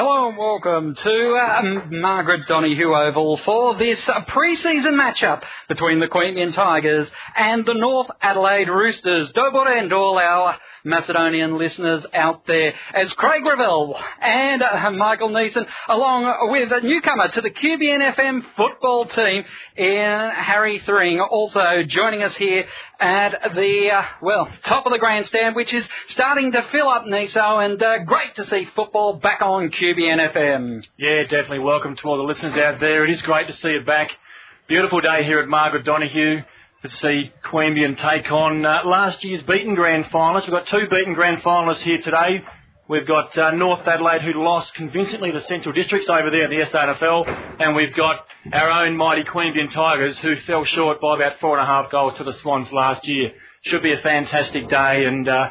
Hello and welcome to uh, Margaret Donohue Oval for this uh, pre-season matchup between the Queanbeyan Tigers and the North Adelaide Roosters. Dobor and all our Macedonian listeners out there as Craig Revell and uh, Michael Neeson along with a newcomer to the QBN FM football team in Harry Thring also joining us here at the, uh, well, top of the grandstand which is starting to fill up Niso and uh, great to see football back on QBN FM. Yeah, definitely welcome to all the listeners out there. It is great to see you back. Beautiful day here at Margaret Donohue to see Queanbeyan take on uh, last year's beaten grand finalists. We've got two beaten grand finalists here today. We've got uh, North Adelaide who lost convincingly to Central Districts over there in the SANFL, and we've got our own mighty Queanbeyan Tigers who fell short by about four and a half goals to the Swans last year. Should be a fantastic day, and uh,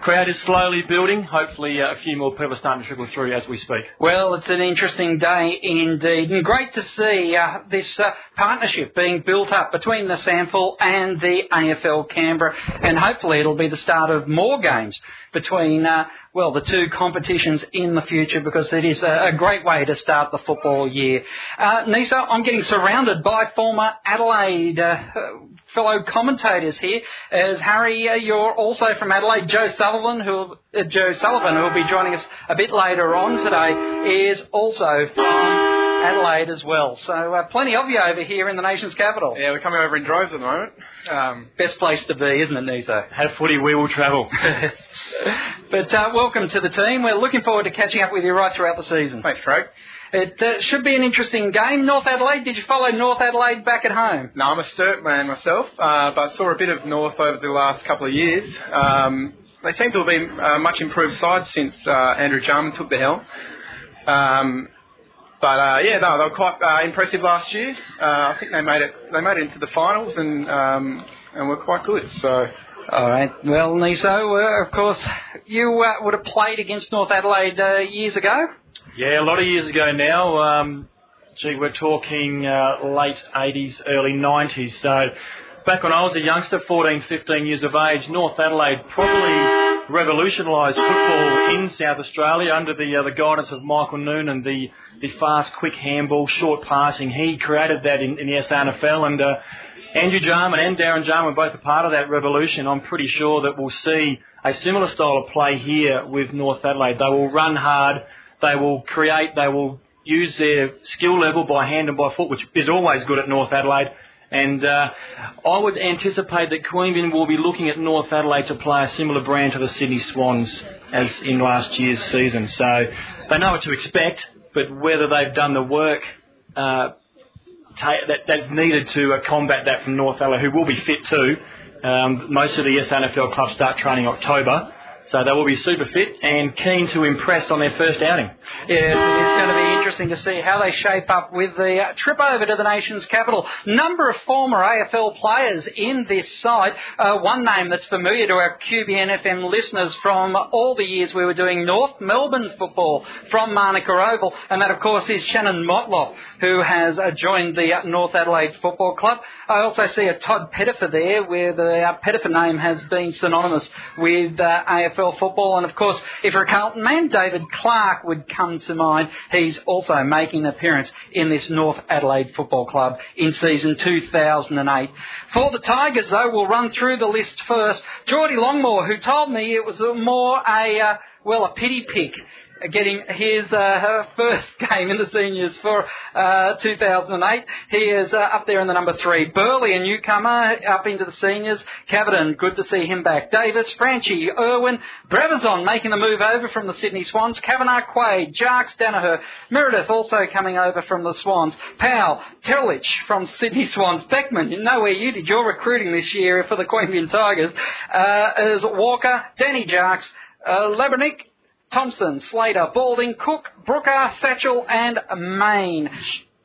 crowd is slowly building. Hopefully, uh, a few more people are starting to trickle through as we speak. Well, it's an interesting day indeed, and great to see uh, this uh, partnership being built up between the SANFL and the AFL Canberra, and hopefully it'll be the start of more games between, uh, well, the two competitions in the future because it is a, a great way to start the football year. Uh, Niso, I'm getting surrounded by former Adelaide uh, fellow commentators here. As Harry, uh, you're also from Adelaide. Joe Sullivan, who uh, Joe Sullivan, who will be joining us a bit later on today, is also from Adelaide as well. So uh, plenty of you over here in the nation's capital. Yeah, we're coming over in droves at the moment. Um, Best place to be, isn't it, Niso? Have footy, we will travel. but uh, welcome to the team. We're looking forward to catching up with you right throughout the season. Thanks, Craig. It uh, should be an interesting game. North Adelaide, did you follow North Adelaide back at home? No, I'm a Sturt man myself, uh, but saw a bit of North over the last couple of years. Um, they seem to have been a much improved side since uh, Andrew Jarman took the helm. Um, but uh, yeah, no, they were quite uh, impressive last year. Uh, I think they made it. They made it into the finals and um, and were quite good. So. All right. Well, Niso, uh, of course, you uh, would have played against North Adelaide uh, years ago. Yeah, a lot of years ago now. Um, gee, we're talking uh, late 80s, early 90s. So back when I was a youngster, 14, 15 years of age, North Adelaide probably revolutionised football in South Australia under the uh, the guidance of Michael Nunan, the the fast, quick handball, short passing. He created that in, in the SANFL, and uh, Andrew Jarman and Darren Jarman both a part of that revolution. I'm pretty sure that we'll see a similar style of play here with North Adelaide. They will run hard, they will create, they will use their skill level by hand and by foot, which is always good at North Adelaide. And uh, I would anticipate that Queanbeyan will be looking at North Adelaide to play a similar brand to the Sydney Swans as in last year's season. So they know what to expect, but whether they've done the work uh, that, that's needed to uh, combat that from North Adelaide, who will be fit too. Um, most of the SANFL clubs start training October. So they will be super fit and keen to impress on their first outing. Yes, it's going to be interesting to see how they shape up with the trip over to the nation's capital. Number of former AFL players in this side. Uh, one name that's familiar to our QBN FM listeners from all the years we were doing North Melbourne football from Manuka Oval, and that of course is Shannon Motlop, who has uh, joined the North Adelaide Football Club. I also see a Todd Pettifer there, where the uh, Pettifer name has been synonymous with uh, AFL football. And of course, if you're a Carlton man, David Clark would come to mind. He's also making an appearance in this North Adelaide Football Club in season 2008. For the Tigers, though, we'll run through the list first. Geordie Longmore, who told me it was more a, uh, well, a pity pick getting his uh, first game in the seniors for uh, 2008. He is uh, up there in the number three. Burley, a newcomer, up into the seniors. Cavidan, good to see him back. Davis, Franchi, Irwin, Brabazon making the move over from the Sydney Swans. Kavanagh, Quaid, Jarks, Danaher, Meredith also coming over from the Swans. Powell, Terelich from Sydney Swans. Beckman, you know where you did your recruiting this year for the Queanbeyan Tigers. Uh, is Walker, Danny Jarks, uh, Thompson, Slater, Balding, Cook, Brooker, Satchel, and Main.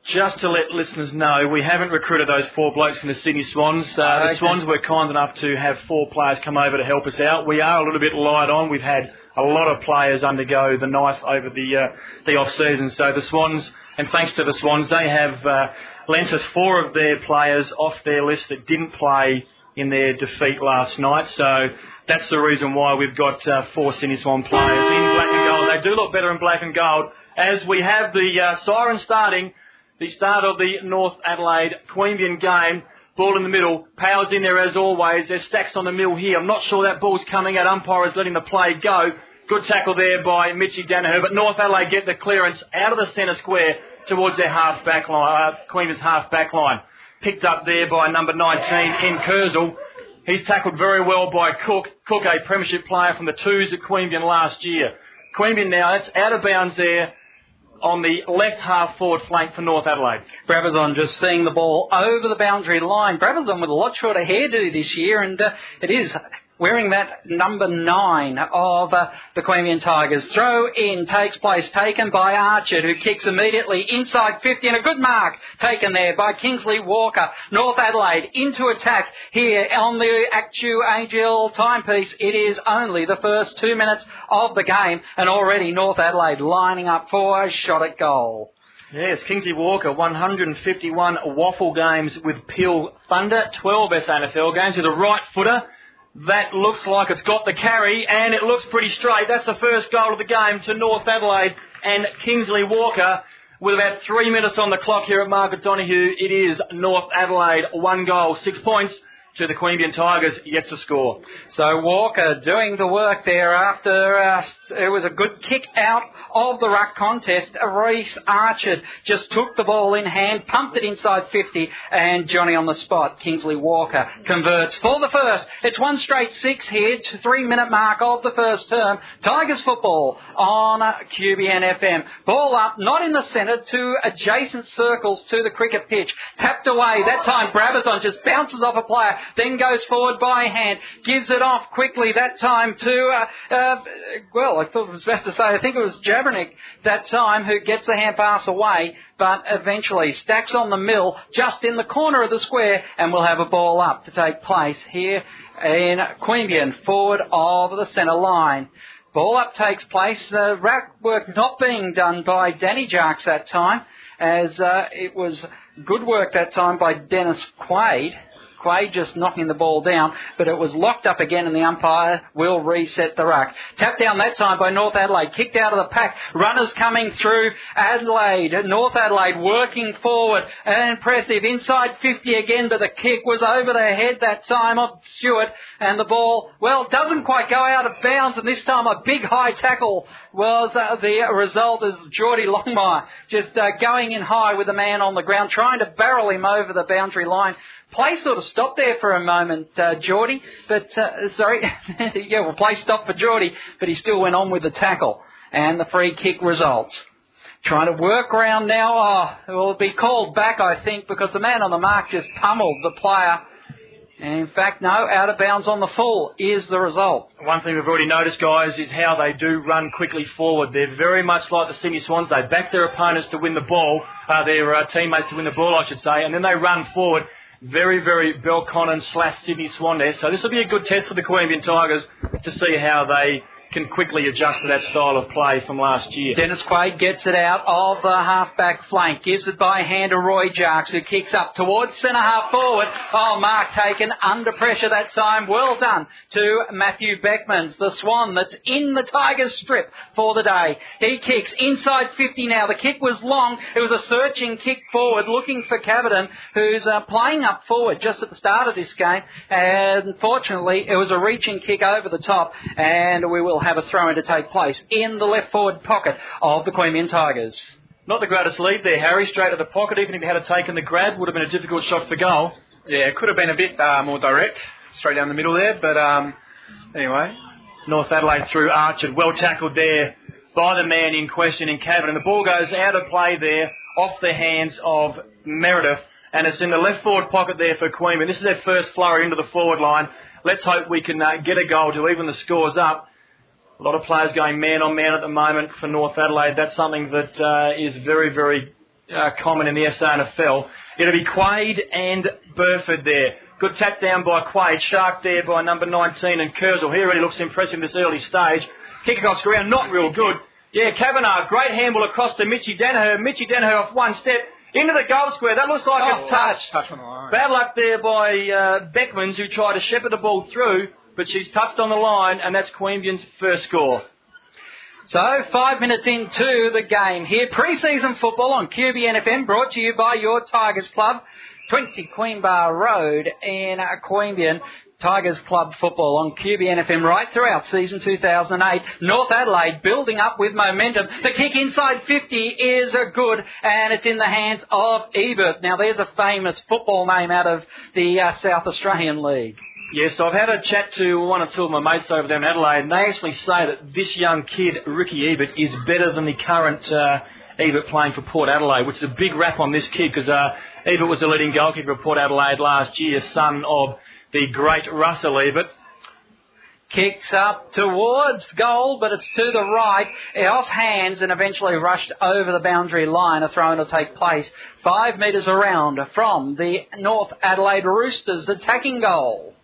Just to let listeners know, we haven't recruited those four blokes from the Sydney Swans. Uh, Okay. The Swans were kind enough to have four players come over to help us out. We are a little bit light on. We've had a lot of players undergo the knife over the uh, the off season. So the Swans, and thanks to the Swans, they have uh, lent us four of their players off their list that didn't play in their defeat last night. So that's the reason why we've got uh, four Sydney Swan players in black and gold. They do look better in black and gold. As we have the uh, siren starting, the start of the North Adelaide Queanbeyan game. Ball in the middle. Powers in there as always. There's stacks on the mill here. I'm not sure that ball's coming out. Umpire is letting the play go. Good tackle there by Mitchy Danaher. But North Adelaide get the clearance out of the centre square towards their half back line, uh, Queanbeyan's half back line. Picked up there by number 19 in Kurzel. He's tackled very well by Cook. Cook, a premiership player from the twos at Queanbeyan last year. Queanbeyan now, that's out of bounds there on the left half forward flank for North Adelaide. Brabazon just seeing the ball over the boundary line. Brabazon with a lot shorter hairdo this year, and uh, it is wearing that number nine of uh, the Queanbeyan Tigers. Throw in takes place, taken by Archer, who kicks immediately inside 50, and a good mark taken there by Kingsley Walker. North Adelaide into attack here on the Actu Angel timepiece. It is only the first two minutes of the game, and already North Adelaide lining up for a shot at goal. Yes, Kingsley Walker, 151 WAFL games with Peel Thunder, 12 SANFL games. He's a right footer that looks like it's got the carry and it looks pretty straight. That's the first goal of the game to North Adelaide and Kingsley Walker. With about three minutes on the clock here at Margaret Donohue, it is North Adelaide, one goal, six points to the Queanbeyan Tigers yet to score. So Walker doing the work there after uh, it was a good kick out of the ruck contest. Reese Archer just took the ball in hand, pumped it inside 50, and Johnny on the spot, Kingsley Walker, converts for the first. It's one straight six here to three minute mark of the first term. Tigers football on QBN FM. Ball up, not in the centre, to adjacent circles to the cricket pitch. Tapped away. That time Brabazon just bounces off a player then goes forward by hand, gives it off quickly that time to, uh, uh, well, I thought it was best to say, I think it was Jabernick that time who gets the hand pass away, but eventually stacks on the mill just in the corner of the square and we'll have a ball up to take place here in Queanbeyan, forward of the centre line. Ball up takes place. Uh, ruck work not being done by Danny Jarks that time, as uh, it was good work that time by Dennis Quaid. Quaid just knocking the ball down, but it was locked up again and the umpire will reset the ruck. Tapped down that time by North Adelaide, kicked out of the pack, runners coming through. Adelaide, North Adelaide working forward, and impressive, inside 50 again, but the kick was over the head that time of Stewart, and the ball, well, doesn't quite go out of bounds, and this time a big high tackle was uh, the result as Geordie Longmore just uh, going in high with the man on the ground, trying to barrel him over the boundary line. Play sort of stopped there for a moment, uh, Geordie, but, uh, sorry, yeah, well, play stopped for Geordie, but he still went on with the tackle. And the free kick results. Trying to work around now, oh, will be called back, I think, because the man on the mark just pummeled the player. And in fact, no, out of bounds on the full is the result. One thing we've already noticed, guys, is how they do run quickly forward. They're very much like the Sydney Swans. They back their opponents to win the ball, uh, their uh, teammates to win the ball, I should say, and then they run forward very, very Belconnen slash Sydney Swan there. So this will be a good test for the Queanbeyan Tigers to see how they can quickly adjust to that style of play from last year. Dennis Quaid gets it out of the half-back flank, gives it by hand to Roy Jarks, who kicks up towards centre half forward. Oh, mark taken under pressure that time. Well done to Matthew Beckmans, the Swan that's in the Tigers strip for the day. He kicks inside 50 now. The kick was long. It was a searching kick forward, looking for Cavidan, who's uh, playing up forward just at the start of this game. And fortunately, it was a reaching kick over the top, and we will will have a throw in to take place in the left forward pocket of the Queanbeyan Tigers. Not the greatest lead there, Harry. Straight at the pocket. Even if he had taken the grab, would have been a difficult shot for goal. Yeah, it could have been a bit uh, more direct, straight down the middle there. But um, anyway, North Adelaide through Archer, well tackled there by the man in question in Cavan, and the ball goes out of play there, off the hands of Meredith, and it's in the left forward pocket there for Queanbeyan. This is their first flurry into the forward line. Let's hope we can uh, get a goal to even the scores up. A lot of players going man on man at the moment for North Adelaide. That's something that uh, is very, very uh, common in the SANFL. It'll be Quaid and Burford there. Good tap down by Quaid. Shark there by number 19 and Kurzel. He really looks impressive this early stage. Kick across the ground, not real good. Yeah, Kavanagh, great handball across to Mitchy Danaher. Mitchy Danaher off one step into the goal square. That looks like oh, a touch. touch on the line. Bad luck there by uh, Beckmans who tried to shepherd the ball through but she's touched on the line, and that's Queanbeyan's first score. So, five minutes into the game here. Pre-season football on QBN FM brought to you by your Tigers Club. 20 Queen Bar Road in Queanbeyan. Tigers Club football on QBN FM right throughout season 2008. North Adelaide building up with momentum. The kick inside 50 is a good and it's in the hands of Ebert. Now there's a famous football name out of the uh, South Australian League. Yes, so I've had a chat to one or two of my mates over there in Adelaide and they actually say that this young kid, Ricky Ebert, is better than the current uh, Ebert playing for Port Adelaide, which is a big rap on this kid because uh, Ebert was the leading goalkeeper of Port Adelaide last year, son of the great Russell Ebert. Kicks up towards goal, but it's to the right, off hands and eventually rushed over the boundary line. A throw in to take place five metres around from the North Adelaide Roosters attacking goal.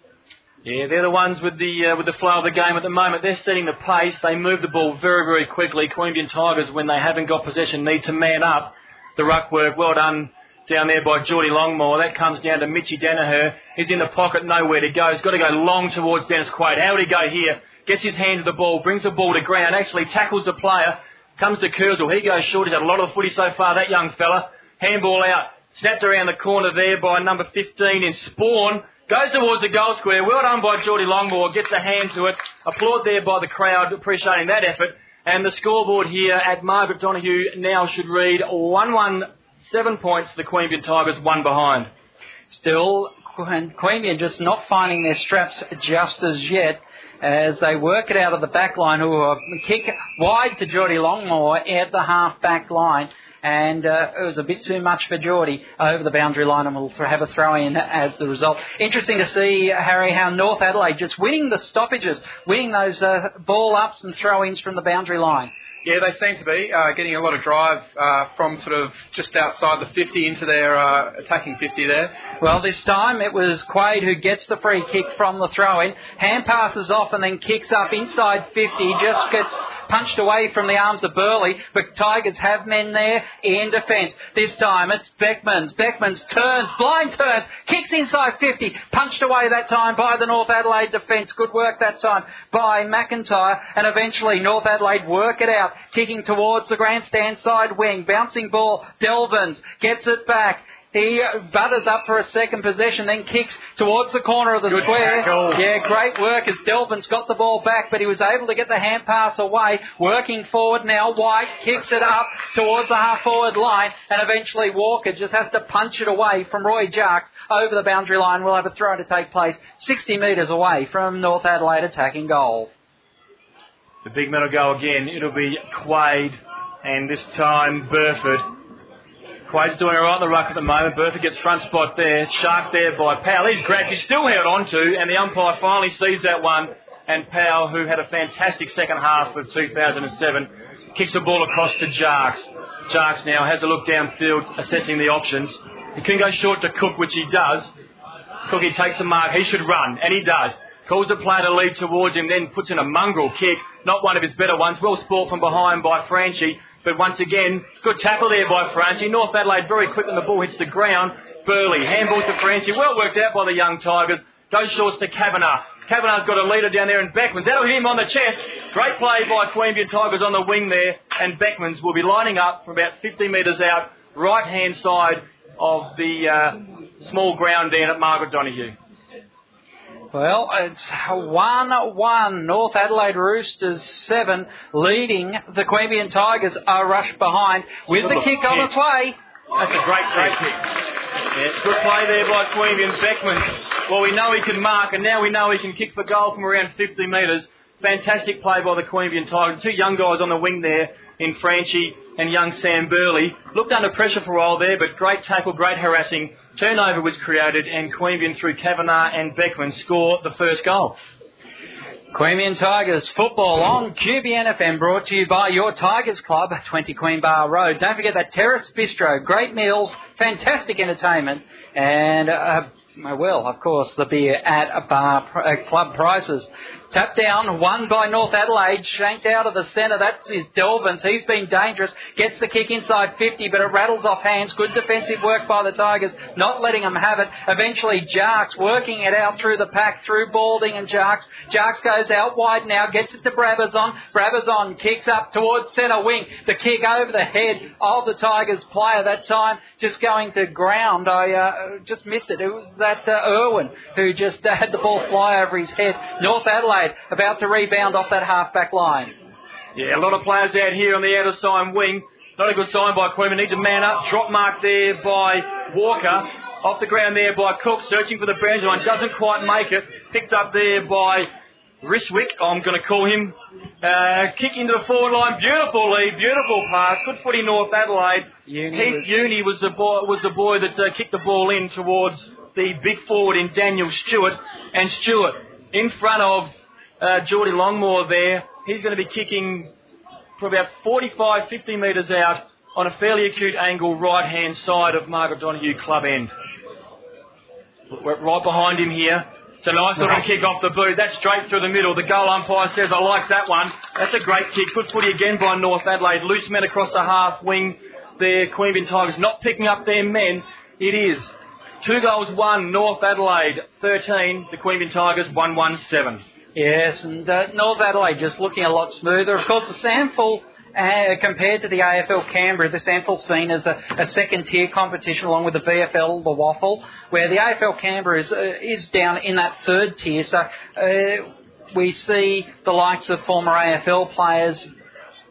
Yeah, they're the ones with the uh, with the flow of the game at the moment. They're setting the pace. They move the ball very, very quickly. Queanbeyan Tigers, when they haven't got possession, need to man up the ruck work. Well done down there by Geordie Longmore. That comes down to Mitchy Danaher. He's in the pocket, nowhere to go. He's got to go long towards Dennis Quaid. How would he go here? Gets his hand to the ball, brings the ball to ground, actually tackles the player, comes to Kurzel. He goes short. He's had a lot of footy so far, that young fella. Handball out. Snapped around the corner there by number 15 in Spawn. Goes towards the goal square. Well done by Geordie Longmore. Gets a hand to it. Applaud there by the crowd, appreciating that effort. And the scoreboard here at Margaret Donohue now should read 1 1 Seven points the Queanbeyan Tigers, one behind. Still, Queanbeyan just not finding their straps just as yet as they work it out of the back line, who kick wide to Geordie Longmore at the half back line. And uh, it was a bit too much for Geordie over the boundary line, and we'll have a throw in as the result. Interesting to see, Harry, how North Adelaide just winning the stoppages, winning those uh, ball ups and throw ins from the boundary line. Yeah, they seem to be uh, getting a lot of drive uh, from sort of just outside the 50 into their uh, attacking 50 there. Well, this time it was Quaid who gets the free kick from the throw in. Hand passes off and then kicks up inside 50. Just gets punched away from the arms of Burley, but Tigers have men there in defence. This time it's Beckman's. Beckman's turns, blind turns, kicks inside 50, punched away that time by the North Adelaide defence. Good work that time by McIntyre, and eventually North Adelaide work it out, kicking towards the grandstand side wing, bouncing ball, Delvins gets it back, he butters up for a second possession, then kicks towards the corner of the goal square. Tackle. Yeah, great work as Delvin's got the ball back, but he was able to get the hand pass away. Working forward now, White kicks it up towards the half forward line, and eventually Walker just has to punch it away from Roy Jarks over the boundary line. We'll have a throw to take place 60 metres away from North Adelaide attacking goal. The big metal go again. It'll be Quaid, and this time Burford. Quaid's doing all right in the ruck at the moment. Bertha gets front spot there. Shark there by Powell. He's grabbed. He's still held on to, and the umpire finally sees that one. And Powell, who had a fantastic second half of 2007, kicks the ball across to Jarks. Jarks now has a look downfield, assessing the options. He can go short to Cook, which he does. Cookie takes the mark. He should run, and he does. Calls the player to lead towards him, then puts in a mongrel kick. Not one of his better ones. Well sport from behind by Franchi. But once again, good tackle there by Franchi. North Adelaide very quick when the ball hits the ground. Burley, handball to Franchi. Well worked out by the young Tigers. Goes shorts to Kavanagh. Kavanagh's got a leader down there in Beckmans. That'll hit him on the chest. Great play by Queanbeyan Tigers on the wing there. And Beckmans will be lining up from about 50 metres out, right hand side of the uh, small ground down at Margaret Donohue. Well, it's 1-1. North Adelaide Roosters 7 leading the Queanbeyan Tigers are rushed behind with the kick on its way. That's a great, great kick. Yeah, good play there by Queanbeyan Beckman. Well, we know he can mark, and now we know he can kick for goal from around 50 metres. Fantastic play by the Queanbeyan Tigers. Two young guys on the wing there in Franchi and young Sam Burley. Looked under pressure for a while there, but great tackle, great harassing. Turnover was created, and Queanbeyan through Kavanagh and Beckman score the first goal. Queanbeyan Tigers football on QBN FM brought to you by your Tigers Club, 20 Queen Bar Road. Don't forget that Terrace Bistro, great meals, fantastic entertainment, and uh, well, of course, the beer at a bar uh, club prices. Tap down, won by North Adelaide, shanked out of the centre. That is his Delvins. He's been dangerous. Gets the kick inside 50, but it rattles off hands. Good defensive work by the Tigers, not letting them have it. Eventually, Jarks working it out through the pack, through Balding and Jarks. Jarks goes out wide now, gets it to Brabazon. Brabazon kicks up towards centre wing. The kick over the head of the Tigers player that time, just going to ground. I uh, just missed it. It was that uh, Irwin who just uh, had the ball fly over his head. North Adelaide about to rebound off that half-back line. Yeah, a lot of players out here on the outer side wing. Not a good sign by Queen. Needs a man up. Drop mark there by Walker. Off the ground there by Cook, searching for the boundary line. Doesn't quite make it. Picked up there by Riswick, I'm going to call him. Uh, kick into the forward line. Beautiful lead. Beautiful pass. Good footy North Adelaide. Uni Heath was- Uni was the boy, was the boy that uh, kicked the ball in towards the big forward in Daniel Stewart. And Stewart in front of uh, Geordie Longmore there. He's going to be kicking for about 45, 50 metres out on a fairly acute angle right hand side of Margaret Donahue club end. We're right behind him here. It's a nice little kick off the boot. That's straight through the middle. The goal umpire says, I like that one. That's a great kick. Good footy again by North Adelaide. Loose men across the half wing. The Queanbeyan Tigers not picking up their men. It is two goals, one. North Adelaide 13. The Queanbeyan Tigers 1 1 7. Yes, and uh, North Adelaide just looking a lot smoother. Of course, the SANFL, uh, compared to the AFL Canberra, the SANFL scene is a, a second tier competition along with the VFL, the WAFL, where the AFL Canberra is, uh, is down in that third tier. So uh, we see the likes of former AFL players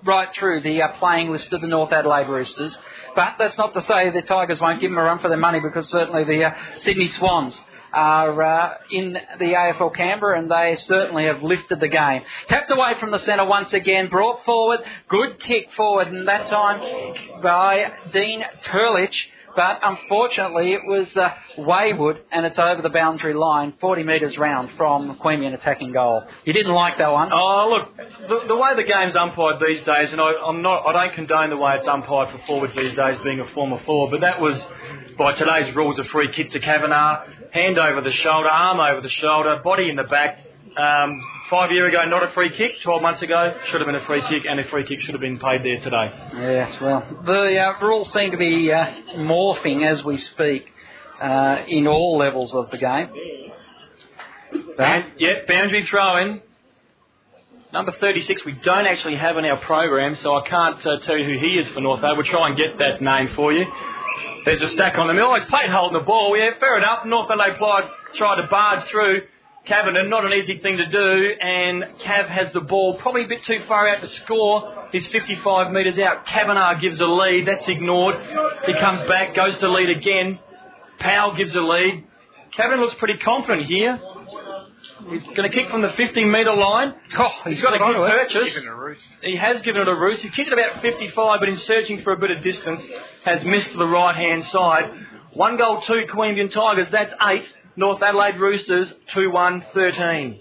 right through the uh, playing list of the North Adelaide Roosters. But that's not to say the Tigers won't give them a run for their money because certainly the uh, Sydney Swans are uh, in the AFL Canberra and they certainly have lifted the game. Tapped away from the centre once again, brought forward, good kick forward and that time by Dean Turlich. But unfortunately, it was uh, wayward, and it's over the boundary line, 40 metres round from Queanbeyan attacking goal. You didn't like that one? Oh, look, the, the way the game's umpired these days, and I, I'm not, I don't condone the way it's umpired for forwards these days, being a former forward, but that was, by today's rules, a free kick to Kavanagh, hand over the shoulder, arm over the shoulder, body in the back. Um, five year ago, not a free kick. Twelve months ago, should have been a free kick, and a free kick should have been paid there today. Yes, well, the uh, rules seem to be uh, morphing as we speak uh, in all levels of the game. And, yeah, boundary throw in. Number 36, we don't actually have in our program, so I can't uh, tell you who he is for North We'll try and get that name for you. There's a stack on the middle. It's played holding the ball. Yeah, fair enough. North Adelaide Pride tried to barge through. Cavendish, not an easy thing to do, and Cav has the ball probably a bit too far out to score. He's 55 metres out. Kavanagh gives a lead. That's ignored. He comes back, goes to lead again. Powell gives a lead. Cavendish looks pretty confident here. He's going to kick from the 15 metre line. Oh, he's got a good it. purchase. Given a roost. He has given it a roost. He kicked it about 55, but in searching for a bit of distance, has missed the right hand side. One goal, two Queanbeyan Tigers. That's eight. North Adelaide Roosters, 2 1 13.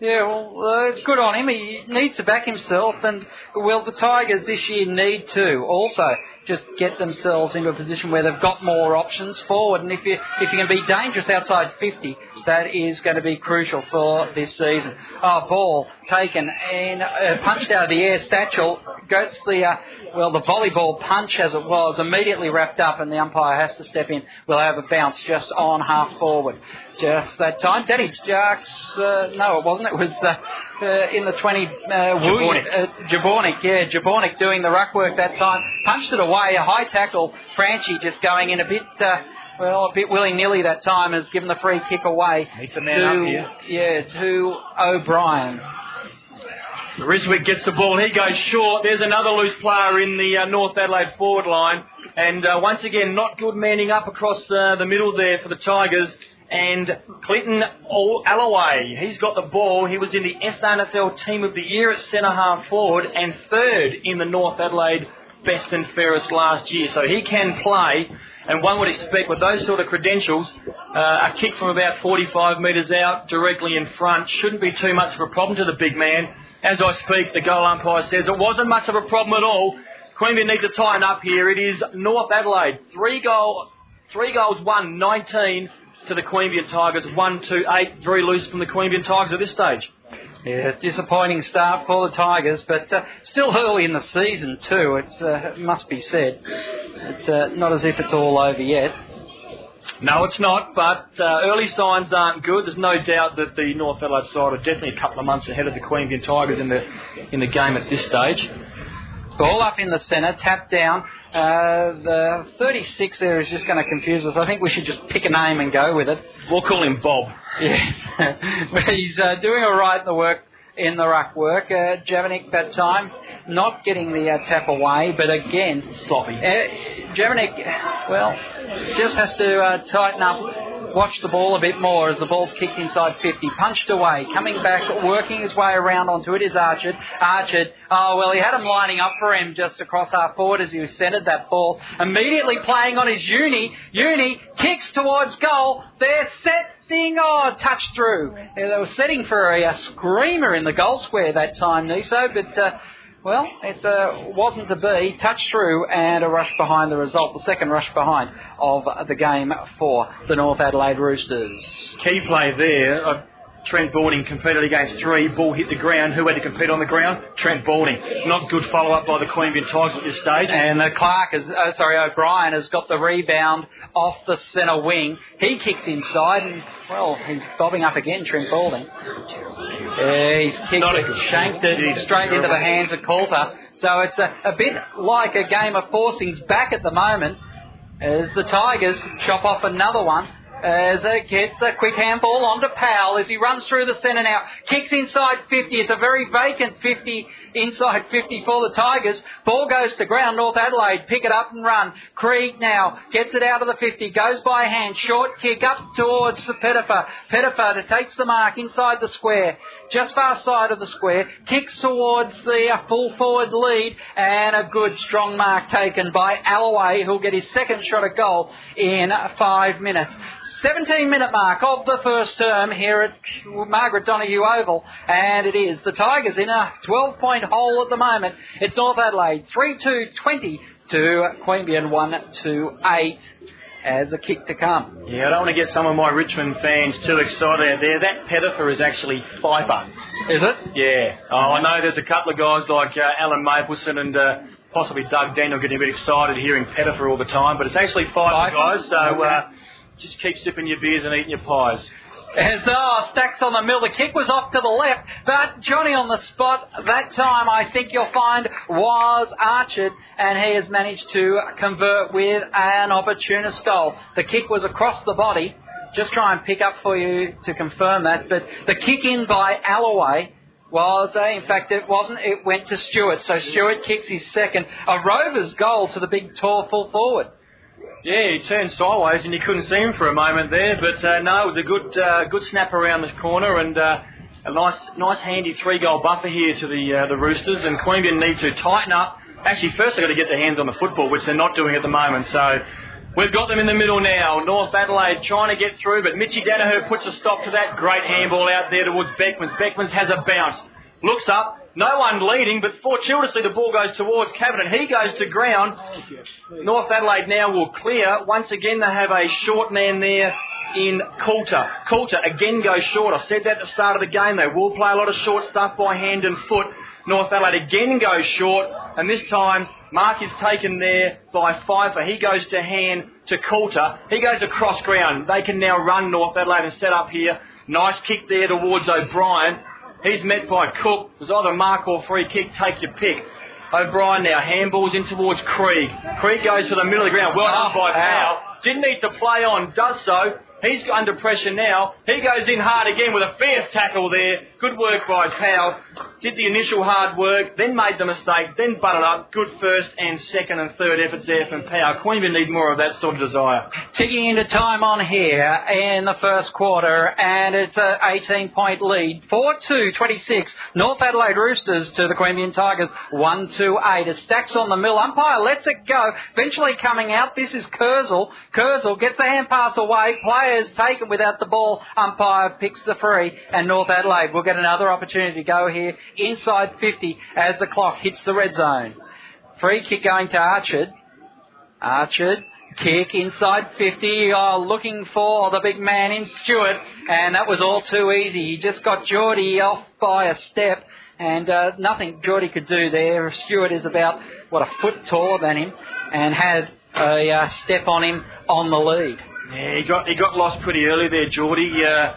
Yeah, well, uh, good on him. He needs to back himself, and well, the Tigers this year need to also just get themselves into a position where they've got more options forward. And if you if you can be dangerous outside 50, that is going to be crucial for this season. Oh, ball taken and uh, punched out of the air. Satchel gets the uh, well the volleyball punch as it was immediately wrapped up, and the umpire has to step in. We'll have a bounce just on half forward. Just that time, Danny Jarks. Uh, no, it wasn't. It was uh, uh, in the 20. Uh, Jabornik. Uh, Jabornik, yeah, Jabornik doing the ruck work that time. Punched it away, a high tackle. Franchi just going in a bit, uh, well, a bit willy-nilly that time, has given the free kick away Needs a man to, up here. yeah, to O'Brien. Riswick gets the ball. He goes short. There's another loose player in the uh, North Adelaide forward line. And uh, once again, not good manning up across uh, the middle there for the Tigers. And Clinton Al- Alloway, he's got the ball. He was in the SANFL Team of the Year at centre half forward and third in the North Adelaide Best and Fairest last year. So he can play. And one would expect with those sort of credentials, uh, a kick from about 45 metres out directly in front shouldn't be too much of a problem to the big man. As I speak, the goal umpire says it wasn't much of a problem at all. Queanbeyan needs to tighten up here. It is North Adelaide. Three goal, three goals, one, 19 to the Queanbeyan Tigers. One, two, eight. Very loose from the Queanbeyan Tigers at this stage. Yeah, disappointing start for the Tigers, but uh, still early in the season too. It's, uh, it must be said. It's uh, not as if it's all over yet. No, it's not, but uh, early signs aren't good. There's no doubt that the North Adelaide side are definitely a couple of months ahead of the Queanbeyan Tigers in the in the game at this stage. Ball up in the centre, tap down. Uh, the 36 there is just going to confuse us. I think we should just pick a name and go with it. We'll call him Bob. Yeah, but he's uh, doing all right in the work in the ruck work. Uh, Javanik that time not getting the uh, tap away, but again sloppy. Uh, Javanik, well, just has to uh, tighten up watch the ball a bit more as the ball's kicked inside 50. Punched away. Coming back, working his way around onto it is Archard. Archard, oh, well, he had him lining up for him just across half forward as he was centred that ball. Immediately playing on his uni. Uni kicks towards goal. They're set. Thing, oh, touch through. they were setting for a, a, screamer in the goal square that time, Niso, but uh, well, it uh, wasn't to be. Touch through and a rush behind the result, the second rush behind of the game for the North Adelaide Roosters. Key play there. Trent Balding competed against three. Ball hit the ground. Who had to compete on the ground? Trent Balding. Not good follow up by the Queanbeyan Tigers at this stage. And uh, Clark, is, uh, sorry, O'Brien has got the rebound off the centre wing. He kicks inside and, well, he's bobbing up again, Trent Balding. Yeah, he's kicked Not it, shanked it straight into the hands of Coulter. So it's a, a bit like a game of forcings back at the moment as the Tigers chop off another one as it gets a quick handball onto Powell as he runs through the centre now. Kicks inside 50. It's a very vacant 50, inside 50 for the Tigers. Ball goes to ground. North Adelaide pick it up and run. Krieg now gets it out of the 50. Goes by hand. Short kick up towards Pettifer. Pettifer takes the mark inside the square. Just far side of the square. Kicks towards the uh, full forward lead. And a good strong mark taken by Alloway who'll get his second shot at goal in five minutes. 17 minute mark of the first term here at Margaret Donoghue Oval, and it is the Tigers in a 12 point hole at the moment. It's North Adelaide 3 2 20 to Queanbeyan 1 2 8 as a kick to come. Yeah, I don't want to get some of my Richmond fans too excited out there. That Pettifer is actually Pfeiffer. Is it? Yeah. Oh, I know there's a couple of guys like uh, Alan Mapleson and uh, possibly Doug Daniel getting a bit excited hearing Pettifer all the time, but it's actually Pfeiffer, guys. So. Uh, just keep sipping your beers and eating your pies. As oh, Stacks on the mill. The kick was off to the left, but Johnny on the spot that time, I think you'll find, was Archard, and he has managed to convert with an opportunist goal. The kick was across the body. Just try and pick up for you to confirm that, but the kick in by Alloway was, uh, in fact, it wasn't. It went to Stewart. So Stewart kicks his second. A Rovers goal to the big, tall full forward. Yeah, he turned sideways and you couldn't see him for a moment there, but uh, no, it was a good uh, good snap around the corner and uh, a nice nice handy three goal buffer here to the uh, the Roosters and Queanbeyan need to tighten up. Actually, first they've got to get their hands on the football, which they're not doing at the moment. So we've got them in the middle now. North Adelaide trying to get through, but Mitchy Danaher puts a stop to that. Great handball out there towards Beckmans. Beckmans has a bounce, looks up, no one leading, but fortuitously the ball goes towards Cabinet. He goes to ground. North Adelaide now will clear. Once again, they have a short man there in Coulter. Coulter again goes short. I said that at the start of the game. They will play a lot of short stuff by hand and foot. North Adelaide again goes short, and this time Mark is taken there by Pfeiffer. He goes to hand to Coulter. He goes across ground. They can now run North Adelaide and set up here. Nice kick there towards O'Brien. He's met by Cook. It was either mark or free kick. Take your pick. O'Brien now handballs in towards Krieg. Krieg goes to the middle of the ground. Well done ah, by ah. Powell. Didn't need to play on. Does so. He's under pressure now. He goes in hard again with a fierce tackle there. Good work by Powell. Did the initial hard work, then made the mistake, then butted up. Good first and second and third efforts there from Powell. Queanbeyan need more of that sort of desire. Ticking into time on here in the first quarter, and it's an 18 point lead. 4 2 26. North Adelaide Roosters to the Queanbeyan Tigers. 1 2 8. It stacks on the mill. Umpire lets it go. Eventually coming out. This is Kurzel. Kurzel gets the hand pass away. Players taken without the ball. Umpire picks the free, and North Adelaide will get another opportunity to go here inside 50 as the clock hits the red zone. Free kick going to Archard. Archard Kick inside 50, oh, looking for the big man in Stewart, and that was all too easy. He just got Geordie off by a step, and uh, nothing Geordie could do there. Stewart is about, what, a foot taller than him, and had a uh, step on him on the lead. Yeah, he got he got lost pretty early there, Geordie. Uh,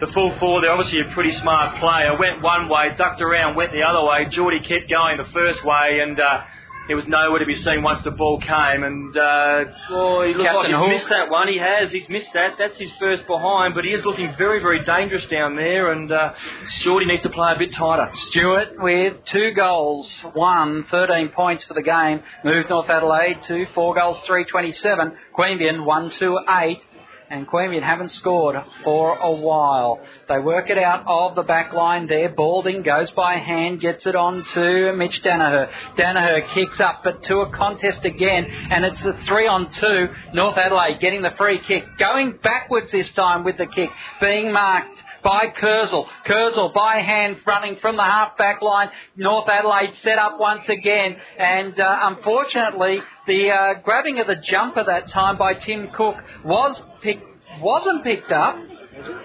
the full forward, they're obviously a pretty smart player. Went one way, ducked around, went the other way. Geordie kept going the first way, and uh, he was nowhere to be seen once the ball came. And uh, well, he looks like he's missed that one. He has. He's missed that. That's his first behind, but he is looking very, very dangerous down there. And uh, Geordie needs to play a bit tighter. Stewart with two goals, one, 13 points for the game. Moved North Adelaide to four goals, 327. Queanbeyan, one, two, eight. And Queanbeyan haven't scored for a while. They work it out of the back line there. Balding goes by hand, gets it on to Mitch Danaher. Danaher kicks up, but to a contest again, and it's a three on two. North Adelaide getting the free kick, going backwards this time with the kick, being marked by Kurzel. Kurzel by hand running from the half back line. North Adelaide set up once again. And uh, unfortunately, the uh, grabbing of the jumper that time by Tim Cook was picked, wasn't picked up.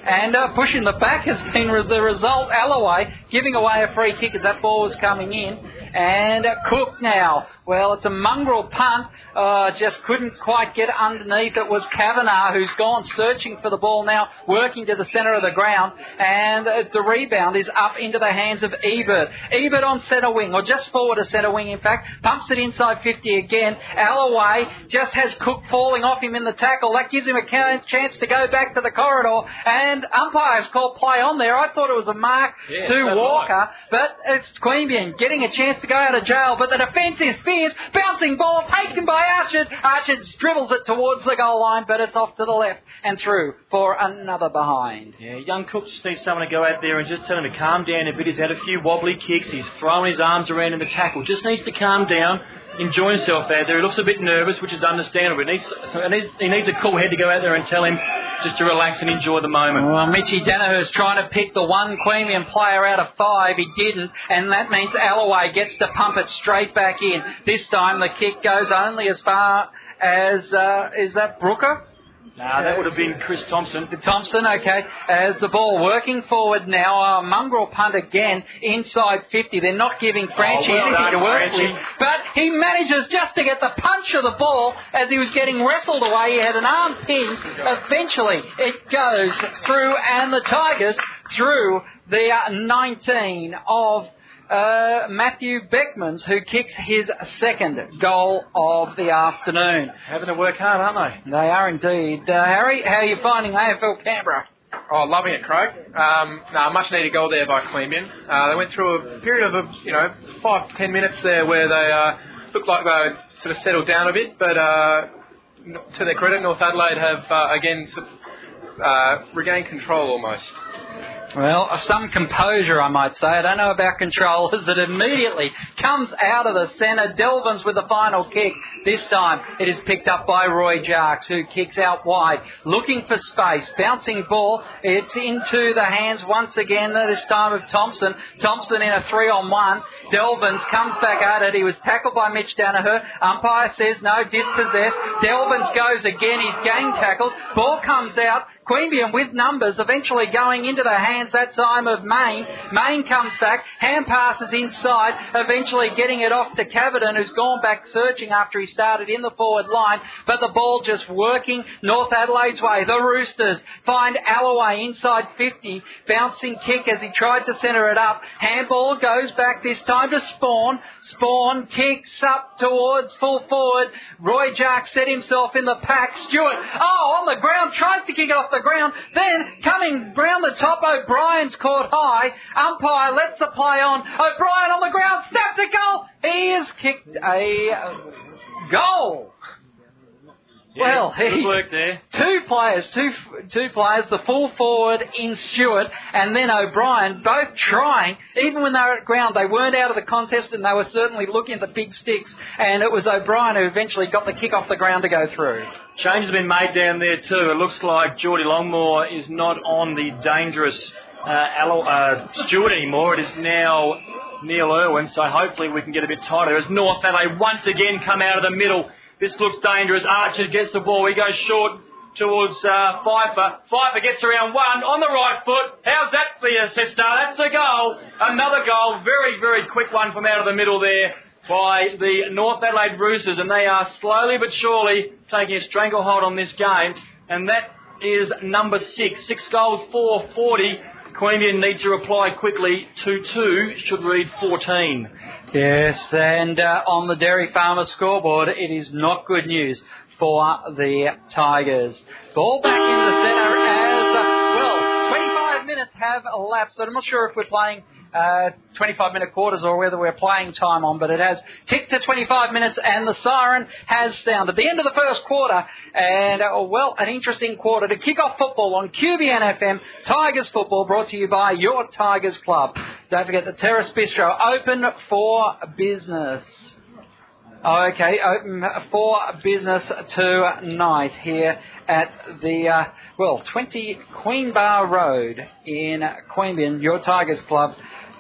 And uh, pushing the back has been re- the result. Alloway giving away a free kick as that ball was coming in. And uh, Cook now. Well, it's a mongrel punt. Uh, just couldn't quite get underneath. It was Kavanagh who's gone searching for the ball now, working to the centre of the ground. And uh, the rebound is up into the hands of Ebert. Ebert on centre wing, or just forward of centre wing, in fact. Pumps it inside 50 again. Alloway just has Cook falling off him in the tackle. That gives him a chance to go back to the corridor. And umpires called play on there. I thought it was a mark Yeah, to Walker, but it's Queanbeyan getting a chance to go out of jail. But the defence is fierce. Bouncing ball taken by Archard. Archard dribbles it towards the goal line, but it's off to the left and through for another behind. Yeah, young Cook just needs someone to go out there and just tell him to calm down a bit. He's had a few wobbly kicks. He's throwing his arms around in the tackle. Just needs to calm down, enjoy himself out there. He looks a bit nervous, which is understandable. He needs, he needs, he needs a cool head to go out there and tell him just to relax and enjoy the moment. Well, Mitchy Danaher's trying to pick the one Queanbeyan player out of five. He didn't, and that means Alloway gets to pump it straight back in. This time the kick goes only as far as, uh, is that Brooker? Nah, that would have been Chris Thompson. Thompson, okay, as the ball working forward now. Uh, mongrel punt again inside 50. They're not giving Franchi Oh, well anything done, to work Franchi. with, but he manages just to get the punch of the ball as he was getting wrestled away. He had an arm pin. Eventually, it goes through, and the Tigers through the uh, 19 of uh, Matthew Beckmans, who kicks his second goal of the afternoon. Having to work hard, aren't they? They are indeed. Uh, Harry, how are you finding AFL Canberra? Oh, loving it, Craig. Um, no, much needed goal there by Queanbeyan. Uh, they went through a period of, you know, five, ten minutes there where they uh, looked like they sort of settled down a bit, but uh, to their credit, North Adelaide have uh, again uh, regained control almost. Well, some composure, I might say. I don't know about control, as it immediately comes out of the centre. Delvins with the final kick. This time it is picked up by Roy Jarks, who kicks out wide, looking for space. Bouncing ball. It's into the hands once again, this time of Thompson. Thompson in a three on one. Delvins comes back at it. He was tackled by Mitch Danaher. Umpire says no, dispossessed. Delvins goes again. He's gang tackled. Ball comes out. Queanbeyan with numbers, eventually going into the hands that time of Main. Main comes back, hand passes inside, eventually getting it off to Cavidan, who's gone back searching after he started in the forward line, but the ball just working North Adelaide's way. The Roosters find Alloway inside 50, bouncing kick as he tried to centre it up. Handball goes back this time to Spawn. Spawn kicks up towards full forward. Roy Jack set himself in the pack. Stewart, oh, on the ground, tries to kick it off the ground. Then coming round the top, O'Brien's caught high. Umpire lets the play on. O'Brien on the ground, snaps a goal. He has kicked a uh, Well, good he- work there. Two players, two two players, the full forward in Stewart and then O'Brien, both trying. Even when they were at ground, they weren't out of the contest and they were certainly looking at the big sticks. And it was O'Brien who eventually got the kick off the ground to go through. Change has been made down there too. It looks like Geordie Longmore is not on the dangerous uh, Allo- uh, Stewart anymore. It is now Neil Irwin, so hopefully we can get a bit tighter. As North Adelaide once again come out of the middle. This looks dangerous. Archer gets the ball. He goes short towards uh, Pfeiffer. Pfeiffer gets around one on the right foot. How's that for you, sister? That's a goal. Another goal. Very, very quick one from out of the middle there by the North Adelaide Roosters, and they are slowly but surely taking a stranglehold on this game. And that is number six. Six goals, 440. Queanbeyan needs to reply quickly. 2-2 should read 14. Yes, and uh, on the Dairy Farmer scoreboard, it is not good news for the Tigers. Ball back in the centre as, uh, well, 25 minutes have elapsed. I'm not sure if we're playing uh, 25 minute quarters or whether we're playing time on, but it has ticked to 25 minutes and the siren has sounded. The end of the first quarter, and uh, well, an interesting quarter to kick off football on QBN FM. Tigers football brought to you by your Tigers Club. Don't forget the Terrace Bistro open for business. Okay, open for business tonight here at the, uh, well, 20 Queen Bar Road in Queanbeyan, your Tigers Club.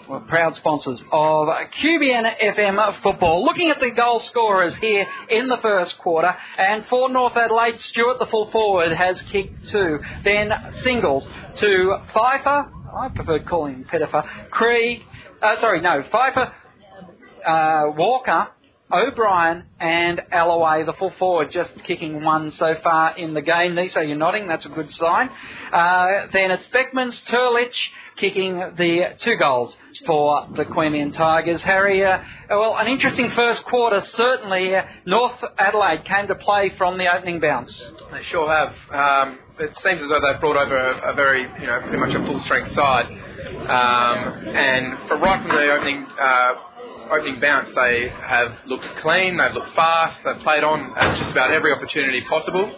We're proud sponsors of QBN FM football. Looking at the goal scorers here in the first quarter, and for North Adelaide, Stewart, the full forward, has kicked two. Then singles to Pfeiffer, I preferred calling him Pettifer, Krieg, uh, sorry, no, Pfeiffer, uh, Walker, O'Brien and Alloway, the full forward, just kicking one so far in the game. So you're nodding, that's a good sign. Uh, then it's Beckman's Turlich kicking the two goals for the Queanbeyan Tigers. Harry, uh, well, an interesting first quarter. Certainly, uh, North Adelaide came to play from the opening bounce. They sure have. Um, it seems as though they've brought over a, a very, you know, pretty much a full strength side. Um, and for right from the opening uh, opening bounce, they have looked clean, they've looked fast, they've played on at just about every opportunity possible.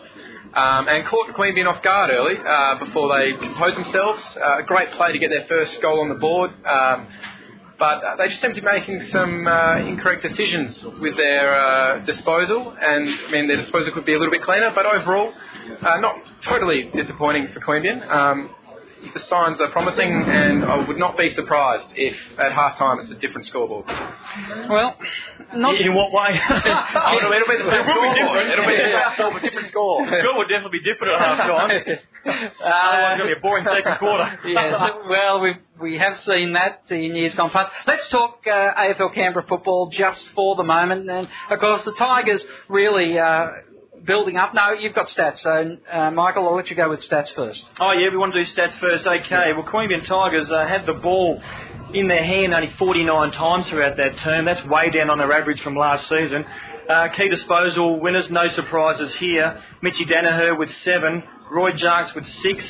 Um, and caught Queanbeyan off guard early uh, before they composed themselves. Uh, a great play to get their first goal on the board. Um, but uh, they just seem to be making some uh, incorrect decisions with their uh, disposal, and I mean their disposal could be a little bit cleaner. But overall, uh, not totally disappointing for Queanbeyan. Um, the signs are promising, and I would not be surprised if at half time it's a different scoreboard. Well, not In what way? Oh, it'll, it'll be the same It will be different. It'll be Yeah. the same scoreboard, different score. The score would definitely be different at half time. Otherwise, it's going to be a boring second quarter. yes, well, we we have seen that in years gone past. Let's talk uh, AFL Canberra football just for the moment, and of course the Tigers really uh, building up. No, you've got stats, so uh, Michael, I'll let you go with stats first. Oh, yeah, we want to do stats first. Okay, well, Queanbeyan Tigers uh, had the ball in their hand only 49 times throughout that term. That's way down on their average from last season. Uh, key disposal winners, no surprises here. Mitchy Danaher with seven, Roy Jarks with six,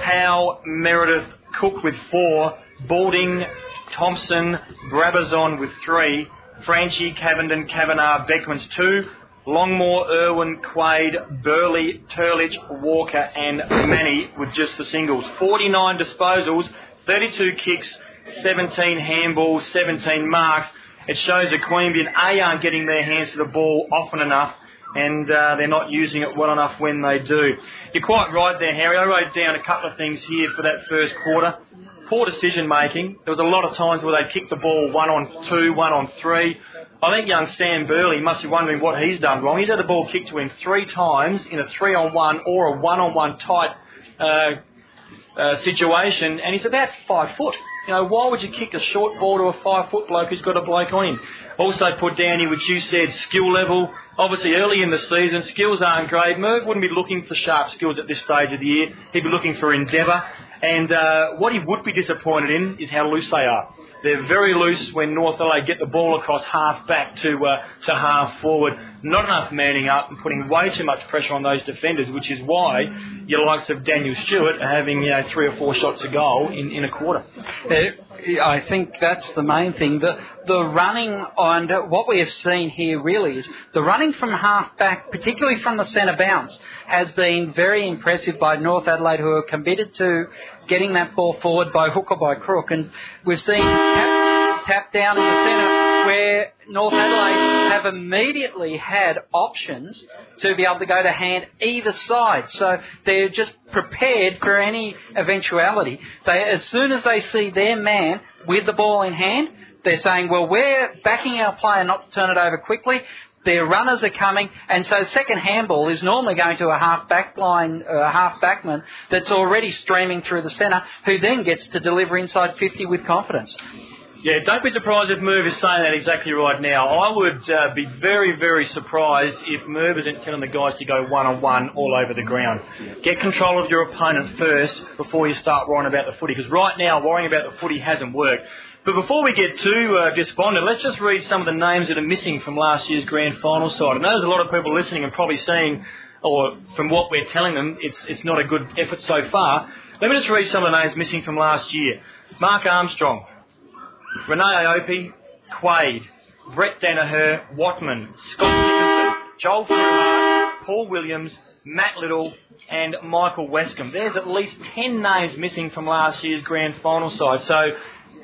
Powell, Meredith, Cook with four, Balding, Thompson, Brabazon with three, Franchi, Cavenden, Kavanagh, Beckman's two, Longmore, Irwin, Quaid, Burley, Turlich, Walker, and Manny with just the singles. 49 disposals, 32 kicks, 17 handballs, 17 marks. It shows that Queanbeyan A aren't getting their hands to the ball often enough and uh, they're not using it well enough when they do. You're quite right there, Harry. I wrote down a couple of things here for that first quarter. Poor decision making. There was a lot of times where they kicked the ball one on two, one on three. I think young Sam Burley must be wondering what he's done wrong. He's had the ball kicked to him three times in a three on one or a one on one tight uh, uh, situation, and he's about five foot. You know, why would you kick a short ball to a five foot bloke who's got a bloke on him? Also put down here, which you said, skill level. Obviously, early in the season, skills aren't great. Merv wouldn't be looking for sharp skills at this stage of the year. He'd be looking for endeavour. And uh, what he would be disappointed in is how loose they are. They're very loose when North Adelaide get the ball across half back to uh, to half forward. Not enough manning up and putting way too much pressure on those defenders, which is why your likes of Daniel Stewart are having you know three or four shots a goal in, in a quarter. I think that's the main thing. The the running on what we have seen here really is the running from half back, particularly from the centre bounce, has been very impressive by North Adelaide, who are committed to getting that ball forward by hook or by crook. And we've seen tap, tap down in the centre where North Adelaide have immediately had options to be able to go to hand either side. So they're just prepared for any eventuality. They, as soon as they see their man with the ball in hand, they're saying, well, we're backing our player not to turn it over quickly. Their runners are coming, and so second handball is normally going to a half back line, uh, half backman that's already streaming through the centre, who then gets to deliver inside 50 with confidence. Yeah, don't be surprised if Merv is saying that exactly right now. I would uh, be very, very surprised if Merv isn't telling the guys to go one on one all over the ground. Get control of your opponent first before you start worrying about the footy, because right now worrying about the footy hasn't worked. But before we get too uh, despondent, let's just read some of the names that are missing from last year's grand final side. I know there's a lot of people listening and probably seeing, or from what we're telling them, it's, it's not a good effort so far. Let me just read some of the names missing from last year. Mark Armstrong, Renee Aopi, Quaid, Brett Danaher, Watman, Scott Nicholson, Joel Fruhart, Paul Williams, Matt Little, and Michael Westcombe. There's at least 10 names missing from last year's grand final side. So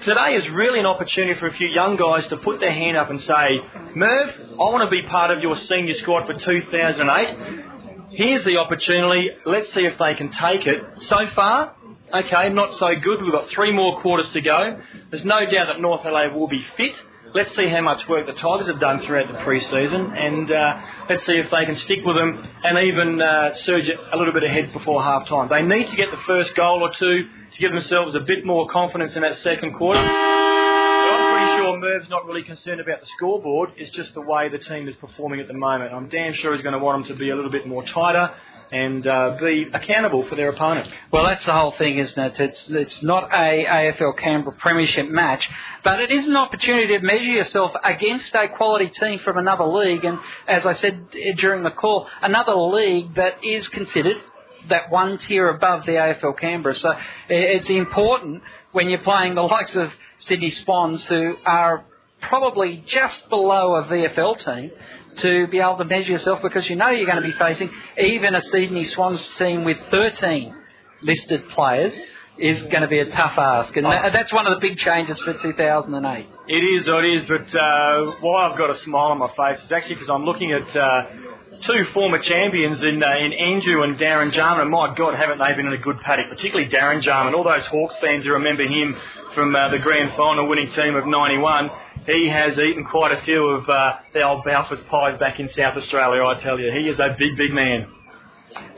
today is really an opportunity for a few young guys to put their hand up and say, Merv, I want to be part of your senior squad for 2008. Here's the opportunity. Let's see if they can take it. So far, okay, not so good. We've got three more quarters to go. There's no doubt that North LA will be fit. Let's see how much work the Tigers have done throughout the pre-season, and uh, let's see if they can stick with them and even uh, surge a little bit ahead before half time. They need to get the first goal or two to give themselves a bit more confidence in that second quarter. I'm pretty sure Merv's not really concerned about the scoreboard. It's just the way the team is performing at the moment. I'm damn sure he's going to want them to be a little bit more tighter and uh, be accountable for their opponent. Well, that's the whole thing, isn't it? It's, it's not a AFL Canberra Premiership match, but it is an opportunity to measure yourself against a quality team from another league, and as I said during the call, another league that is considered that one tier above the AFL Canberra. So it's important when you're playing the likes of Sydney Swans, who are probably just below a VFL team, to be able to measure yourself because you know you're going to be facing even a Sydney Swans team with 13 listed players is going to be a tough ask. And that's one of the big changes for 2008. It is, it is. But uh, why I've got a smile on my face is actually because I'm looking at uh, two former champions in uh, in Andrew and Darren Jarman. My God, haven't they been in a good paddock? Particularly Darren Jarman. All those Hawks fans who remember him from uh, the grand final winning team of '91 he has eaten quite a few of uh, the old Balfour's pies back in South Australia, I tell you. He is a big, big man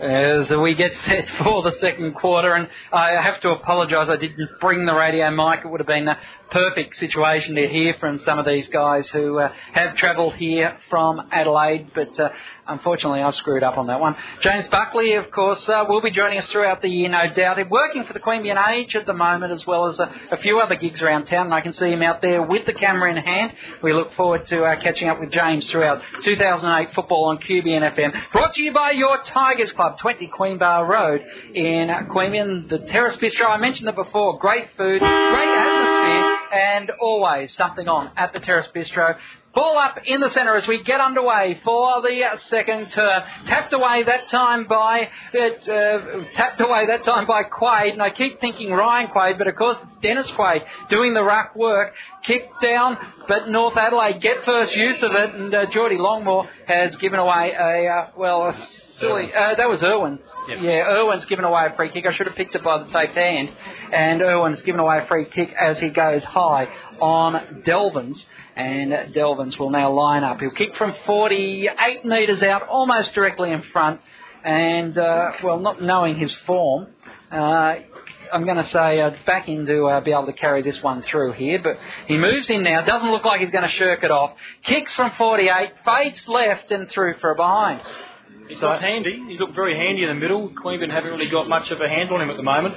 as we get set for the second quarter. And I have to apologise, I didn't bring the radio mic. It would have been a perfect situation to hear from some of these guys who uh, have travelled here from Adelaide, but uh, unfortunately I screwed up on that one. James Buckley, of course, uh, will be joining us throughout the year, no doubt. He's working for the Queanbeyan Age at the moment, as well as a, a, few other gigs around town, and I can see him out there with the camera in hand. We look forward to uh, catching up with James throughout 2008 football on QBN FM. Brought to you by your Tigers Club. 20 Queenbar Road in Queanbeyan. The Terrace Bistro, I mentioned it before. Great food, great atmosphere, and always something on at the Terrace Bistro. Ball up in the centre as we get underway for the second term. Tapped away that time by uh, tapped away that time by Quaid, and I keep thinking Ryan Quaid, but of course it's Dennis Quade doing the ruck work. Kicked down, but North Adelaide get first use of it, and uh, Geordie Longmore has given away a uh, well a silly. Uh, that was Irwin. Yep. Yeah, Irwin's given away a free kick. I should have picked it by the safe hand. And Irwin's given away a free kick as he goes high on Delvins. And Delvins will now line up. He'll kick from 48 metres out, almost directly in front. And, uh, well, not knowing his form, uh, I'm going to say uh, back in to uh, be able to carry this one through here. But he moves in now. Doesn't look like he's going to shirk it off. Kicks from 48, fades left and through for a behind. He's looked handy. He's looked very handy in the middle. Queanbeyan haven't really got much of a handle on him at the moment.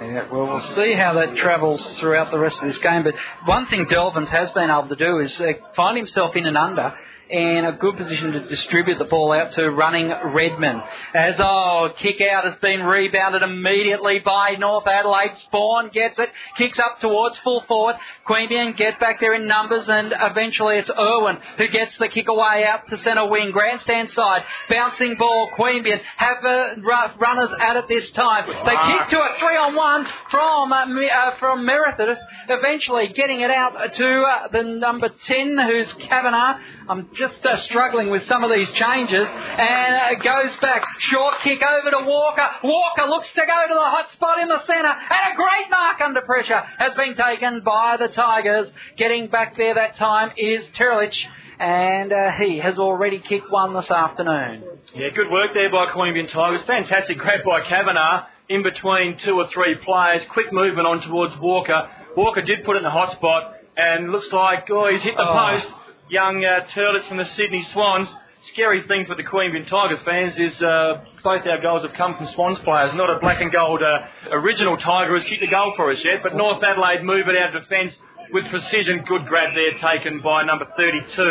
Yeah, well, we'll see how that travels throughout the rest of this game. But one thing Delvins has been able to do is uh, find himself in and under in a good position to distribute the ball out to running Redman. As, oh, kick out has been rebounded immediately by North Adelaide. Spawn gets it, kicks up towards full forward. Queanbeyan get back there in numbers and eventually it's Irwin who gets the kick away out to centre wing. Grandstand side, bouncing ball. Queanbeyan have uh, runners at it this time. They kick to it, three on one from, uh, uh, from Meredith, eventually getting it out to uh, the number 10 who's Kavanagh. I'm just uh, struggling with some of these changes. And uh, it goes back. Short kick over to Walker. Walker looks to go to the hot spot in the centre. And a great mark under pressure has been taken by the Tigers. Getting back there that time is Turlich and uh, he has already kicked one this afternoon. Yeah, good work there by Queanbeyan Tigers. Fantastic grab by Kavanagh in between two or three players. Quick movement on towards Walker. Walker did put it in the hot spot and looks like, oh, he's hit the Oh. post. Young uh, Turlich from the Sydney Swans. Scary thing for the Queanbeyan Tigers fans is uh, both our goals have come from Swans players, not a black and gold uh, original Tiger who's kicked the goal for us yet. But North Adelaide move it out of defence with precision. Good grab there taken by number 32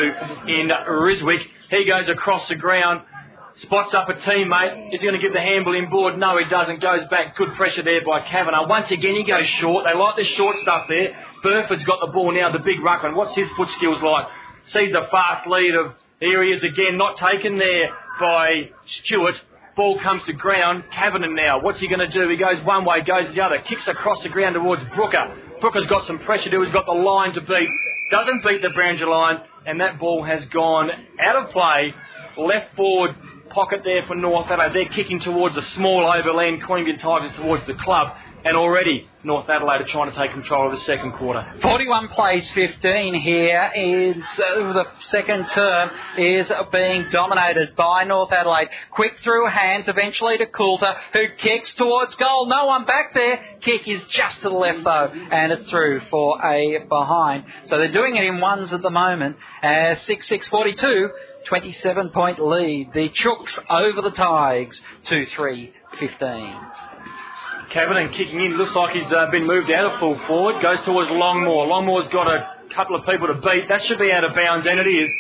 in Riswick. He goes across the ground spots up a teammate. Is he going to get the handball inboard? No, he doesn't. Goes back. Good pressure there by Kavanagh. Once again, he goes short. They like the short stuff there. Burford's got the ball now, the big ruckman. What's his foot skills like? Sees a fast lead of, here he is again, not taken there by Stewart. Ball comes to ground. Kavanagh now. What's he going to do? He goes one way, goes the other. Kicks across the ground towards Brooker. Brooker's got some pressure to. He's got the line to beat. Doesn't beat the Branger line. And that ball has gone out of play. Left forward pocket there for North Adelaide. They're kicking towards a small overland Queanbeyan Tigers towards the club. And already North Adelaide are trying to take control of the second quarter. 41 plays 15 here is uh, the second term is being dominated by North Adelaide. Quick through hands eventually to Coulter who kicks towards goal. No one back there. Kick is just to the left though and it's through for a behind. So they're doing it in ones at the moment. Uh, 6-6-42, 27 point lead. The Chooks over the Tigers 2-3-15. Kavanagh kicking in. Looks like he's uh, been moved out of full forward. Goes towards Longmore. Longmore's got a couple of people to beat. That should be out of bounds, and it is.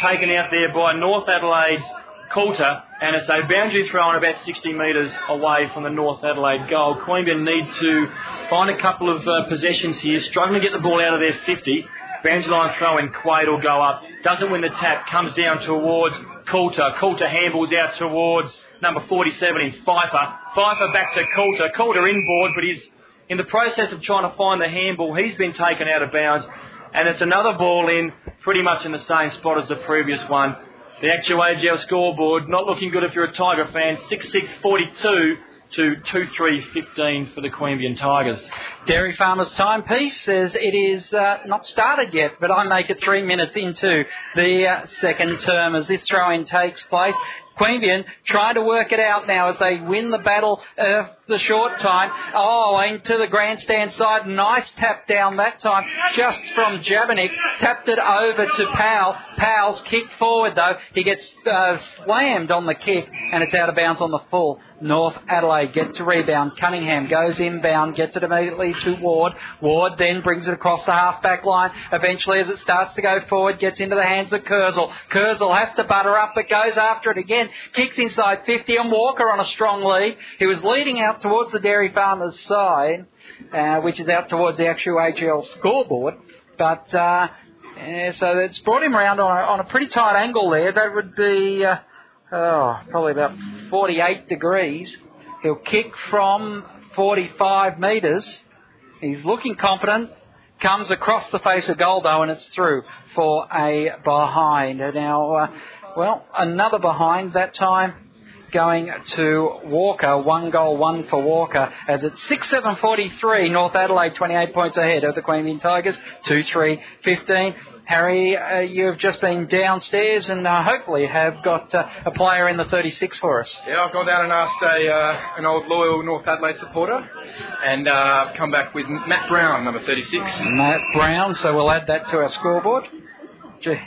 Taken out there by North Adelaide's Coulter, and it's a boundary throw on about 60 metres away from the North Adelaide goal. Queanbeyan need to find a couple of uh, possessions here. Struggling to get the ball out of their 50. Boundary line throw in, Quaid will go up. Doesn't win the tap, comes down towards Coulter. Coulter handballs out towards number 47 in Pfeiffer. Pfeiffer back to Coulter. Coulter inboard, but he's in the process of trying to find the handball. He's been taken out of bounds. And it's another ball in, pretty much in the same spot as the previous one. The ActewAGL scoreboard, not looking good if you're a Tiger fan. 6-6-42 to 2-3-15 for the Queanbeyan Tigers. Dairy Farmers Timepiece says it is uh, not started yet, but I make it three minutes into the uh, second term as this throw-in takes place. Queanbeyan trying to work it out now as they win the battle of the short time. Oh, into the grandstand side. Nice tap down that time just from Jabanik. Tapped it over to Powell. Powell's kicked forward though. He gets uh, slammed on the kick and it's out of bounds on the full. North Adelaide gets a rebound. Cunningham goes inbound, gets it immediately to Ward. Ward then brings it across the half-back line. Eventually, as it starts to go forward, gets into the hands of Kurzel. Kurzel has to butter up, but goes after it again. Kicks inside 50, and Walker on a strong lead. He was leading out towards the Dairy Farmers side, uh, which is out towards the ActewAGL scoreboard. But uh, yeah, so it's brought him around on a, on a pretty tight angle there. That would be uh, oh, probably about 48 degrees. He'll kick from 45 metres. He's looking confident. Comes across the face of goal though, and it's through for a behind. Now, uh, well, another behind that time going to Walker. One goal, one for Walker. As it's 6 7 43, North Adelaide 28 points ahead of the Queanbeyan Tigers. 2 3 15. Harry, uh, you've just been downstairs and uh, hopefully have got uh, a player in the 36 for us. Yeah, I've gone down and asked a uh, an old loyal North Adelaide supporter, and uh, come back with Matt Brown, number 36. Matt Brown, so we'll add that to our scoreboard. Gee.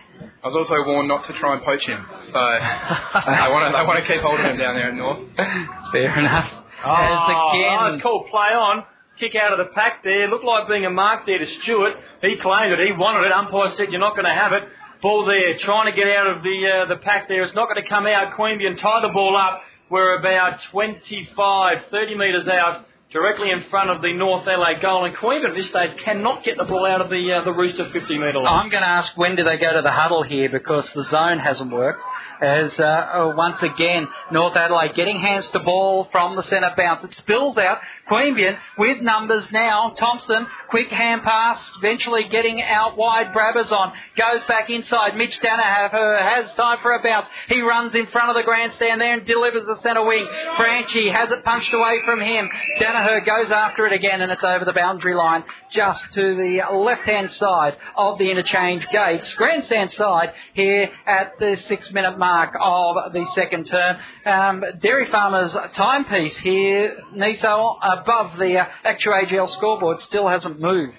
I was also warned not to try and poach him, so I want to I want to keep holding him down there at North. Fair enough. Oh, As again, nice call. Play on. Kick out of the pack there. Looked like being a mark there to Stewart. He claimed it. He wanted it. Umpire said, you're not going to have it. Ball there. Trying to get out of the uh, the pack there. It's not going to come out. Queanbeyan tie the ball up. We're about 25, 30 metres out. Directly in front of the North Adelaide goal, and Queanbeyan at this stage cannot get the ball out of the uh, the Rooster 50 metre line. I'm going to ask when do they go to the huddle here because the zone hasn't worked. As uh, oh, once again, North Adelaide getting hands to ball from the centre bounce. It spills out. Queanbeyan with numbers now. Thompson, quick hand pass, eventually getting out wide. Brabbers on. Goes back inside. Mitch Danaher has time for a bounce. He runs in front of the grandstand there and delivers the centre wing. Franchi has it punched away from him. Danaher goes after it again and it's over the boundary line just to the left-hand side of the interchange gates. Grandstand side here at the six-minute mark of the second term. Um, Dairy Farmers timepiece here, Niso, above the uh, ActewAGL scoreboard still hasn't moved.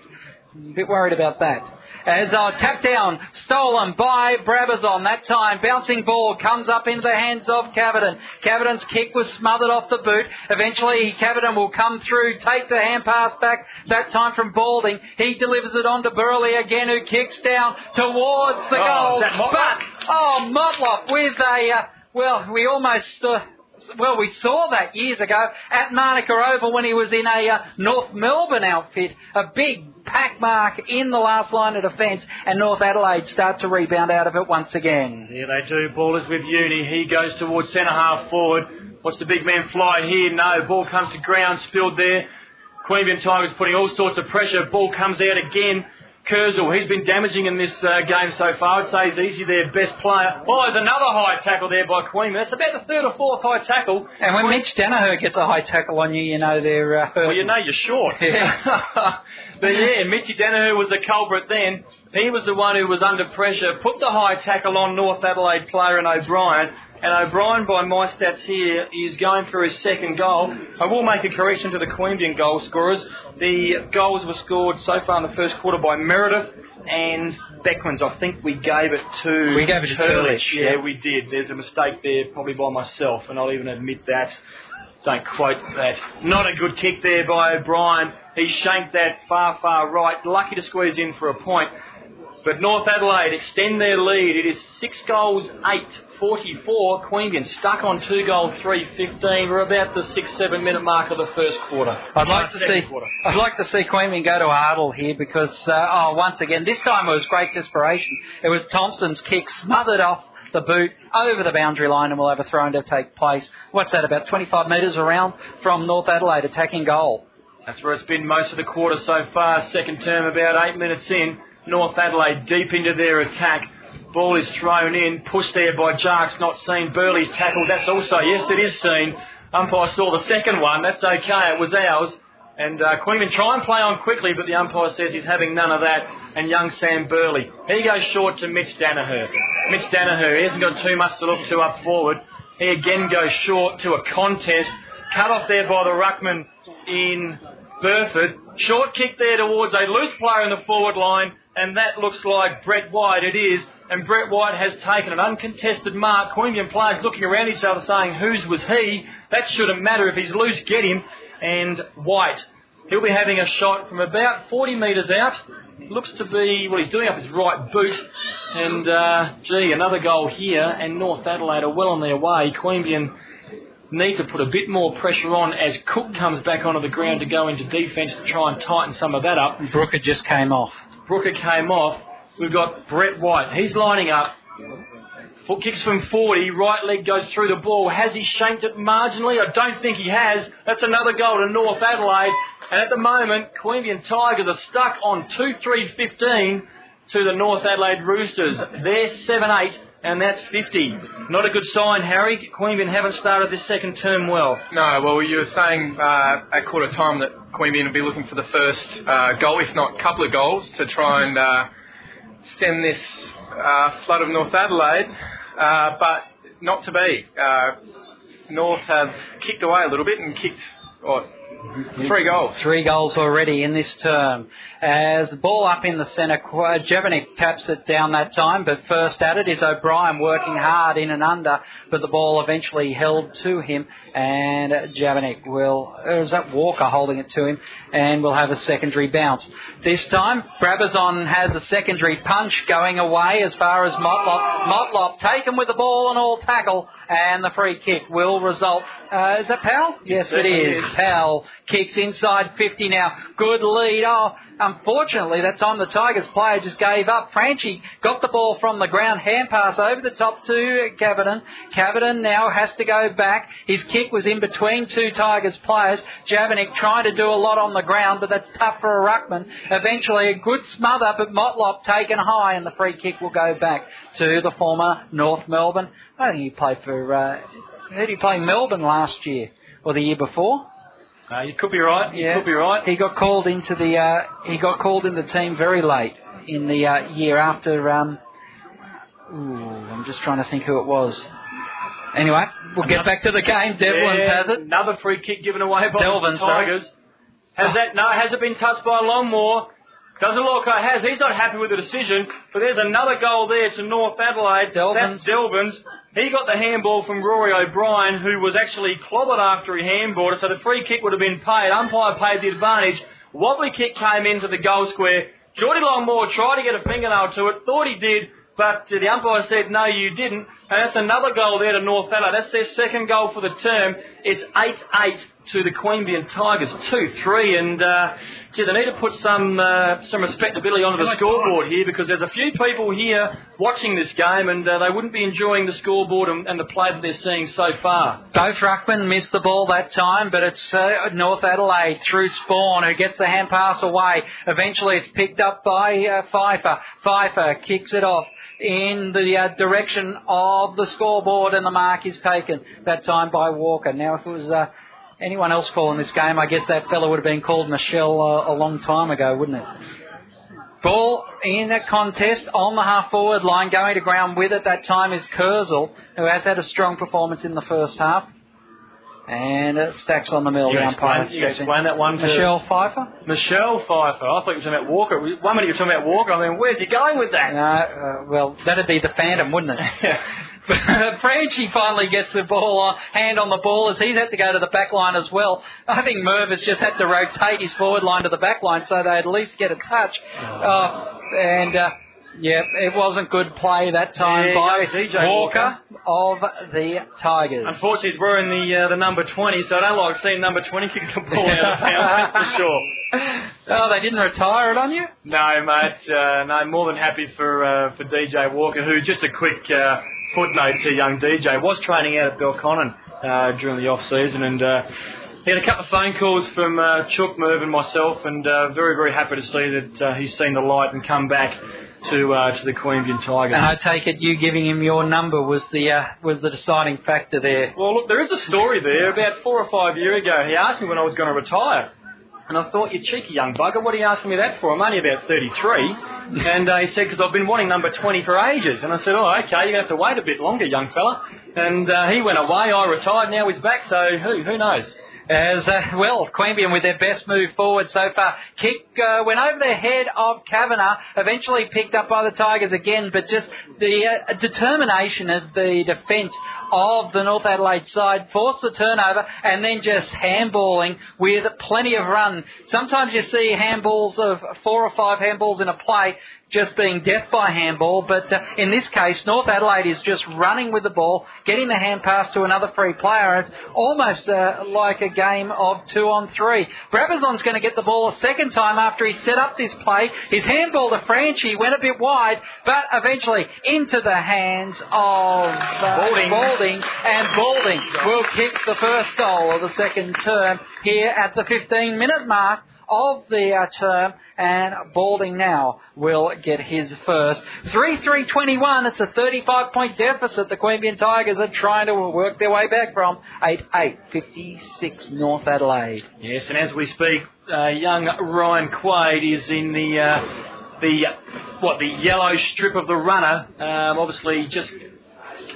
A bit worried about that as uh, tapped down, stolen by Brabazon. That time, bouncing ball comes up into the hands of Cavidan. Cavidan's kick was smothered off the boot. Eventually, Cavidan will come through, take the hand pass back, that time from Balding. He delivers it on to Burley again, who kicks down towards the oh, goal. But, oh, Motlop with a, uh, well, we almost, uh, well, we saw that years ago at Manuka Oval when he was in a uh, North Melbourne outfit. A big pack mark in the last line of defence, and North Adelaide start to rebound out of it once again. Yeah, they do. Ball is with Uni. He goes towards centre half forward. What's the big man fly here? No. Ball comes to ground, spilled there. Queanbeyan Tigers putting all sorts of pressure. Ball comes out again. Kurzel, he's been damaging in this uh, game so far. I'd say he's easily their best player. Oh, there's another high tackle there by Queen. That's about the third or fourth high tackle. And when Mitch Danaher gets a high tackle on you, you know they're uh, Well, you know you're short. Yeah. but yeah, Mitchy Danaher was the culprit then. He was the one who was under pressure, put the high tackle on North Adelaide player and O'Brien, and O'Brien, by my stats here, is going for his second goal. I will make a correction to the Queanbeyan goal scorers. The goals were scored so far in the first quarter by Meredith and Beckmans. I think we gave it to. We gave it to Turlich. Yeah, yeah, we did. There's a mistake there, probably by myself, and I'll even admit that. Don't quote that. Not a good kick there by O'Brien. He shanked that far, far right. Lucky to squeeze in for a point. But North Adelaide extend their lead. It is six goals, eight 44. Queanbeyan stuck on two goal, three fifteen. We're about the six seven minute mark of the first quarter. I'd like to see. Quarter. I'd like to see Queanbeyan go to Ardle here because uh, oh once again this time it was great desperation. It was Thompson's kick smothered off the boot over the boundary line and we'll have a throw in to take place. What's that, about 25 metres around from North Adelaide attacking goal? That's where it's been most of the quarter so far. Second term, about eight minutes in. North Adelaide deep into their attack. Ball is thrown in, pushed there by Jarks, not seen. Burley's tackled. That's also, yes, it is seen. Umpire saw the second one. That's okay. It was ours. And uh, Queanbeyan try and play on quickly, but the umpire says he's having none of that. And young Sam Burley. He goes short to Mitch Danaher. Mitch Danaher, he hasn't got too much to look to up forward. He again goes short to a contest. Cut off there by the Ruckman in Burford. Short kick there towards a loose player in the forward line and that looks like Brett White. It is, and Brett White has taken an uncontested mark. Queanbeyan players looking around each other saying, whose was he? That shouldn't matter. If he's loose, get him. And White, he'll be having a shot from about 40 metres out. Looks to be, well, he's doing up his right boot. And, uh, gee, another goal here, and North Adelaide are well on their way. Queanbeyan need to put a bit more pressure on as Cook comes back onto the ground to go into defence to try and tighten some of that up. Brooker just came off. Brooker came off. We've got Brett White. He's lining up. Foot kicks from 40. Right leg goes through the ball. Has he shanked it marginally? I don't think he has. That's another goal to North Adelaide. And at the moment, Queanbeyan Tigers are stuck on 2-3-15 to the North Adelaide Roosters. They're 7-8 and that's 50. Not a good sign, Harry. Queanbeyan haven't started this second term well. No, well, you were saying uh, at quarter time that Queanbeyan will be looking for the first uh, goal, if not a couple of goals, to try and uh, stem this uh, flood of North Adelaide, uh, but not to be. Uh, North have kicked away a little bit and kicked, what, Three goals. Three goals already in this term. As the ball up in the centre, Jevanic taps it down that time, but first at it is O'Brien working hard in and under, but the ball eventually held to him, and Jevanic will, or is that Walker holding it to him, and will have a secondary bounce. This time, Brabazon has a secondary punch going away as far as Motlop. Motlop taken with the ball and all tackle, and the free kick will result. Uh, is that Powell? Yes, it is. Powell kicks inside 50 now. Good lead. Oh, unfortunately, that time the Tigers player just gave up. Franchi got the ball from the ground. Hand pass over the top to Cavidan. Cavidan now has to go back. His kick was in between two Tigers players. Javanik trying to do a lot on the ground, but that's tough for a ruckman. Eventually, a good smother, but Motlop taken high, and the free kick will go back to the former North Melbourne. I think he played for. Uh, who did he play? Melbourne last year or the year before? Uh, you could be right. You Yeah. could be right. He got called into the uh, he got called in the team very late in the uh, year after. Um, ooh, I'm just trying to think who it was. Anyway, we'll get back to the game. Devlin Yeah, has it. Another free kick given away by Delvin, the sorry. Tigers. Has that no? Has it been touched by Longmore? Doesn't look like has. He's not happy with the decision. But there's another goal there to North Adelaide. Delvin's. That's Delvin's. He got the handball from Rory O'Brien, who was actually clobbered after he handballed it. So the free kick would have been paid. Umpire paid the advantage. Wobbly kick came into the goal square. Geordie Longmore tried to get a fingernail to it. Thought he did. But the umpire said, no, you didn't. And that's another goal there to North Adelaide. That's their second goal for the term. It's 8-8 to the Queanbeyan Tigers, 2-3. And, uh, gee, they need to put some, uh, some respectability onto the scoreboard here because there's a few people here watching this game and uh, they wouldn't be enjoying the scoreboard and, and the play that they're seeing so far. Both ruckmen missed the ball that time, but it's uh, North Adelaide through Spawn who gets the hand pass away. Eventually, it's picked up by uh, Pfeiffer. Pfeiffer kicks it off in the uh, direction of the scoreboard, and the mark is taken that time by Walker. Now, if it was uh, anyone else calling this game, I guess that fellow would have been called Michelle uh, a long time ago, wouldn't it? Ball in a contest on the half forward line, going to ground with it that time is Kurzel, who has had a strong performance in the first half. And it stacks on the middle. You the explain- umpire you explain that one to- Michelle Pfeiffer? Michelle Pfeiffer. I thought you were talking about Walker. One minute you were talking about Walker. I mean, where's he going with that? No, uh, well, that'd be the Phantom, wouldn't it? Franchi finally gets the ball on, hand on the ball as he's had to go to the back line as well. I think Merv has just had to rotate his forward line to the back line so they at least get a touch. Uh, and uh, yeah, it wasn't good play that time by DJ Walker of the Tigers. Unfortunately, he's wearing the uh, the number 20, so I don't like seeing number 20 kick the ball out of bounds, that's for sure. Oh, they didn't retire it on you? No, mate, uh, no, more than happy for uh, for DJ Walker, who, just a quick uh, footnote to young DJ, was training out at Belconnen uh, during the off-season, and uh, he had a couple of phone calls from uh, Chook, Merv and myself, and uh, very, very happy to see that uh, he's seen the light and come back to uh, to the Queanbeyan Tigers. And I take it you giving him your number was the uh, was the deciding factor there. Well, look, there is a story there. About four or five years ago, he asked me when I was going to retire. And I thought, you cheeky young bugger, what are you asking me that for? I'm only about 33. and uh, he said, because I've been wanting number 20 for ages. And I said, oh, okay, you're going to have to wait a bit longer, young fella. And uh, he went away, I retired, now he's back, so who, who knows? As uh, well, Queanbeyan with their best move forward so far. Kick uh, went over the head of Kavanagh, eventually picked up by the Tigers again, but just the uh, determination of the defence of the North Adelaide side forced the turnover and then just handballing with plenty of run. Sometimes you see handballs of four or five handballs in a play just being death by handball, but uh, in this case, North Adelaide is just running with the ball, getting the hand pass to another free player. It's almost uh, like a game of two on three. Brabazon's going to get the ball a second time after he set up this play. His handball to Franchi went a bit wide, but eventually into the hands of uh, Balding. Balding, and Balding will kick the first goal of the second term here at the 15 minute mark of the uh, term, and Balding now will get his first. 3 3 21, it's a 35 point deficit. The Queanbeyan Tigers are trying to work their way back from 8 8 56 North Adelaide. Yes, and as we speak, uh, young Ryan Quaid is in the uh, the what the yellow strip of the runner. Um, obviously, just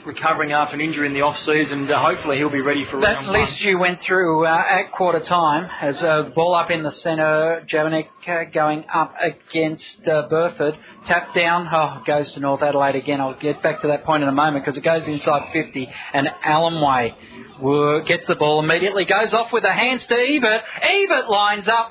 recovering after an injury in the off season. Uh, hopefully, he'll be ready for That round one. list you went through uh, at quarter time as uh, the ball up in the centre, Jovanik uh, going up against uh, Burford. Tap down, oh, goes to North Adelaide again. I'll get back to that point in a moment because it goes inside 50 and Alloway gets the ball immediately, goes off with the hands to Ebert. Ebert lines up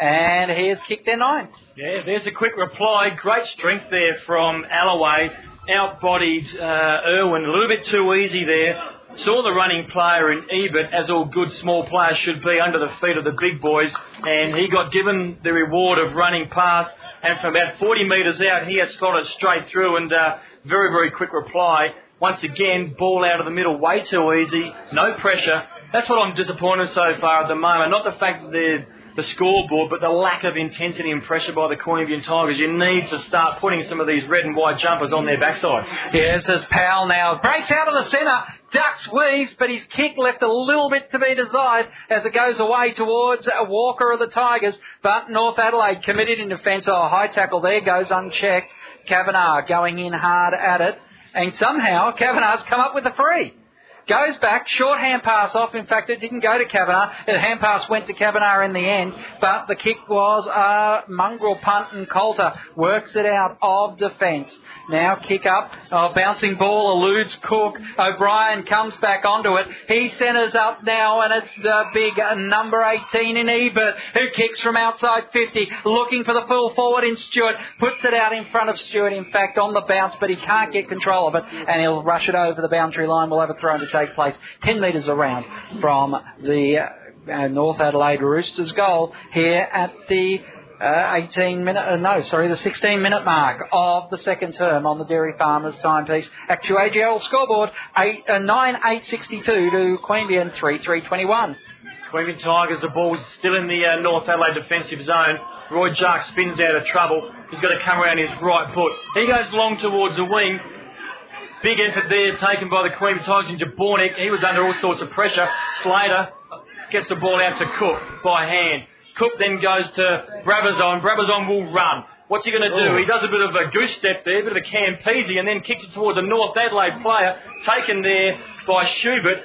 and he has kicked their nine. Yeah, there's a quick reply. Great strength there from Alloway. Outbodied uh, Irwin a little bit too easy there. Saw the running player in Ebert, as all good small players should be, under the feet of the big boys, and he got given the reward of running past. And from about 40 metres out, he had slotted straight through, and uh, very, very quick reply. Once again, ball out of the middle, way too easy, no pressure. That's what I'm disappointed so far at the moment. Not the fact that they're the scoreboard, but the lack of intensity and pressure by the Queanbeyan Tigers. You need to start putting some of these red and white jumpers on their backside. Yes, as Powell now breaks out of the centre, ducks weaves, but his kick left a little bit to be desired as it goes away towards a Walker of the Tigers. But North Adelaide committed in defence. Oh, high tackle there goes unchecked. Kavanagh going in hard at it. And somehow Kavanagh's come up with a free. Goes back, short hand pass off. In fact, it didn't go to Kavanagh. The hand pass went to Kavanagh in the end, but the kick was uh, a mongrel punt and Coulter works it out of defence. Now kick up, oh, bouncing ball eludes Cook. O'Brien comes back onto it. He centres up now and it's the big number 18 in Ebert who kicks from outside 50, looking for the full forward in Stewart. Puts it out in front of Stewart, in fact, on the bounce, but he can't get control of it and he'll rush it over the boundary line. We'll have a throw to take place 10 metres around from the uh, North Adelaide Roosters goal here at the uh, 18 minute, uh, no, sorry, the 16 minute mark of the second term on the Dairy Farmers timepiece. ActewAGL scoreboard 8, uh, 9 8 62 to Queanbeyan 3 3 21. Queanbeyan Tigers, the ball is still in the uh, North Adelaide defensive zone. Roy Jark spins out of trouble. He's got to come around his right foot. He goes long towards the wing. Big effort there taken by the Queen Tigers in Jabornik. He was under all sorts of pressure. Slater gets the ball out to Cook by hand. Cook then goes to Brabazon. Brabazon will run. What's he going to do? Oh. He does a bit of a goose step there, a bit of a Campese, and then kicks it towards a North Adelaide player, taken there by Schubert.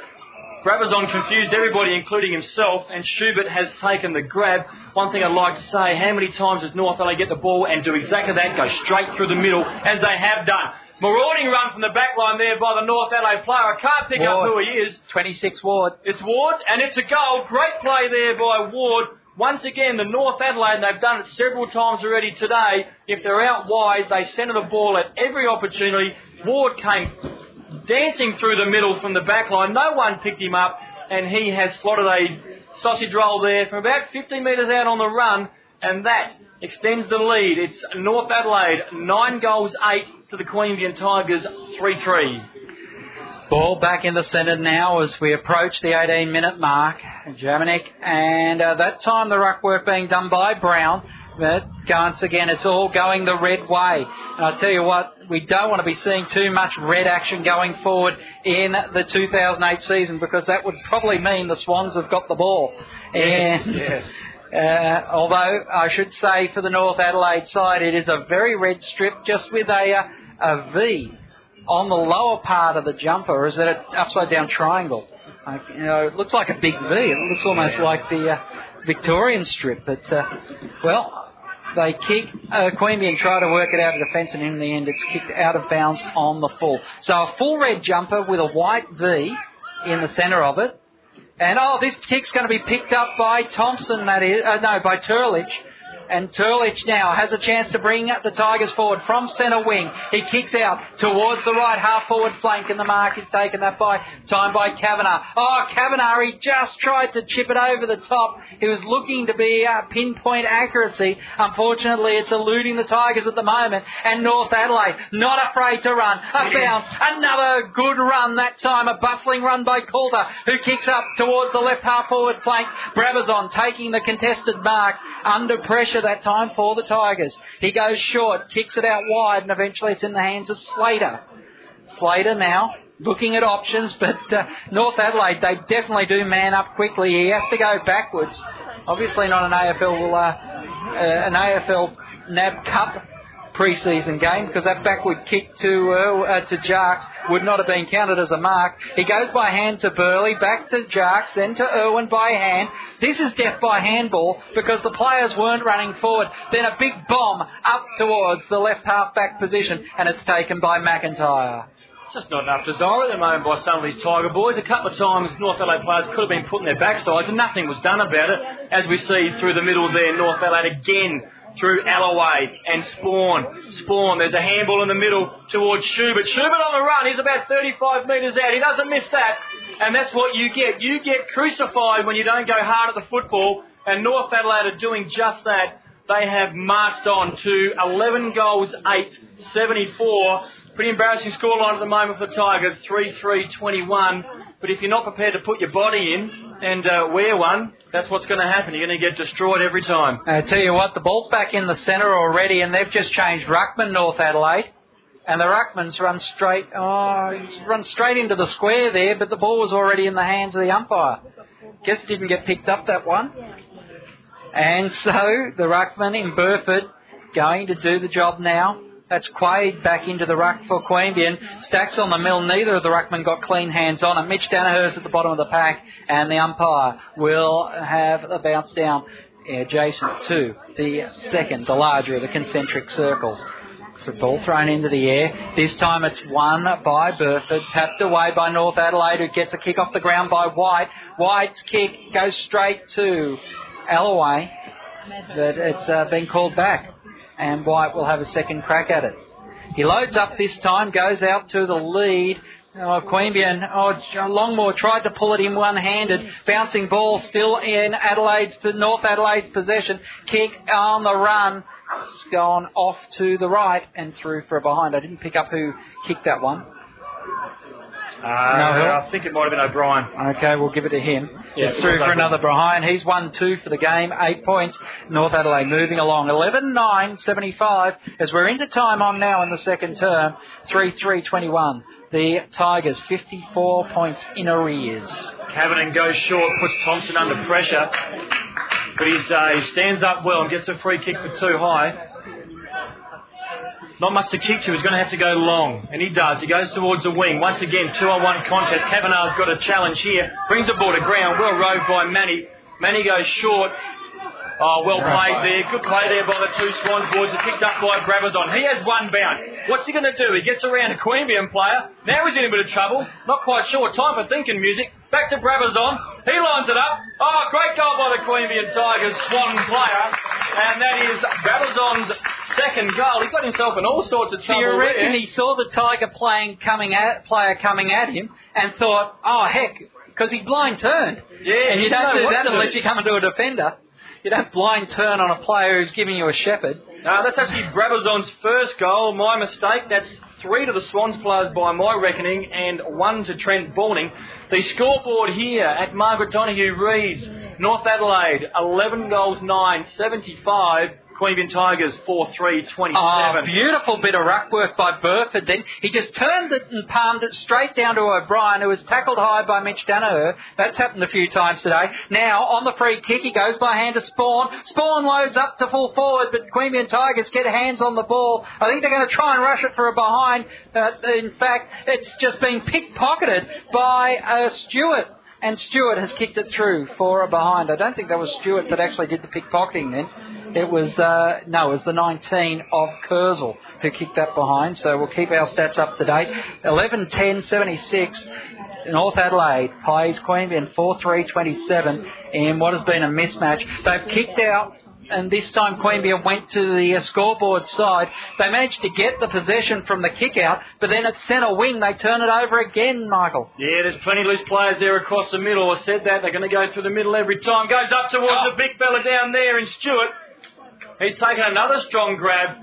Brabazon confused everybody, including himself, and Schubert has taken the grab. One thing I'd like to say, how many times does North Adelaide get the ball and do exactly that, go straight through the middle, as they have done? Marauding run from the back line there by the North Adelaide player. I can't pick Ward. up who he is. 26 Ward. It's Ward, and it's a goal. Great play there by Ward. Once again, the North Adelaide, and they've done it several times already today, if they're out wide, they centre the ball at every opportunity. Ward came dancing through the middle from the back line. No one picked him up, and he has slotted a sausage roll there from about 15 metres out on the run, and that extends the lead. It's North Adelaide, nine goals, eight to the Queanbeyan Tigers 3 3. Ball back in the centre now as we approach the 18 minute mark. Jaminek, and uh, that time the ruck work being done by Brown. But once again, it's all going the red way. And I tell you what, we don't want to be seeing too much red action going forward in the 2008 season because that would probably mean the Swans have got the ball. Yes, and yes. Uh, although I should say for the North Adelaide side, it is a very red strip just with a, uh, a V on the lower part of the jumper. Is it an upside down triangle? Uh, you know, it looks like a big V. It looks almost like the uh, Victorian strip. But, uh, well, they kick, uh, Queanbeyan try to work it out of defence, and in the end, it's kicked out of bounds on the full. So a full red jumper with a white V in the centre of it. And oh, this kick's going to be picked up by Thompson, that is, uh, no, by Turlich. And Turlich now has a chance to bring the Tigers forward from centre wing. He kicks out towards the right half forward flank, and the mark is taken that by time by Kavanagh. Oh, Kavanagh, he just tried to chip it over the top. He was looking to be uh, pinpoint accuracy. Unfortunately, it's eluding the Tigers at the moment. And North Adelaide, not afraid to run. A bounce, another good run that time. A bustling run by Coulter, who kicks up towards the left half forward flank. Brabazon taking the contested mark under pressure pressure that time for the Tigers. He goes short, kicks it out wide, and eventually it's in the hands of Slater. Slater now looking at options, but uh, North Adelaide, they definitely do man up quickly. He has to go backwards. Obviously not an AFL, uh, uh, an AFL NAB Cup pre-season game because that backward kick to uh, uh, to Jarks would not have been counted as a mark. He goes by hand to Burley, back to Jarks, then to Irwin by hand. This is death by handball because the players weren't running forward. Then a big bomb up towards the left half back position, and it's taken by McIntyre just not enough desire at the moment by some of these Tiger boys. A couple of times North Adelaide players could have been put in their backsides and nothing was done about it. As we see through the middle there, North Adelaide again through Alloway and Spawn. Spawn, there's a handball in the middle towards Schubert. Schubert on the run, he's about 35 metres out. He doesn't miss that. And that's what you get. You get crucified when you don't go hard at the football. And North Adelaide are doing just that. They have marched on to 11 goals, 8, 74. Pretty embarrassing scoreline at the moment for the Tigers, 3-3-21. But if you're not prepared to put your body in and uh, wear one, that's what's going to happen. You're going to get destroyed every time. I tell you what, the ball's back in the centre already, and they've just changed Ruckman, North Adelaide. And the Ruckman's run straight, oh, run straight into the square there, but the ball was already in the hands of the umpire. Guess didn't get picked up that one. And so the Ruckman in Burford going to do the job now. That's Quaid back into the ruck for Queanbeyan. Stacks on the mill. Neither of the ruckmen got clean hands on it. Mitch Danaher's at the bottom of the pack, and the umpire will have a bounce down adjacent to the second, the larger of the concentric circles. The ball thrown into the air. This time it's won by Burford, tapped away by North Adelaide, who gets a kick off the ground by White. White's kick goes straight to Alloway, but it's uh, been called back and White will have a second crack at it. He loads up this time, goes out to the lead. Oh, Queanbeyan, oh, Longmore tried to pull it in one-handed. Bouncing ball still in Adelaide's, North Adelaide's possession. Kick on the run. It's gone off to the right and through for a behind. I didn't pick up who kicked that one. Uh, no, I think it might have been O'Brien. Okay, we'll give it to him. Yeah, it's through for another Brian. He's won two for the game, eight points. North Adelaide moving along. 11 9 75 as we're into time on now in the second term. 3 3 21. The Tigers 54 points in arrears. Kavanagh goes short, puts Thompson under pressure. But he's, uh, he stands up well and gets a free kick for too high. Not much to kick to. He's going to have to go long. And he does. He goes towards the wing. Once again, two on one contest. Kavanagh's got a challenge here. Brings the ball to ground. Well rowed by Manny. Manny goes short. Oh, well played there. Good play there by the two Swans boys. It's picked up by Brabazon. He has one bounce. What's he going to do? He gets around a Queanbeyan player. Now he's in a bit of trouble. Not quite sure. Time for thinking music. Back to Brabazon. He lines it up. Oh, great goal by the Queanbeyan Tigers Swan player. And that is Brabazon's second goal. He got himself in all sorts of trouble. Do you reckon there. he saw the Tiger playing coming at player coming at him and thought, oh heck, because he blind turned. Yeah, and you don't do that unless you come into a defender. You don't blind turn on a player who's giving you a shepherd. No, that's actually Brabazon's first goal. My mistake. That's three to the Swans players by my reckoning, and one to Trent Borning. The scoreboard here at Margaret Donoghue reads North Adelaide 11 goals 9, 75. Queanbeyan Tigers 4 3 27. Oh, beautiful bit of ruck work by Burford then. He just turned it and palmed it straight down to O'Brien, who was tackled high by Mitch Danaher. That's happened a few times today. Now, on the free kick, he goes by hand to Spawn. Spawn loads up to full forward, but Queanbeyan Tigers get hands on the ball. I think they're going to try and rush it for a behind. Uh, in fact, it's just been pickpocketed by uh, Stewart and Stewart has kicked it through for a behind. I don't think that was Stewart that actually did the pickpocketing then. It was, uh, no, it was the 19 of Kurzel who kicked that behind. So we'll keep our stats up to date. 11 10 76. North Adelaide plays Queanbeyan 4 3 27 in what has been a mismatch. They've kicked out and this time Queanbeyan went to the uh, scoreboard side. They managed to get the possession from the kick out, but then at centre wing they turn it over again, Michael. Yeah, there's plenty of loose players there across the middle. I said that. They're going to go through the middle every time. Goes up towards Oh. the big fella down there in Stewart. He's taken another strong grab.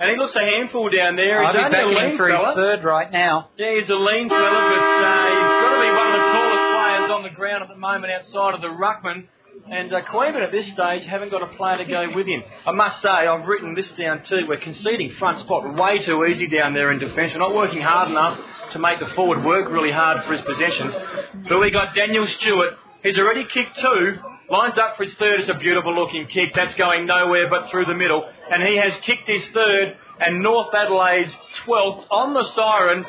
And he looks a handful down there. He's I'll be only a lean for his fella. third right now. Yeah, he's a lean fella, but uh, he's got to be one of the tallest players on the ground at the moment outside of the ruckman. And uh, Queanbeyan at this stage haven't got a player to go with him. I must say, I've written this down too. We're conceding front spot way too easy down there in defence. We're not working hard enough to make the forward work really hard for his possessions. But we got Daniel Stewart. He's already kicked two. Lines up for his third. It's a beautiful looking kick. That's going nowhere but through the middle. And he has kicked his third. And North Adelaide's 12th on the siren.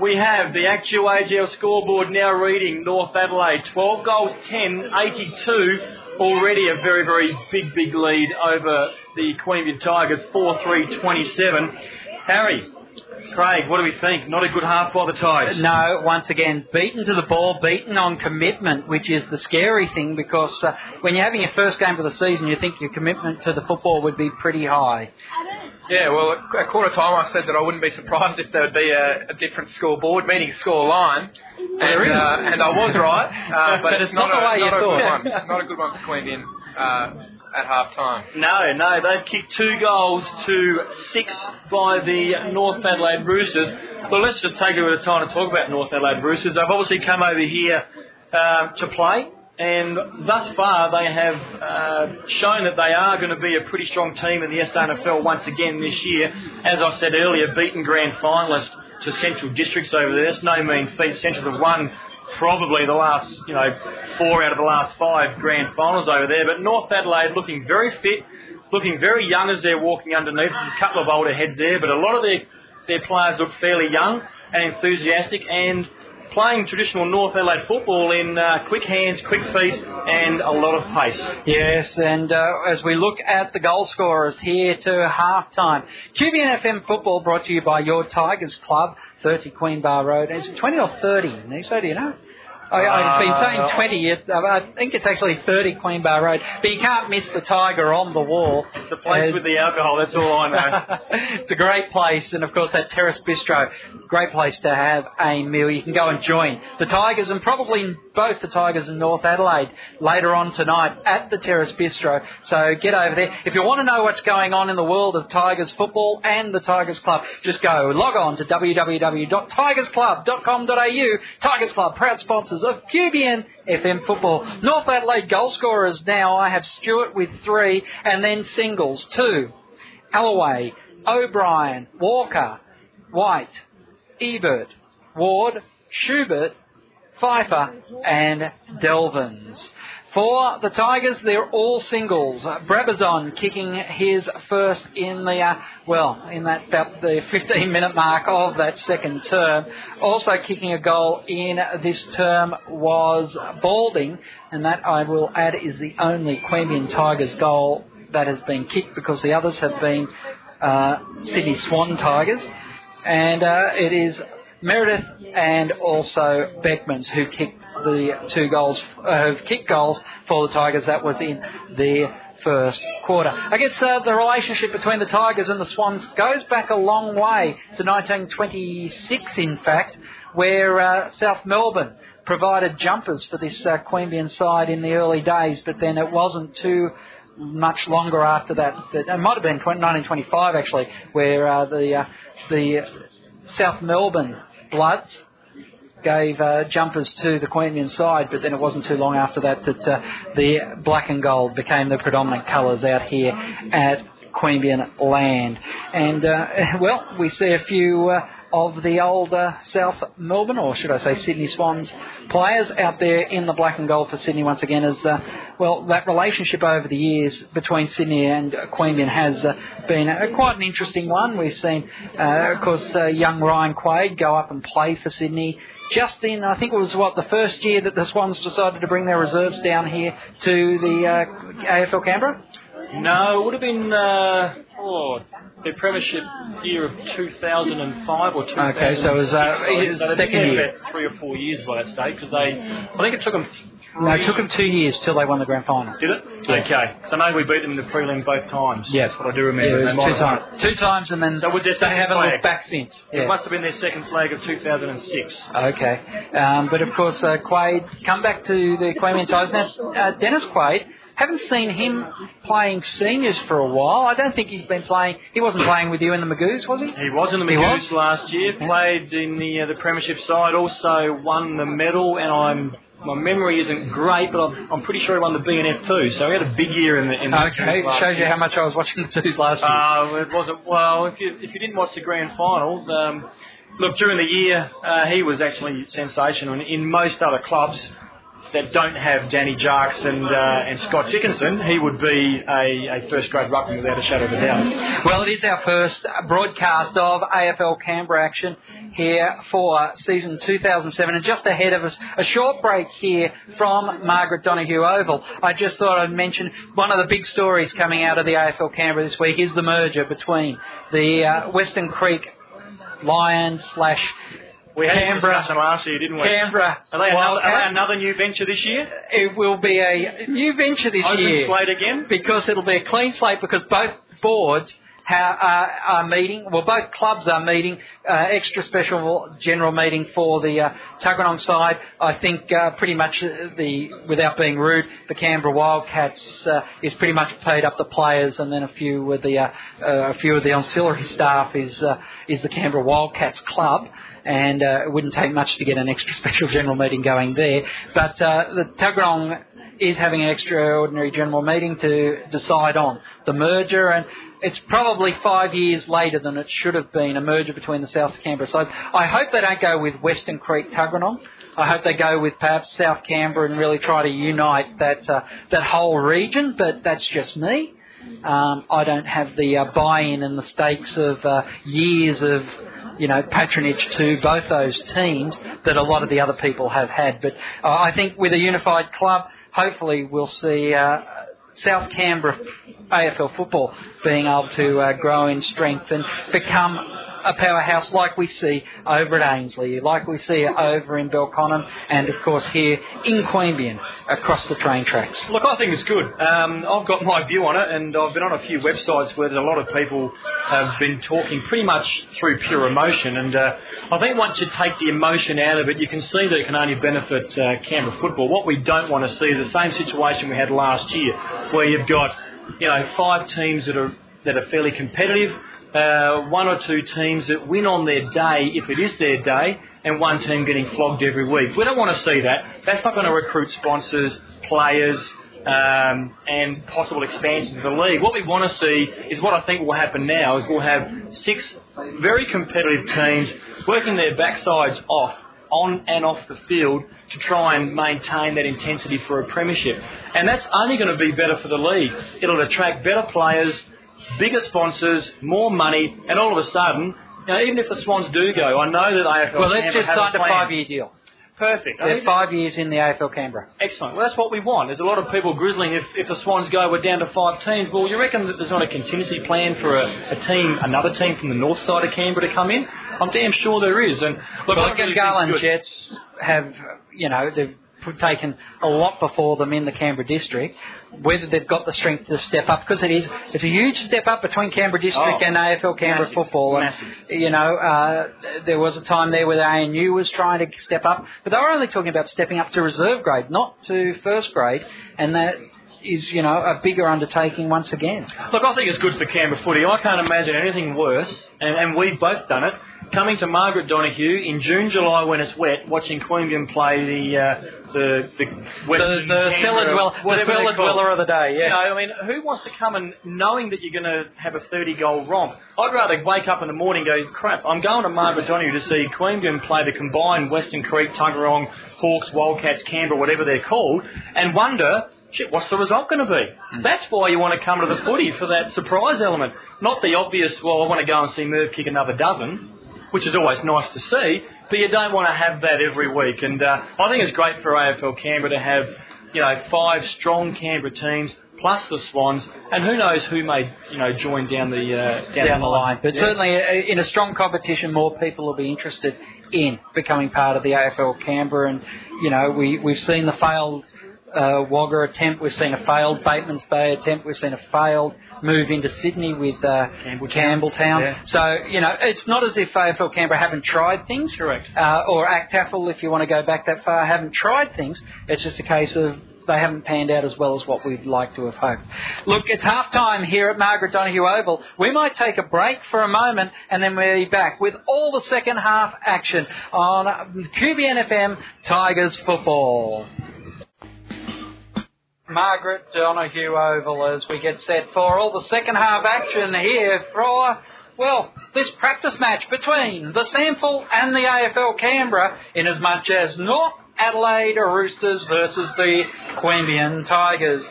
We have the actual scoreboard now reading North Adelaide 12 goals 10, 82. Already a very, very big, big lead over the Queanbeyan Tigers 4 3 27. Harry, Craig, what do we think? Not a good half by the Tigers. No, once again, beaten to the ball, beaten on commitment, which is the scary thing because uh, when you're having your first game of the season, you think your commitment to the football would be pretty high. Yeah, well, at at quarter time I said that I wouldn't be surprised if there would be a, a different scoreboard, meaning score line. And, there is. Uh, and I was right, uh, but, But it's not the a, way you a thought. good one. Not a good one for Queanbeyan uh, at half time. No, no, they've kicked two goals to six by the North Adelaide Roosters. Well, let's just take a bit of time to talk about North Adelaide Roosters. They've obviously come over here um, to play. and thus far they have uh, shown that they are going to be a pretty strong team in the SANFL once again this year. As I said earlier, beaten grand finalist to Central Districts over there. That's no mean feat. Central have won probably the last, you know, four out of the last five grand finals over there. But North Adelaide looking very fit, looking very young as they're walking underneath. There's a couple of older heads there, but a lot of their, their players look fairly young and enthusiastic and playing traditional North Adelaide football in uh, quick hands, quick feet, and a lot of pace. Yes, and uh, as we look at the goal scorers here to half time, QBN FM football brought to you by your Tigers Club, 30 Queen Bar Road. Is it 20 or 30? Niso, do you know? I, I've been saying Uh, 20. It, I think it's actually 30 Queen Bar Road. But you can't miss the tiger on the wall. It's the place As- with the alcohol, that's all I know. it's a great place, and of course that Terrace Bistro, great place to have a meal. You can go and join the Tigers, and probably both the Tigers and North Adelaide later on tonight at the Terrace Bistro. So get over there. If you want to know what's going on in the world of Tigers football and the Tigers Club, just go log on to www.tigersclub.com.au. Tigers Club, proud sponsors of QBN FM football. North Adelaide goal scorers now. I have Stewart with three, and then singles two. Alloway, O'Brien, Walker, White, Ebert, Ward, Schubert, Pfeiffer, and Delvins. For the Tigers, they're all singles. Uh, Brabazon kicking his first in the, uh, well, in that about the 15 minute mark of that second term. Also kicking a goal in this term was Balding, and that I will add is the only Queanbeyan Tigers goal that has been kicked because the others have been uh, Sydney Swan Tigers. And uh, it is Meredith and also Beckmans who kicked the two goals, uh, who've kicked goals for the Tigers. That was in the first quarter. I guess uh, the relationship between the Tigers and the Swans goes back a long way to 1926, in fact, where uh, South Melbourne provided jumpers for this uh, Queanbeyan side in the early days, but then it wasn't too much longer after that. it might have been 20, 1925 actually, where uh, the uh, the South Melbourne Bloods gave uh, jumpers to the Queanbeyan side, but then it wasn't too long after that that uh, the black and gold became the predominant colours out here at Queanbeyan land. And, uh, well, we see a few uh, of the old uh, South Melbourne, or should I say Sydney Swans players out there in the black and gold for Sydney once again as, uh, well, that relationship over the years between Sydney and Queanbeyan has uh, been uh, quite an interesting one. We've seen, uh, of course, uh, young Ryan Quaid go up and play for Sydney just in, I think it was what, the first year that the Swans decided to bring their reserves down here to the uh, AFL Canberra? No, it would have been uh, oh, the premiership year of 2005 or 2006. Okay, so it was, uh, his been second year. about three or four years by that stage because they, I think it took them. No, it took them two years till they won the grand final. Did it? Yeah. Okay. So maybe we beat them in the prelim both times. Yes. What I do Yeah, remember. it was two times. Two times, and then So their they haven't flag? looked back since. It must have been their second flag of 2006. Okay. Um, but of course, uh, Quaid, come back to the Queanbeyan Tigers. Now, uh, Dennis Quaid, haven't seen him playing seniors for a while. I don't think he's been playing, he wasn't playing with you in the Magoos, was he? He was in the He Magoos last year. Played in the uh, the premiership side. Also won the medal, and I'm my memory isn't great, but I'm, I'm pretty sure he won the BNF too. So he had a big year in the in the Okay, last shows you how much I was watching the twos last year. Uh, it wasn't well. If you if you didn't watch the grand final, um, look during the year uh, he was actually sensational. In most other clubs that don't have Danny Jarks and uh, and Scott Dickinson, he would be a, a first grade ruckman without a shadow of a doubt. Well, it is our first broadcast of AFL Canberra action here for season 2007. And just ahead of us, a short break here from Margaret Donoghue Oval. I just thought I'd mention one of the big stories coming out of the AFL Canberra this week is the merger between the uh, Weston Creek Lions slash We had Canberra- discussion last year, didn't we? Canberra Are they, another, are they another new venture this year? It will be a new venture this Open year slate again? because it'll be a clean slate because both boards how, uh, are meeting. Well, both clubs are meeting. Uh, extra special general meeting for the uh, Tuggeranong side. I think uh, pretty much the, without being rude, the Canberra Wildcats uh, is pretty much paid up the players, and then a few with the uh, uh, a few of the ancillary staff is uh, is the Canberra Wildcats club and uh, it wouldn't take much to get an extra special general meeting going there. But uh, the Tuggeranong is having an extraordinary general meeting to decide on the merger, and it's probably five years later than it should have been, a merger between the South Canberra sides. I hope they don't go with Weston Creek Tuggeranong. I hope they go with perhaps South Canberra and really try to unite that uh, that whole region. But that's just me. Um, I don't have the uh, buy-in and the stakes of uh, years of you know, patronage to both those teams that a lot of the other people have had. But uh, I think with a unified club, hopefully we'll see uh, South Canberra AFL football being able to uh, grow in strength and become a powerhouse like we see over at Ainslie, like we see over in Belconnen, and of course here in Queanbeyan across the train tracks. Look, I think it's good. Um, I've got my view on it, and I've been on a few websites where a lot of people have been talking pretty much through pure emotion, and uh, I think once you take the emotion out of it, you can see that it can only benefit uh, Canberra football. What we don't want to see is the same situation we had last year, where you've got you know five teams that are that are fairly competitive uh, one or two teams that win on their day, if it is their day, and one team getting flogged every week. We don't want to see that. That's not going to recruit sponsors, players, um, and possible expansion of the league. What we want to see is what I think will happen now is we'll have six very competitive teams working their backsides off on and off the field to try and maintain that intensity for a premiership. And that's only going to be better for the league. It'll attract better players, bigger sponsors, more money, and all of a sudden, you know, even if the Swans do go, I know that AFL. Well, let's just sign a five-year deal. Perfect. They're five years in the AFL Canberra. Excellent. Well, that's what we want. There's a lot of people grizzling if, if the Swans go, we're down to five teams. Well, you reckon that there's not a contingency plan for a, a team, another team from the north side of Canberra to come in? I'm damn sure there is. And look, well, the Gungahlin Jets have, you know, they've taken a lot before them in the Canberra district. Whether they've got the strength to step up, because it is, it's a huge step up between Canberra district oh, and AFL Canberra massive, football. And, massive. You know, uh, there was a time there where the ANU was trying to step up, but they were only talking about stepping up to reserve grade, not to first grade, and that is, you know, a bigger undertaking once again. Look, I think it's good for Canberra footy. I can't imagine anything worse, and, and we've both done it. Coming to Margaret Donoghue in June, July when it's wet, watching Queanbeyan play the uh, the the Western the, the cellar dweller, the cellar dweller of the day. Yeah. You know, I mean, who wants to come and knowing that you're going to have a 30 goal romp? I'd rather wake up in the morning and go, crap, I'm going to Margaret Donoghue to see Queanbeyan play the combined Weston Creek, Tuggeranong, Hawks, Wildcats, Canberra, whatever they're called, and wonder. Shit, what's the result going to be? Mm. That's why you want to come to the footy for that surprise element, not the obvious. Well, I want to go and see Merv kick another dozen which is always nice to see, but you don't want to have that every week. And uh, I think it's great for AFL Canberra to have, you know, five strong Canberra teams plus the Swans, and who knows who may, you know, join down the uh, down, down the line. But yeah. certainly, uh, in a strong competition, more people will be interested in becoming part of the AFL Canberra. And you know, we we've seen the failed uh, Wagga attempt. We've seen a failed Bateman's Bay attempt. We've seen a failed move into Sydney with uh, Campbelltown. Campbelltown. Yeah. So, you know, it's not as if AFL Canberra haven't tried things. Correct. Uh, or ACTAFL, if you want to go back that far, haven't tried things. It's just a case of they haven't panned out as well as what we'd like to have hoped. Look, it's half time here at Margaret Donoghue Oval. We might take a break for a moment and then we'll be back with all the second half action on QBN FM Tigers football. Margaret Donoghue Oval as we get set for all the second half action here for, well, this practice match between the SANFL and the AFL Canberra in as much as North Adelaide Roosters versus the Queanbeyan Tigers.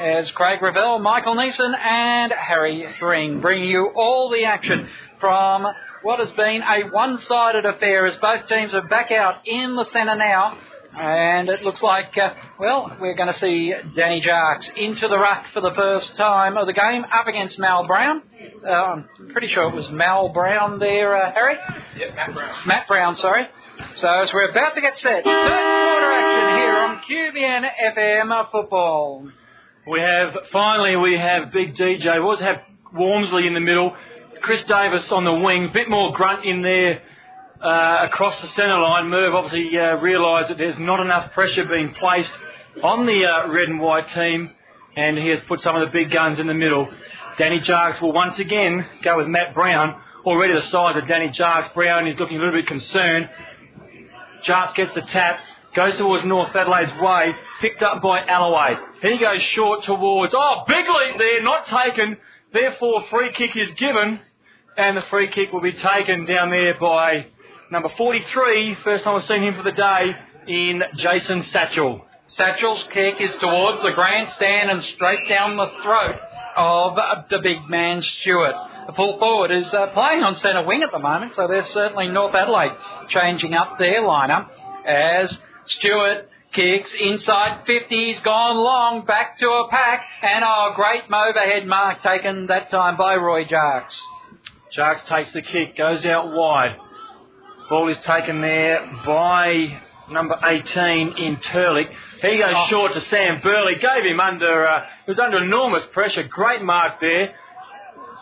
As Craig Revell, Michael Neeson and Harry Ring bring you all the action from what has been a one-sided affair as both teams are back out in the centre now and it looks like, uh, well, we're going to see Danny Jarks into the ruck for the first time of the game up against Mal Brown. Uh, I'm pretty sure it was Mal Brown there, uh, Harry? Yeah, Matt Brown. Matt Brown, sorry. So as we're about to get set, third quarter action here on QBN FM football. We have, finally, we have Big DJ. We always have Walmsley in the middle, Chris Davis on the wing, a bit more grunt in there uh, across the centre line. Merv obviously uh, realised that there's not enough pressure being placed on the uh, red and white team, and he has put some of the big guns in the middle. Danny Jarks will once again go with Matt Brown. Already the size of Danny Jarks. Brown is looking a little bit concerned. Jarks gets the tap, goes towards North Adelaide's way, picked up by Alloway. He goes short towards, oh, big leap there, not taken. Therefore, free kick is given, and the free kick will be taken down there by number 43. First time I've seen him for the day in Jason Satchell. Satchel's kick is towards the grandstand and straight down the throat of the big man Stewart. The full forward is uh, playing on centre wing at the moment, so there's certainly North Adelaide changing up their lineup as Stewart kicks inside 50. He's gone long back to a pack, and oh, great overhead mark taken that time by Roy Jarks. Jarks takes the kick, goes out wide. Ball is taken there by number 18 in Turlich. He goes oh. short to Sam Burley. Gave him under, uh, he was under enormous pressure. Great mark there.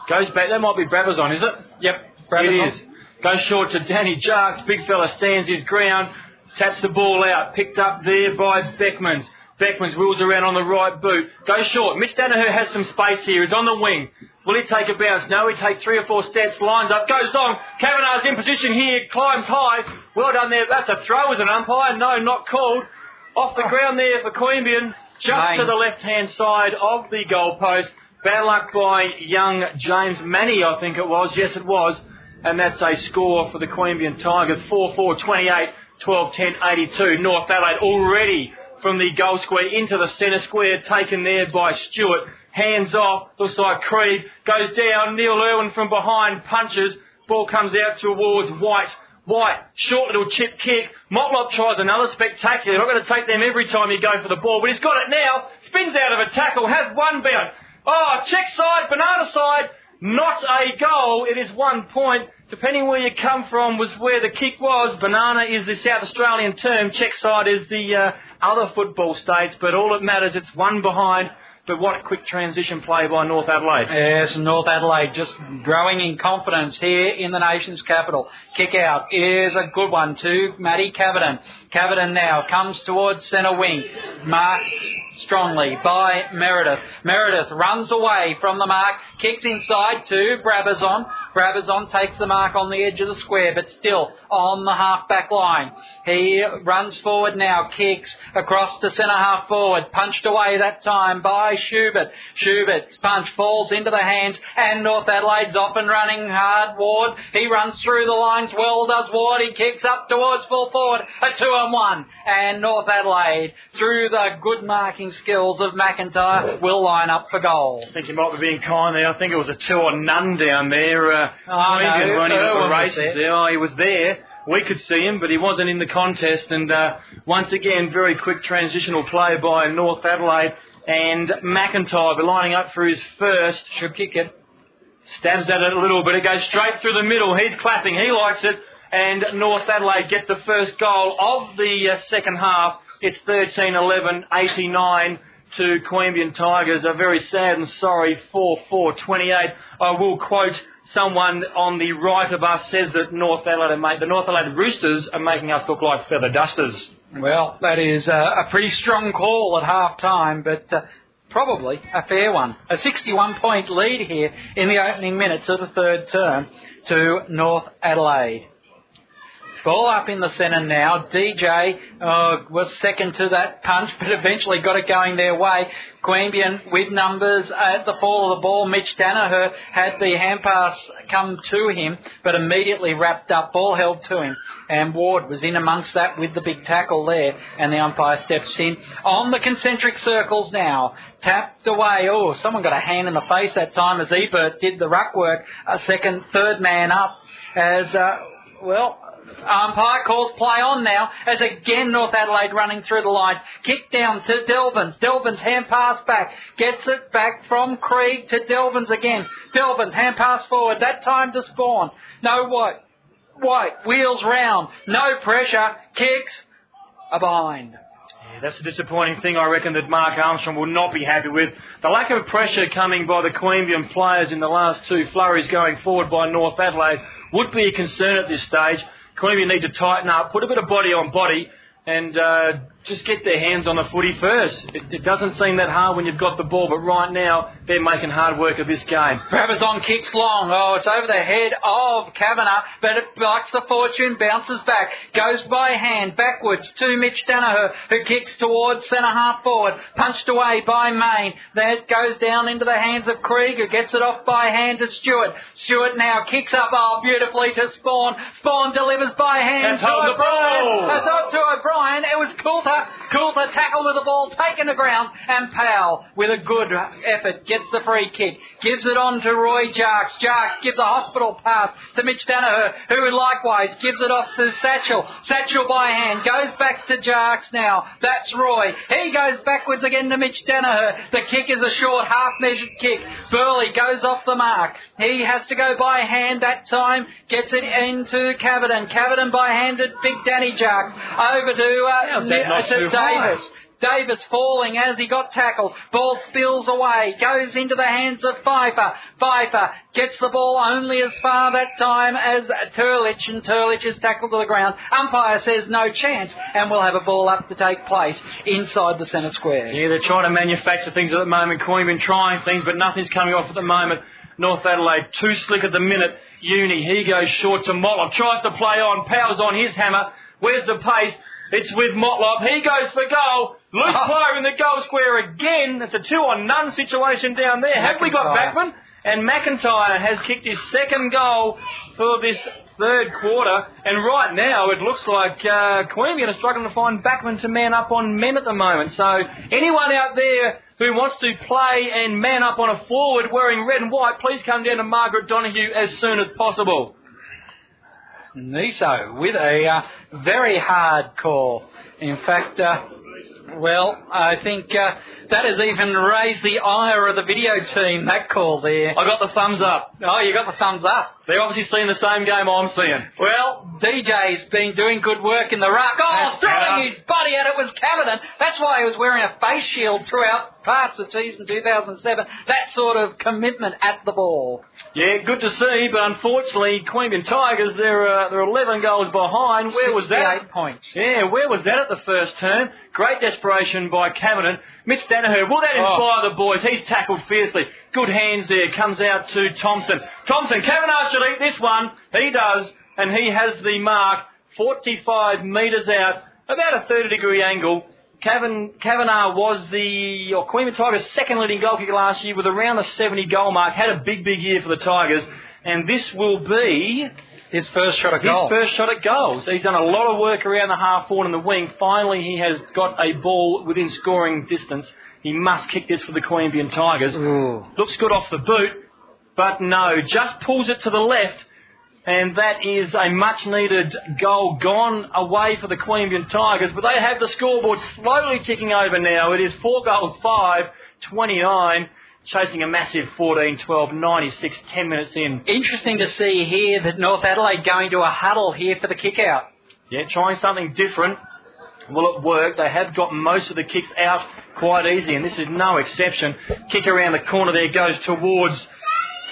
Goes back. That might be Brabazon, is it? Yep. Brabazon. It is. Goes short to Danny Jarks. Big fella stands his ground. Taps the ball out. Picked up there by Beckmans. Beckmans wheels around on the right boot. Goes short. Mitch Danaher has some space here. He's on the wing. Will he take a bounce? No, he takes three or four steps, lines up, goes long. Kavanagh's in position here, climbs high. Well done there. That's a throw as an umpire. No, not called. Off the oh. ground there for Queanbeyan, just to the left hand side of the goalpost. Bad luck by young James Manny, I think it was. Yes, it was. And that's a score for the Queanbeyan Tigers 4 4 28, 12 10 82. North Adelaide already from the goal square into the centre square, taken there by Stewart hands off, looks like Creed, goes down, Neil Irwin from behind, punches, ball comes out towards White. White, short little chip kick. Motlop tries another spectacular. Not going to take them every time you go for the ball, but he's got it now. Spins out of a tackle, has one bounce. Oh, check side, banana side. Not a goal. It is one point. Depending where you come from was where the kick was. Banana is the South Australian term. Check side is the uh, other football states. But all that matters, it's one behind. But what a quick transition play by North Adelaide. Yes, North Adelaide just growing in confidence here in the nation's capital. Kick out is a good one to Matty Cavidan. Cavidan now comes towards centre wing. Marked strongly by Meredith. Meredith runs away from the mark, kicks inside to Brabazon. Brabazon takes the mark on the edge of the square, but still on the half back line. He runs forward now, kicks across the centre half forward, punched away that time by Schubert. Schubert's punch falls into the hands, and North Adelaide's off and running hard. Ward, he runs through the lines well, does Ward. He kicks up towards full forward, a two and one, and North Adelaide through the good marking skills of McIntyre will line up for goal. I think you might be being kind there. I think it was a two or none down there. Uh, oh, no, running the races there. Oh, he was there. We could see him, but he wasn't in the contest. And uh, once again, very quick transitional play by North Adelaide. And McIntyre lining up for his first. Should kick it. Stabs at it a little but It goes straight through the middle. He's clapping. He likes it. And North Adelaide get the first goal of the uh, second half. It's 13-11, 89 to Queanbeyan Tigers. A very sad and sorry 4-4-28. I will quote someone on the right of us says that North Adelaide make, the North Adelaide Roosters are making us look like feather dusters. Well, that is uh, a pretty strong call at half time, but uh, probably a fair one. A 61 point lead here in the opening minutes of the third term to North Adelaide. Ball up in the centre now. DJ uh, was second to that punch, but eventually got it going their way. Queanbeyan with numbers at the fall of the ball. Mitch Danaher had the hand pass come to him, but immediately wrapped up. Ball held to him. And Ward was in amongst that with the big tackle there. And the umpire steps in on the concentric circles now. Tapped away. Oh, someone got a hand in the face that time as Ebert did the ruck work. A second, third man up as, uh, well, Umpire calls play on now as again North Adelaide running through the line. Kick down to Delvins. Delvins hand pass back. Gets it back from Krieg to Delvins again. Delvins hand pass forward. That time to Spawn. No White. White wheels round. No pressure. Kicks. A bind. Yeah, that's a disappointing thing I reckon that Mark Armstrong will not be happy with. The lack of pressure coming by the Queanbeyan players in the last two flurries going forward by North Adelaide would be a concern at this stage. Queanbeyan need to tighten up, put a bit of body on body, and uh, just get their hands on the footy first. It, it, doesn't seem that hard when you've got the ball, but right now they're making hard work of this game. Brabazon kicks long. Oh, it's over the head of Kavanagh, but it likes the fortune, bounces back, goes by hand, backwards to Mitch Danaher, who kicks towards centre half forward, punched away by Main. That goes down into the hands of Krieg, who gets it off by hand to Stewart. Stewart now kicks up, oh, beautifully to Spawn. Spawn delivers by hand That's to O'Brien. That's to O'Brien. It was Coulter Coulter tackle with the ball, taken to ground, and Powell, with a good effort, gets the free kick. Gives it on to Roy Jarks. Jarks gives a hospital pass to Mitch Danaher, who likewise gives it off to Satchel. Satchel by hand, goes back to Jarks now. That's Roy. He goes backwards again to Mitch Danaher. The kick is a short, half-measured kick. Burley goes off the mark. He has to go by hand that time, gets it into Cavidan. Cavidan by hand at Big Danny Jarks. Over to, uh, to Davis. Davis falling as he got tackled. Ball spills away, goes into the hands of Pfeiffer. Pfeiffer gets the ball only as far that time as Turlich, and Turlich is tackled to the ground. Umpire says no chance, and we'll have a ball up to take place inside the centre square. Yeah, they're trying to manufacture things at the moment. Queanbeyan trying things, but nothing's coming off at the moment. North Adelaide, too slick at the minute. Uni, he goes short to Motlop, tries to play on, powers on his hammer. Where's the pace? It's with Motlop. He goes for goal. Loose oh. player in the goal square again. It's a two on none situation down there. Have we got Backman? And McIntyre has kicked his second goal for this third quarter. And right now, it looks like uh, Queanbeyan are struggling to find Backman to man up on men at the moment. So anyone out there who wants to play and man up on a forward wearing red and white, please come down to Margaret Donoghue as soon as possible. Niso with a uh, very hard call. In fact, uh, well, I think uh, that has even raised the ire of the video team, that call there. I got the thumbs up. Oh, you got the thumbs up. They're obviously seeing the same game I'm seeing. Well, DJ's been doing good work in the ruck. Oh, throwing his body at it was Cavidan. That's why he was wearing a face shield throughout parts of season 2007. That sort of commitment at the ball. Yeah, good to see, but unfortunately, Queanbeyan Tigers, they're, uh, they're 11 goals behind. Where was that? Eight points. Yeah, where was that at the first turn? Great desperation by Cavidan. Mitch Danaher, will that inspire oh. the boys? He's tackled fiercely. Good hands there. Comes out to Thompson. Thompson, Kavanagh should eat this one. He does, and he has the mark 45 metres out, about a 30 degree angle. Kavanagh was the or Queanbeyan Tigers' second leading goal kicker last year with around the 70 goal mark. Had a big, big year for the Tigers, and this will be his first shot at goal. His first shot at goals. He's done a lot of work around the half forward and the wing. Finally, he has got a ball within scoring distance. He must kick this for the Queanbeyan Tigers. Ooh. Looks good off the boot, but no, just pulls it to the left. And that is a much needed goal gone away for the Queanbeyan Tigers. But they have the scoreboard slowly ticking over now. It is four goals, five, 29 chasing a massive 14 12 96 10 minutes in. Interesting to see here that North Adelaide going to a huddle here for the kick out. Yeah, trying something different. Will it work? They have got most of the kicks out quite easy, and this is no exception. Kick around the corner there goes towards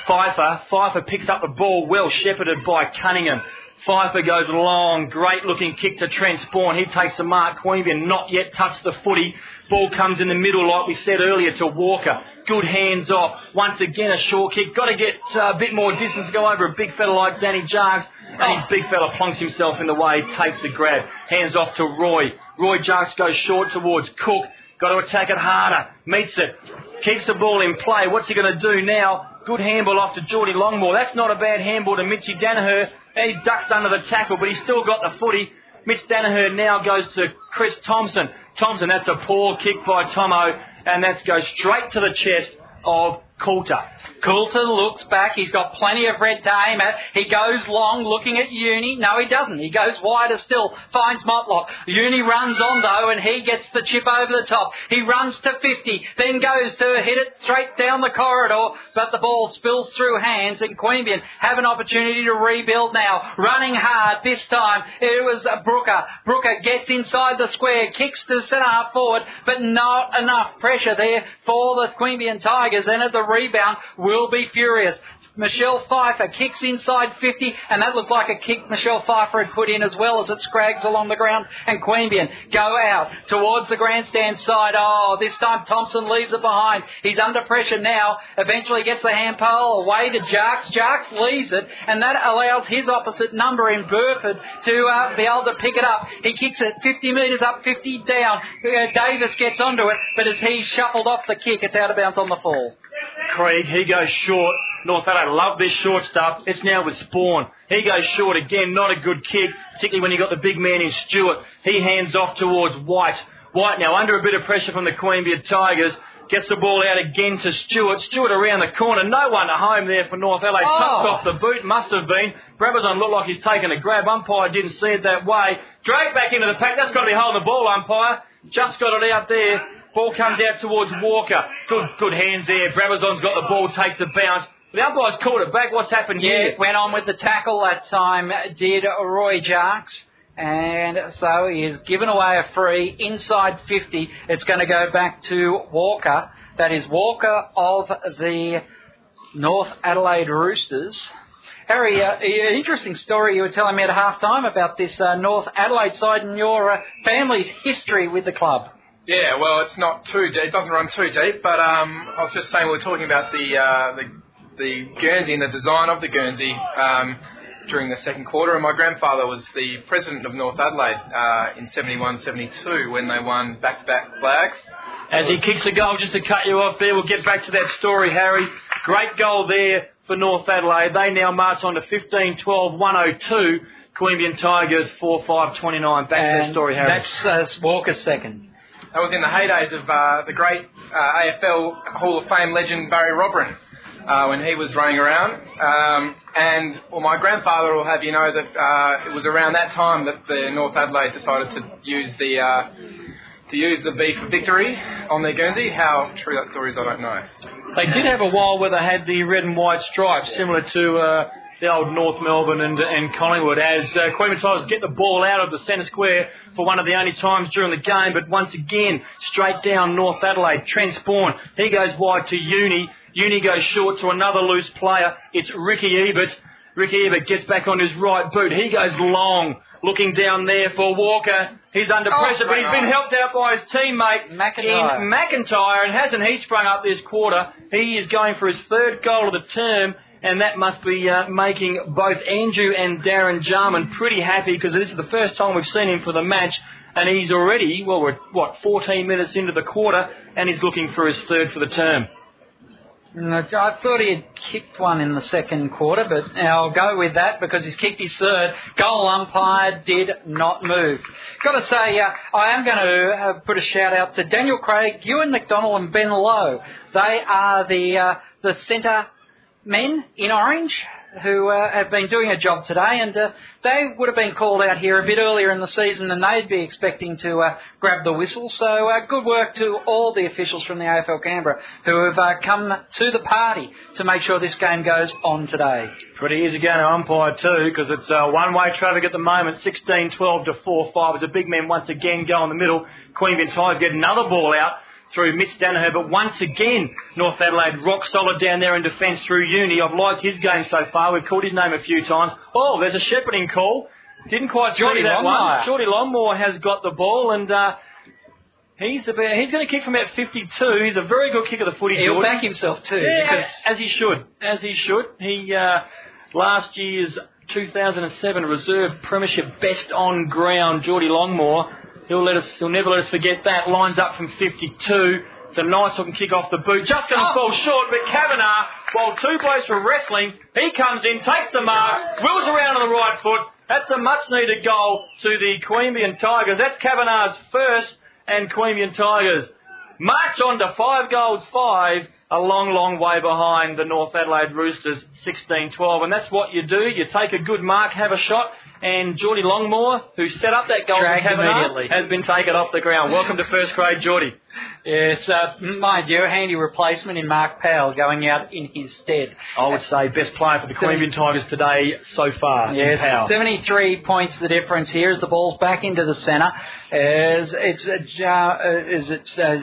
Pfeiffer. Pfeiffer picks up the ball, well shepherded by Cunningham. Pfeiffer goes long, great looking kick to Trent Spawn. He takes the mark. Queanbeyan not yet touched the footy. Ball comes in the middle, like we said earlier, to Walker. Good hands off. Once again, a short kick. Got to get uh, a bit more distance to go over a big fella like Danny Jarks. And his big fella plonks himself in the way, takes the grab. Hands off to Roy. Roy Jarks goes short towards Cook. Got to attack it harder. Meets it. Keeps the ball in play. What's he going to do now? Good handball off to Geordie Longmore. That's not a bad handball to Mitchy Danaher. He ducks under the tackle, but he's still got the footy. Mitch Danaher now goes to Chris Thompson. Thompson, that's a poor kick by Tomo, and that goes straight to the chest of Coulter. Coulter looks back. He's got plenty of red to aim at. Uh, he goes long, looking at Uni. No, he doesn't. He goes wider still. Finds Motlop. Uni runs on though, and he gets the chip over the top. He runs to 50, then goes to hit it straight down the corridor, but the ball spills through hands, and Queanbeyan have an opportunity to rebuild now. Running hard this time. It was Brooker. Brooker gets inside the square, kicks to centre half forward, but not enough pressure there for the Queanbeyan Tigers. And at the rebound will be furious. Michelle Pfeiffer kicks inside 50, and that looked like a kick Michelle Pfeiffer had put in as well as it scrags along the ground. And Queanbeyan go out towards the grandstand side. Oh, this time Thompson leaves it behind. He's under pressure now. Eventually gets the hand pole away to Jarks. Jarks leaves it, and that allows his opposite number in Burford to uh, be able to pick it up. He kicks it 50 metres up, 50 down. Uh, Davis gets onto it, but as he shuffled off the kick, it's out of bounds on the fall. Craig, he goes short. North Adelaide love this short stuff. It's now with Spawn. He goes short again, not a good kick, particularly when you got the big man in Stewart. He hands off towards White. White now under a bit of pressure from the Queanbeyan Tigers. Gets the ball out again to Stewart. Stewart around the corner. No one at home there for North Adelaide. Oh. Tucked off the boot. Must have been. Brabazon looked like he's taken a grab. Umpire didn't see it that way. Drag back into the pack. That's got to be holding the ball, umpire. Just got it out there. Ball comes out towards Walker. Good, good hands there. Brabazon's got the ball, takes a bounce. The umpire's called it back. What's happened here? went on with the tackle that time, did Roy Jarks. And so he has given away a free inside 50. It's going to go back to Walker. That is Walker of the North Adelaide Roosters. Harry, uh, an interesting story you were telling me at half time about this uh, North Adelaide side and your uh, family's history with the club. Yeah, well, it's not too deep. It doesn't run too deep. But um, I was just saying we were talking about the uh, the, the Guernsey and the design of the Guernsey um, during the second quarter. And my grandfather was the president of North Adelaide uh, in 71, 72 when they won back-to-back flags. As he kicks a goal, just to cut you off there, we'll get back to that story, Harry. Great goal there for North Adelaide. They now march on to 15 12 102. Queanbeyan Tigers 4 5 29. Back to that story, Harry. That's uh, Walker's second. That was in the heydays of uh, the great uh, AFL Hall of Fame legend Barrie Robran uh, when he was running around. Um, and well, my grandfather will have you know that uh, it was around that time that the North Adelaide decided to use the uh, to use the B for victory on their Guernsey. How true that story is, I don't know. They did have a while where they had the red and white stripes, similar to uh, the old North Melbourne and, and Collingwood, as uh, Queanbeyan Tigers get the ball out of the centre square for one of the only times during the game. But once again, straight down North Adelaide. Trent Spawn, he goes wide to Uni. Uni goes short to another loose player. It's Ricky Ebert. Ricky Ebert gets back on his right boot. He goes long, looking down there for Walker. He's under Oh, pressure, but he's been helped out by his teammate McIntyre. in McIntyre, and hasn't he sprung up this quarter? He is going for his third goal of the term, and that must be uh, making both Andrew and Darren Jarman pretty happy because this is the first time we've seen him for the match, and he's already, well, we're, what, 14 minutes into the quarter, and he's looking for his third for the term. I thought he had kicked one in the second quarter, but I'll go with that because he's kicked his third. Goal umpire did not move. Got to say, uh, I am going to uh, put a shout out to Daniel Craig, Ewan McDonald, and Ben Lowe. They are the uh, the centre men in orange who uh, have been doing a job today, and uh, they would have been called out here a bit earlier in the season than they'd be expecting to uh, grab the whistle. So uh, good work to all the officials from the AFL Canberra who have uh, come to the party to make sure this game goes on today. Pretty easy going to umpire too, because it's uh, one-way traffic at the moment. 16-12 to 4-5 as a big man once again go in the middle. Queanbeyan Tigers get another ball out through Mitch Danaher, but once again North Adelaide rock solid down there in defence through Uni. I've liked his game so far. We've called his name a few times. Oh, there's a shepherding call. Didn't quite Geordie see that Longmore. one. Geordie Longmore has got the ball and. Uh, He's about, he's going to kick from about 52. He's a very good kicker of the footy, He'll Geordie. back himself too. Yeah, because as, as he should. As he should. He, uh, last year's 2007 reserve premiership best on ground, Geordie Longmore. He'll let us, he'll never let us forget that. Lines up from 52. It's a nice looking kick off the boot. Just going to Oh. fall short, but Kavanagh, while two blokes were wrestling, he comes in, takes the mark, wheels around on the right foot. That's a much needed goal to the Queanbeyan Tigers. That's Kavanagh's first and Queanbeyan Tigers march on to five goals, five, a long, long way behind the North Adelaide Roosters 16-12. And that's what you do. You take a good mark, have a shot, and Geordie Longmore, who set up that goal Dragged for Kavanagh, immediately. has been taken off the ground. Welcome to first grade, Geordie. Yes, uh, mind you, a handy replacement in Mark Powell going out in his stead. I would say best player for the Queanbeyan Tigers today so far. Yes, Powell. 73 points the difference here as the ball's back into the centre. As it's uh, ja, uh, is it uh,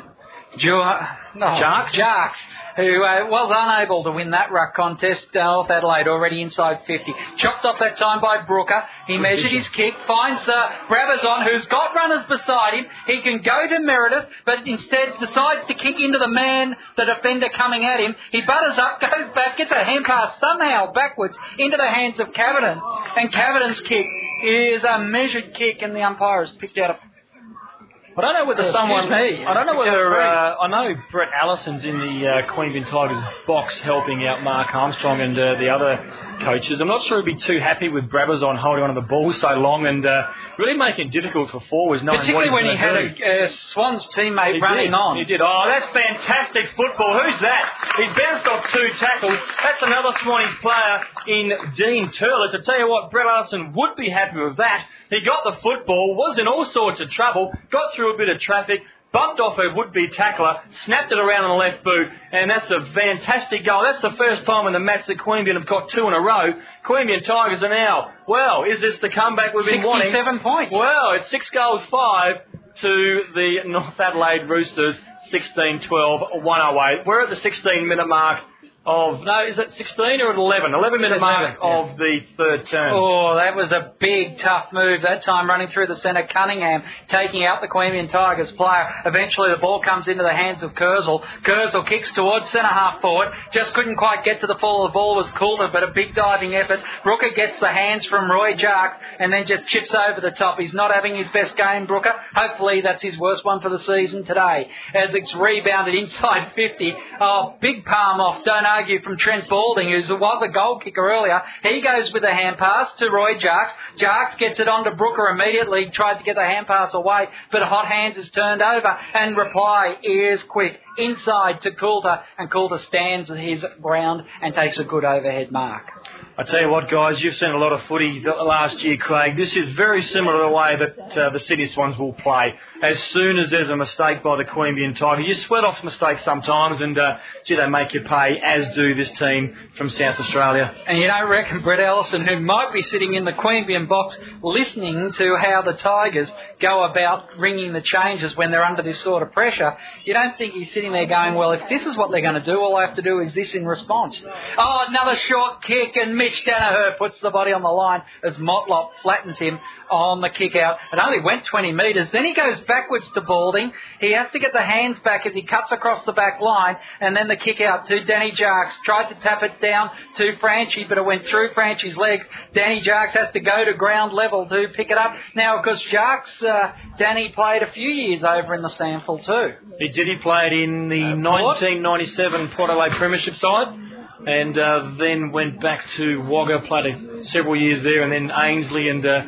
jo- no, Jarks? Jarks, who uh, was unable to win that ruck contest. Uh, North Adelaide already inside 50. Chopped off that time by Brooker. He measured his kick, finds uh, Brabazon, who's got runners beside him. He can go to Meredith, but instead decides to kick into the man, the defender coming at him. He butters up, goes back, gets a hand pass somehow backwards into the hands of Cavaden. And Cavaden's kick is a measured kick, and the umpire has picked out a I don't know whether Excuse someone. me. I don't know whether. Uh, I know Brett Allison's in the uh, Queanbeyan Tigers box helping out Mark Armstrong and uh, the other coaches. I'm not sure he'd be too happy with Brabazon holding onto the ball so long and uh, really making it difficult for forwards. Knowing Particularly when he had do. a uh, Swans teammate He running did. on. He did. Oh, that's fantastic football. Who's that? He's bounced off two tackles. That's another Swannies player in Dean Turler. To tell you what, Brett Allison would be happy with that. He got the football, was in all sorts of trouble, got through a bit of traffic, bumped off her would-be tackler, snapped it around on the left boot, and that's a fantastic goal. That's the first time in the match that Queanbeyan have got two in a row. Queanbeyan Tigers are now, well, is this the comeback we've been wanting? 67 points. Well, it's six goals, five to the North Adelaide Roosters, 16-12, 108. We're at the 16-minute mark of, no, is it 16 or 11? 11-minute mark yeah. of the third term. Oh, that was a big, tough move that time running through the centre. Cunningham taking out the Queanbeyan Tigers player. Eventually the ball comes into the hands of Kurzel. Kurzel kicks towards centre half forward. Just couldn't quite get to the ball. The ball was Coulter, but a big diving effort. Brooker gets the hands from Roy Jark and then just chips over the top. He's not having his best game, Brooker. Hopefully that's his worst one for the season today. As it's rebounded inside 50. Oh, big palm off. Don't argue from Trent Balding, who was a goal kicker earlier. He goes with a hand pass to Roy Jarks. Jarks gets it onto Brooker immediately. Tried to get the hand pass away, but Hot Hands is turned over. And reply is quick. Inside to Coulter, and Coulter stands his ground and takes a good overhead mark. I tell you what, guys, you've seen a lot of footy last year, Craig. This is very similar to the way that uh, the City Swans will play. As soon as there's a mistake by the Queanbeyan Tiger, you sweat off mistakes sometimes, and uh, gee, they make you pay, as do this team from South Australia. And you don't reckon Brett Ellison, who might be sitting in the Queanbeyan box listening to how the Tigers go about ringing the changes when they're under this sort of pressure, you don't think he's sitting there going, well, if this is what they're going to do, all I have to do is this in response. Oh, another short kick, and Mitch Danaher puts the body on the line as Motlop flattens him on the kick out. It only went 20 metres. Then he goes backwards to Balding. He has to get the hands back as he cuts across the back line, and then the kick out to Danny Jarks. Tried to tap it down to Franchi, but it went through Franchi's legs. Danny Jarks has to go to ground level to pick it up. Now, because Jarks, uh, Danny played a few years over in the SANFL too. He did. He played in the Port? 1997 Port Adelaide Premiership side, and uh, then went back to Wagga, played several years there, and then Ainslie, and uh,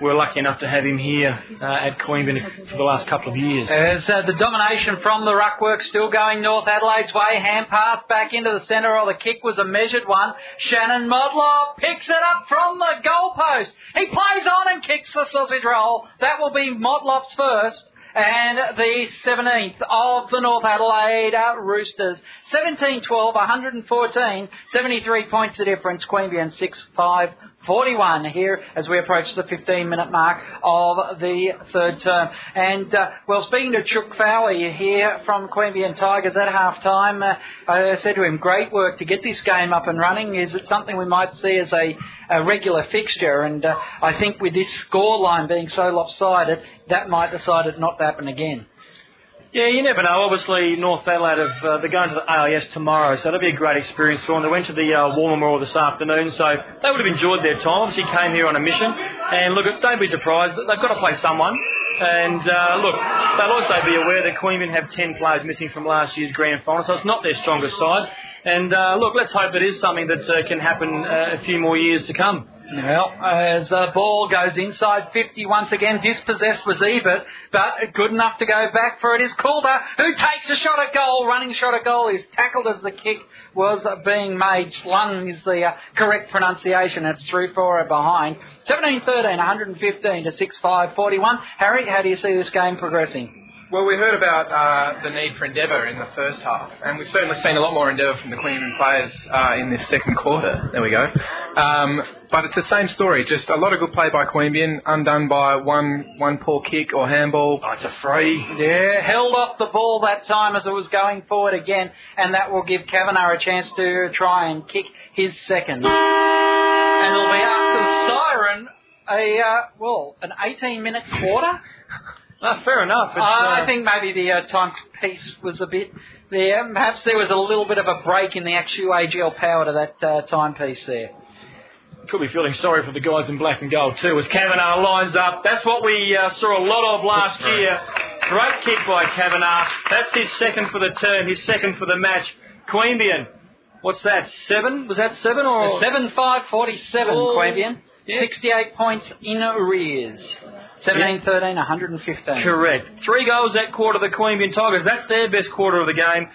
we were lucky enough to have him here uh, at Queanbeyan for the last couple of years. As uh, the domination from the ruckwork still going North Adelaide's way, hand pass back into the centre, or the kick was a measured one. Shannon Motlop picks it up from the goalpost. He plays on and kicks the sausage roll. That will be Motlop's first. And the 17th of the North Adelaide Roosters. 17 12, 114, 73 points the difference. Queanbeyan 6 5 41 here as we approach the 15 minute mark of the third term. And, uh, well, speaking to Chuck Fowley here from Queanbeyan Tigers at half time, uh, I said to him, great work to get this game up and running. Is it something we might see as a, a regular fixture? And uh, I think with this scoreline being so lopsided, that might decide it not to happen again. Yeah, you never know. Obviously, North Adelaide have uh, they're going to the AIS tomorrow, so that'll be a great experience for them. They went to the uh, War Memorial this afternoon, so they would have enjoyed their time. Obviously, came here on a mission, and look, don't be surprised. That they've got to play someone. And uh, look, they'll also be aware that Queanbeyan have 10 players missing from last year's grand final, so it's not their strongest side. And uh, look, let's hope it is something that uh, can happen uh, a few more years to come. Well, as the ball goes inside 50 once again, dispossessed was Ebert, but good enough to go back for it is Calder, who takes a shot at goal, running shot at goal. is tackled as the kick was being made. Slung is the uh, correct pronunciation. It's through for behind. 17-13, 115 to 6-5, 41. Harry, how do you see this game progressing? Well, we heard about uh, the need for endeavour in the first half, and we've certainly seen a lot more endeavour from the Queensland players uh, in this second quarter. There we go. Um, but it's the same story, just a lot of good play by Queanbeyan, undone by one one poor kick or handball. Oh, it's a free. Yeah, held off the ball that time as it was going forward again, and that will give Kavanagh a chance to try and kick his second. And it'll be after the siren, a, uh, well, an 18 minute quarter. No, fair enough. Uh, I think maybe the uh, timepiece was a bit there. Perhaps there was a little bit of a break in the actual AGL power to that uh, timepiece there. Could be feeling sorry for the guys in black and gold too as Kavanagh lines up. That's what we uh, saw a lot of last year. Great kick by Kavanagh. That's his second for the term, his second for the match. Queanbeyan, what's that? Seven? Was that seven or? 7 5 47, Oh, Queanbeyan. yeah. 68 points in arrears. 17 13, 115. Correct. Three goals that quarter, the Queanbeyan Tigers. That's their best quarter of the game.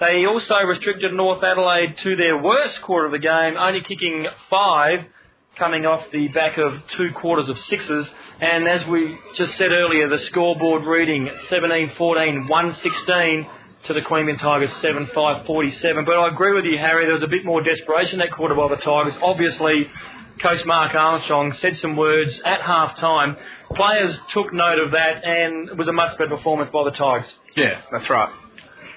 They also restricted North Adelaide to their worst quarter of the game, only kicking five, coming off the back of two quarters of sixes. And as we just said earlier, the scoreboard reading 17 14, 116 to the Queanbeyan Tigers 7 5 47. But I agree with you, Harry, there was a bit more desperation that quarter by the Tigers. Obviously, Coach Mark Armstrong said some words at half time. Players took note of that, and it was a much better performance by the Tigers. Yeah, that's right.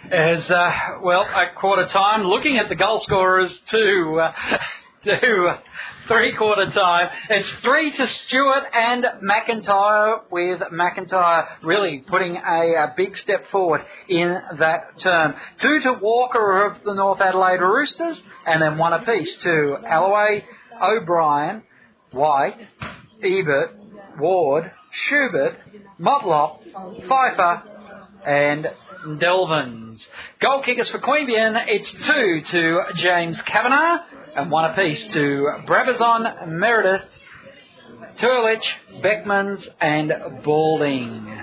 As, uh, well, at quarter time, looking at the goal scorers to, uh, to uh, three quarter time, it's three to Stewart and McIntyre, with McIntyre really putting a, a big step forward in that term. Two to Walker of the North Adelaide Roosters, and then one apiece to Alloway, O'Brien, White, Ebert, Ward, Schubert, Motlop, Pfeiffer, and Delvins. Goal kickers for Queanbeyan, it's two to James Kavanagh and one apiece to Brabazon, Meredith, Turlich, Beckmans and Balding.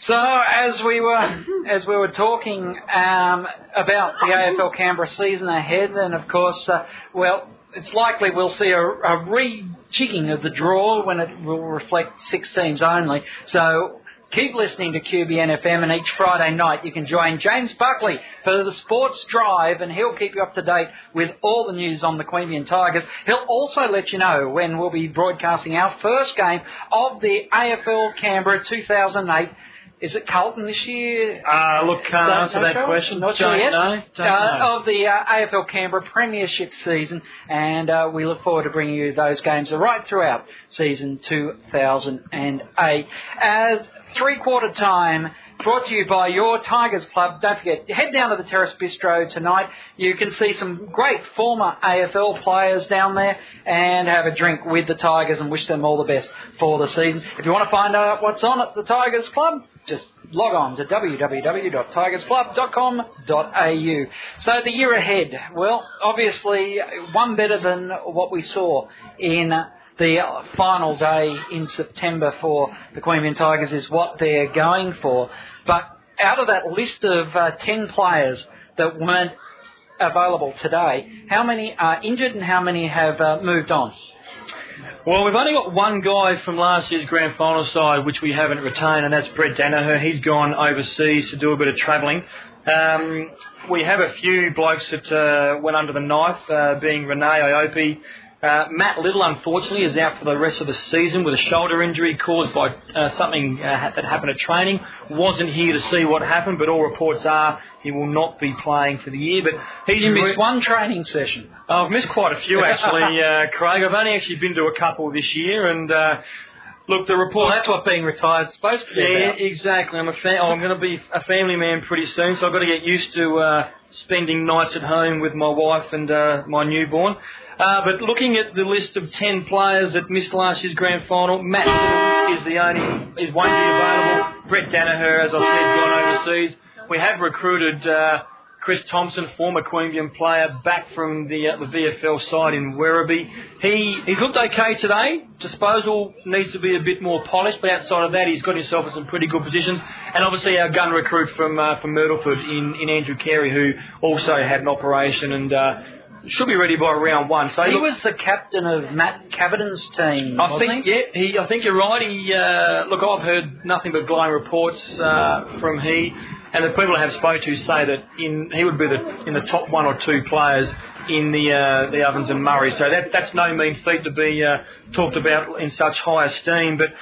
So as we were as we were talking um, about the AFL Canberra season ahead, and of course, uh, well, it's likely we'll see a, a rejigging of the draw when it will reflect six teams only. So Keep listening to QBN FM, and each Friday night you can join James Buckley for the Sports Drive, and he'll keep you up to date with all the news on the Queanbeyan Tigers. He'll also let you know when we'll be broadcasting our first game of the AFL Canberra 2008. Is it Carlton this year? Uh, look, can't Don't answer that question. Not sure yet. know. Uh, know. Of the uh, AFL Canberra Premiership season, and uh, we look forward to bringing you those games right throughout season 2008. As three quarter time. Brought to you by your Tigers Club. Don't forget, head down to the Terrace Bistro tonight. You can see some great former AFL players down there and have a drink with the Tigers and wish them all the best for the season. If you want to find out what's on at the Tigers Club, just log on to www.tigersclub.com.au. So the year ahead, well, obviously one better than what we saw in the final day in September for the Queanbeyan Tigers is what they're going for. But out of that list of uh, 10 players that weren't available today, how many are injured and how many have uh, moved on? Well, we've only got one guy from last year's grand final side which we haven't retained, and that's Brett Danaher. He's gone overseas to do a bit of travelling. Um, we have a few blokes that uh, went under the knife, uh, being Renee Iopi. Uh, Matt Little, unfortunately, is out for the rest of the season with a shoulder injury caused by uh, something uh, that happened at training. Wasn't here to see what happened, but all reports are he will not be playing for the year. But he's You missed one training session. Oh, I've missed quite a few actually, uh, Craig. I've only actually been to a couple this year, and uh, look, the report. Well, that's what being retired is supposed to be yeah, about. exactly. I'm a fa- oh, I'm going to be a family man pretty soon, so I've got to get used to uh, spending nights at home with my wife and uh, my newborn. Uh, but looking at the list of ten players that missed last year's grand final, Matt Little is the only is won't available. Brett Danaher, as I said, gone overseas. We have recruited uh, Chris Thompson, former Queanbeyan player, back from the uh, the VFL side in Werribee. He he's looked okay today. Disposal needs to be a bit more polished, but outside of that, he's got himself in some pretty good positions. And obviously, our gun recruit from uh, from Myrtleford in, in Andrew Carey, who also had an operation and. Should be ready by round one. So He look- was the captain of Matt Caviden's team, I think, he? yeah, he, I think you're right. He, uh, look, I've heard nothing but glowing reports uh, from he, and the people I have spoke to say that in he would be the in the top one or two players in the uh, the Ovens and Murray. So that that's no mean feat to be uh, talked about in such high esteem. But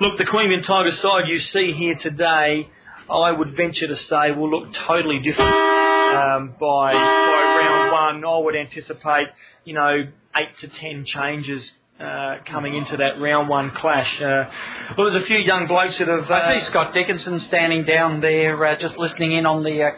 look, the Queanbeyan Tigers side you see here today, I would venture to say will look totally different um, by by round one. I would anticipate, you know, eight to ten changes uh, coming into that round one clash. Uh, well, there's a few young blokes that have. I Uh, see Scott Dickinson standing down there, uh, just listening in on the uh,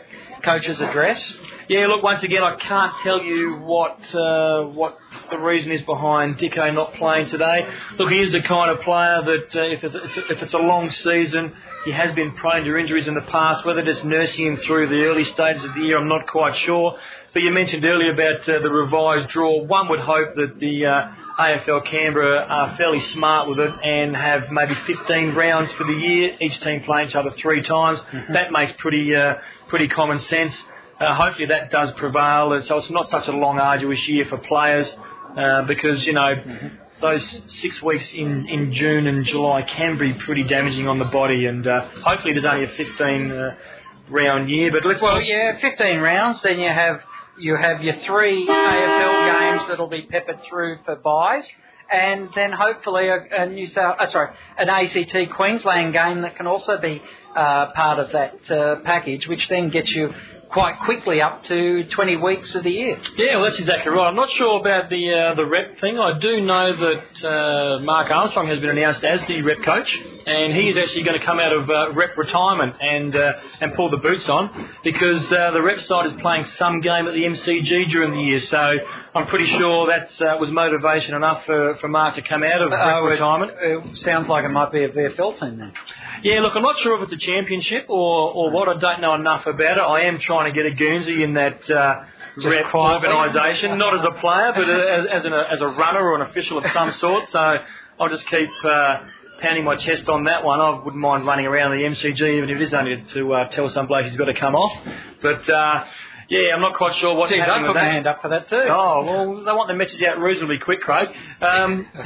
coach's address. Yeah, look, once again, I can't tell you what uh, what the reason is behind Dicko not playing today. Look, he is the kind of player that uh, if, it's, if it's a long season, he has been prone to injuries in the past. Whether it's nursing him through the early stages of the year, I'm not quite sure. But you mentioned earlier about uh, the revised draw. One would hope that the uh, AFL Canberra are fairly smart with it and have maybe 15 rounds for the year, each team playing each other three times. That makes pretty uh, pretty common sense. Uh, hopefully that does prevail, and so it's not such a long, arduous year for players uh, because you know those six weeks in, in June and July can be pretty damaging on the body, and uh, hopefully there's only a 15 uh, round year. But let's Well, yeah, 15 rounds. Then you have you have your three AFL games that'll be peppered through for buys, and then hopefully a, a New South, uh, sorry, an ACT Queensland game that can also be uh, part of that uh, package, which then gets you quite quickly up to 20 weeks of the year. Yeah, well, that's exactly right. I'm not sure about the uh, the rep thing. I do know that uh, Mark Armstrong has been announced as the rep coach, and he is actually going to come out of uh, rep retirement and uh, and pull the boots on because uh, the rep side is playing some game at the MCG during the year. So I'm pretty sure that uh, was motivation enough for, for Mark to come out of Oh, it- retirement. It sounds like it might be a VFL team then. Yeah, look, I'm not sure if it's a championship or, or what. I don't know enough about it. I am trying to get a Guernsey in that uh, rep organisation, not as a player, but as, as, an, as a runner or an official of some sort. So I'll just keep uh, pounding my chest on that one. I wouldn't mind running around the MCG, even if it is only to uh, tell some bloke he's got to come off. But uh, yeah, I'm not quite sure what's Geez, I'd happening put with my that. hand up for that too. Oh, well, they want the message out reasonably quick, Craig. Um, oh,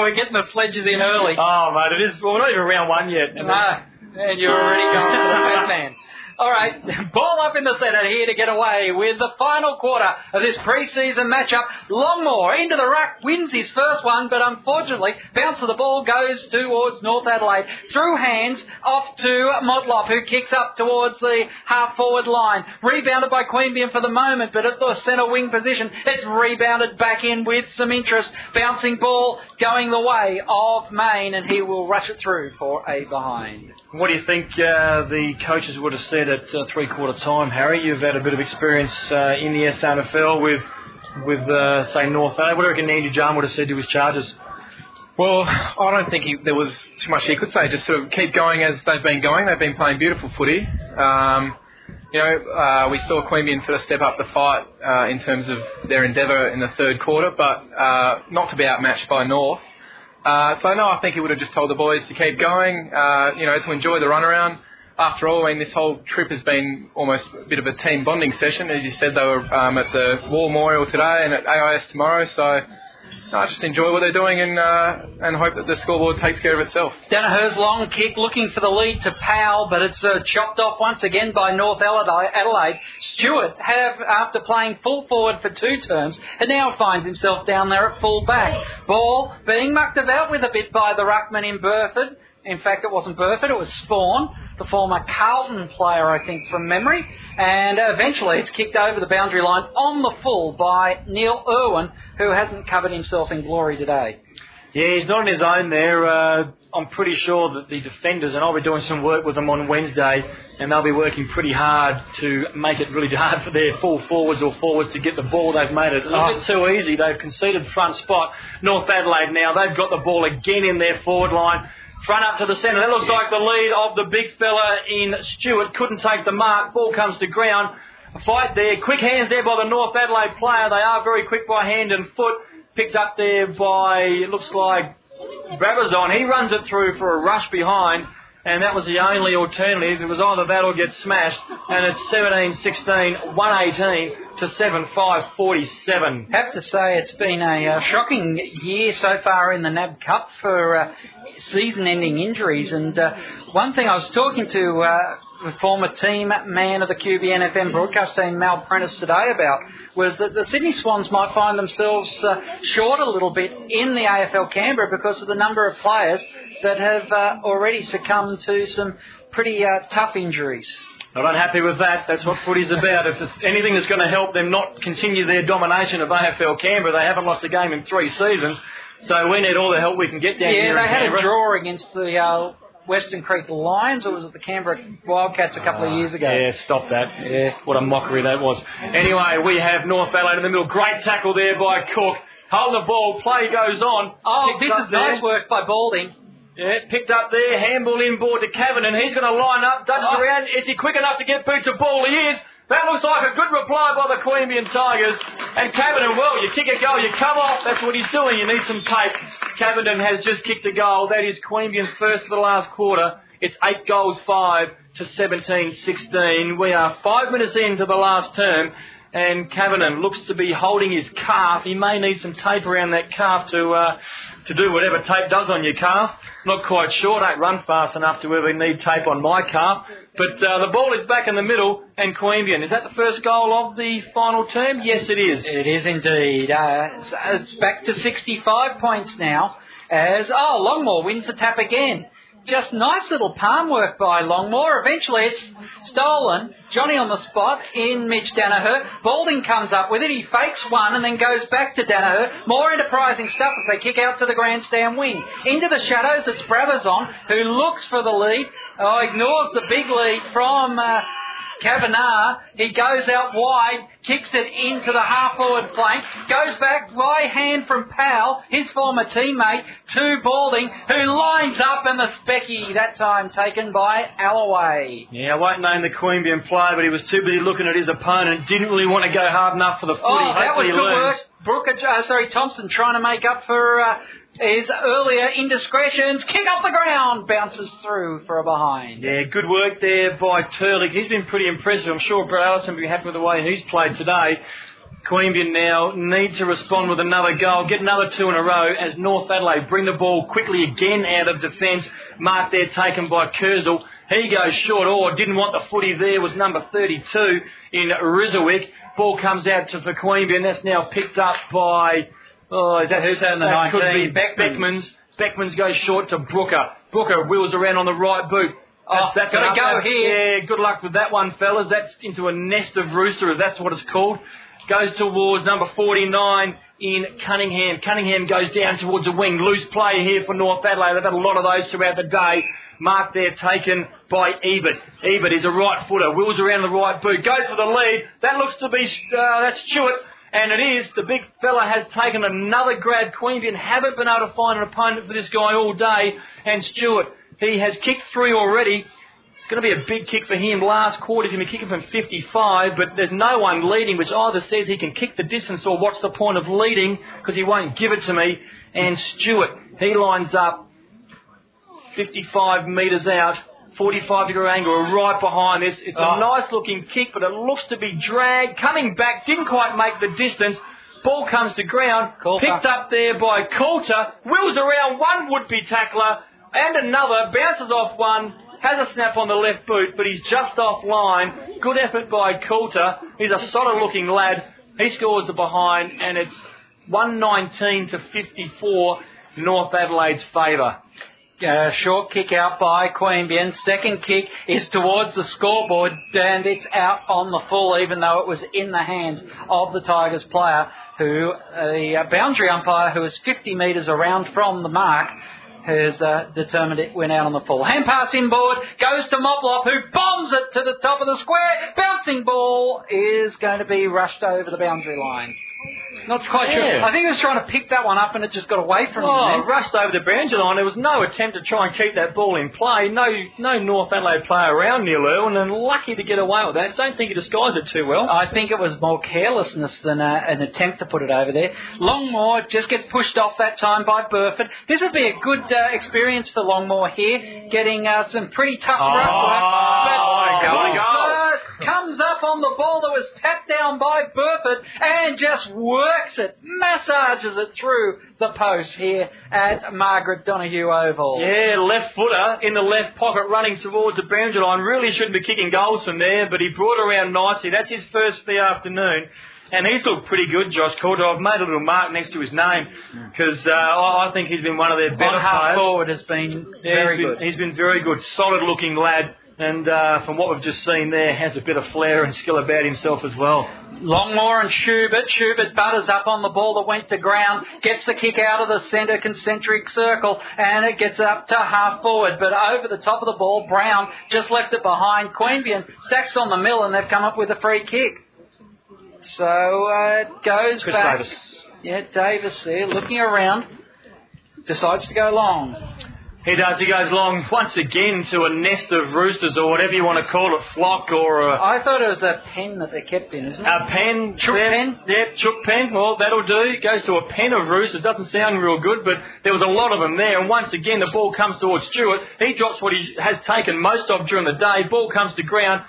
we're getting the sledges in early. oh, mate, it is. Well, we're not even round one yet. And Ah, and you're already going for the fat man. All right, ball up in the centre here to get away with the final quarter of this pre-season matchup. Longmore into the ruck, wins his first one, but unfortunately, bounce of the ball goes towards North Adelaide. Through hands off to Motlop, who kicks up towards the half-forward line. Rebounded by Queanbeyan for the moment, but at the centre wing position, it's rebounded back in with some interest. Bouncing ball going the way of Maine, and he will rush it through for a behind. What do you think uh, the coaches would have said at uh, three quarter time, Harry? You've had a bit of experience uh, in the SANFL with, with uh, say, North A. What do you reckon Andy John would have said to his charges? Well, I don't think he, there was too much he could say. Just sort of keep going as they've been going. They've been playing beautiful footy. Um, you know, uh, we saw Queanbeyan sort of step up the fight uh, in terms of their endeavour in the third quarter, but uh, not to be outmatched by North. Uh, so no, I think he would have just told the boys to keep going. Uh, you know, to enjoy the runaround. After all, I mean, this whole trip has been almost a bit of a team bonding session. As you said, they were um, at the War Memorial today and at AIS tomorrow. So no, just enjoy what they're doing and uh, and hope that the scoreboard takes care of itself. Danaher's long kick looking for the lead to Powell, but it's uh, chopped off once again by North Adelaide. Stewart, have after playing full forward for two terms, and now finds himself down there at full back. Ball being mucked about with a bit by the ruckman in Burford. In fact, it wasn't Burford, it was Spawn, the former Carlton player, I think, from memory. And eventually it's kicked over the boundary line on the full by Neil Irwin, who hasn't covered himself in glory today. Yeah, he's not on his own there. Uh, I'm pretty sure that the defenders, and I'll be doing some work with them on Wednesday, and they'll be working pretty hard to make it really hard for their full forwards or forwards to get the ball. They've made it a little bit too easy. They've conceded front spot. North Adelaide now, they've got the ball again in their forward line. Front up to the centre. That looks like the lead of the big fella in Stewart. Couldn't take the mark. Ball comes to ground. A fight there. Quick hands there by the North Adelaide player. They are very quick by hand and foot. Picked up there by, it looks like, Brabazon. He runs it through for a rush behind and that was the only alternative. It was either that or get smashed, and it's 17 16, 118 to 7 5 47. Have to say it's been a uh, shocking year so far in the NAB Cup for uh, season ending injuries. And uh, one thing I was talking to uh, former team man of the QBN FM broadcast team, Mal Prentice, today about was that the Sydney Swans might find themselves uh, short a little bit in the AFL Canberra because of the number of players that have uh, already succumbed to some pretty uh, tough injuries. Not unhappy with that. That's what footy's about. If it's anything that's going to help them not continue their domination of AFL Canberra, they haven't lost a game in three seasons. So we need all the help we can get down yeah, here. Yeah, they had Canberra. a draw against the uh, Weston Creek Lions, or was it the Canberra Wildcats a couple of years ago? Yeah, stop that. Yeah, what a mockery that was. Anyway, we have North Adelaide in the middle. Great tackle there by Cook. Hold the ball. Play goes on. Oh, Picked this is nice work by Balding. Yeah, picked up there, handball inboard to Kavanagh. He's going to line up, dodges oh. around. Is he quick enough to get boot to ball? He is. That looks like a good reply by the Queanbeyan Tigers. And Kavanagh, well, you kick a goal, you come off. That's what he's doing. You need some tape. Kavanagh has just kicked a goal. That is Queanbeyan's first for the last quarter. It's eight goals, five to 17-16. We are five minutes into the last term and Kavanagh looks to be holding his calf. He may need some tape around that calf to uh, to do whatever tape does on your calf. Not quite sure. Don't run fast enough to ever need tape on my calf. But uh, the ball is back in the middle, and Queanbeyan. Is that the first goal of the final term? Yes, it is. It is indeed. Uh, it's back to 65 points now. As oh, Longmore wins the tap again just nice little palm work by Longmore. Eventually it's stolen. Johnny on the spot in Mitch Danaher. Balding comes up with it. He fakes one and then goes back to Danaher. More enterprising stuff as they kick out to the grandstand wing. Into the shadows, it's Brabazon who looks for the lead. Oh, ignores the big lead from uh, Kavanagh, he goes out wide, kicks it into the half forward flank, goes back by hand from Powell, his former teammate, to Balding, who lines up and the specky, that time taken by Alloway. Yeah, I won't name the Queanbeyan player, but he was too busy looking at his opponent, didn't really want to go hard enough for the footy. Oh, that was good work. Brooker, uh, sorry, Thompson trying to make up for uh, his earlier indiscretions. Kick off the ground, bounces through for a behind. Yeah, good work there by Turlich. He's been pretty impressive. I'm sure Brett Allison will be happy with the way he's played today. Queanbeyan now need to respond with another goal, get another two in a row as North Adelaide bring the ball quickly again out of defence. Mark there taken by Kurzel. He goes short. Oh, didn't want the footy there. Was number 32 in Rizowick. Ball comes out to for Queanbeyan. That's now picked up by Oh, is that who's that in the that 19? Could be Beckmans. Beckmans goes short to Brooker. Brooker wheels around on the right boot. Oh, that's got to go here. Yeah, good luck with that one, fellas. That's into a nest of roosters. That's what it's called. Goes towards number 49 in Cunningham. Cunningham goes down towards the wing. Loose play here for North Adelaide. They've had a lot of those throughout the day. Mark there taken by Ebert. Ebert is a right footer. Wheels around the right boot. Goes for the lead. That looks to be, uh, that's Stewart. And it is, the big fella has taken another grab. Queanbeyan haven't been able to find an opponent for this guy all day. And Stewart, he has kicked three already. It's going to be a big kick for him. Last quarter, he's going to be kicking from 55, but there's no one leading, which either says he can kick the distance or what's the point of leading, because he won't give it to me. And Stewart, he lines up 55 metres out 45 degree angle right behind this. It's oh. a ah. nice looking kick, but it looks to be dragged. Coming back, didn't quite make the distance. Ball comes to ground, Coulter. picked up there by Coulter, wheels around one would-be tackler and another, bounces off one, has a snap on the left boot, but he's just offline. Good effort by Coulter. He's a solid looking lad. He scores the behind, and it's 119 to 54, North Adelaide's favour. Uh, short kick out by Queanbeyan. Second kick is towards the scoreboard and it's out on the full even though it was in the hands of the Tigers player who, the uh, boundary umpire who is 50 metres around from the mark has uh, determined it went out on the full. Hand pass inboard, goes to Motlop, who bombs it to the top of the square. Bouncing ball is going to be rushed over the boundary line. Not quite Yeah. sure. I think he was trying to pick that one up and it just got away from Oh, him. rushed over the boundary line. There was no attempt to try and keep that ball in play. No, no North Adelaide player around Neil Irwin, and lucky to get away with that. Don't think he disguised it too well. I think it was more carelessness than uh, an attempt to put it over there. Longmore just gets pushed off that time by Burford. This would be a good uh, experience for Longmore here, getting uh, some pretty tough Oh, ruck work. what a goal, But goal. Burford comes up on the ball that was tapped down by Burford and just works it, massages it through the post here at Margaret Donoghue Oval. Yeah, left footer in the left pocket running towards the boundary line. Really shouldn't be kicking goals from there, but he brought it around nicely. That's his first for the afternoon. And he's looked pretty good, Josh Calder. I've made a little mark next to his name because uh, I, I think he's been one of their better On half players. forward has been Yeah, very he's been, good. He's been very good, solid looking lad. And uh, from what we've just seen there, has a bit of flair and skill about himself as well. Longmore and Schubert. Schubert butters up on the ball that went to ground, gets the kick out of the centre concentric circle, and it gets up to half forward. But over the top of the ball, Brown just left it behind. Queanbeyan stacks on the mill, and they've come up with a free kick. So uh, it goes Chris back. Davis. Yeah, Davis there looking around. Decides to go long. He does. He goes long once again to a nest of roosters or whatever you want to call it, flock or a, I thought it was a pen that they kept in, isn't it? a pen. Chook yeah, pen? Yeah, chook pen. Well, that'll do. It goes to a pen of roosters. Doesn't sound real good, but there was a lot of them there. And once again, the ball comes towards Stewart. He drops what he has taken most of during the day. Ball comes to ground.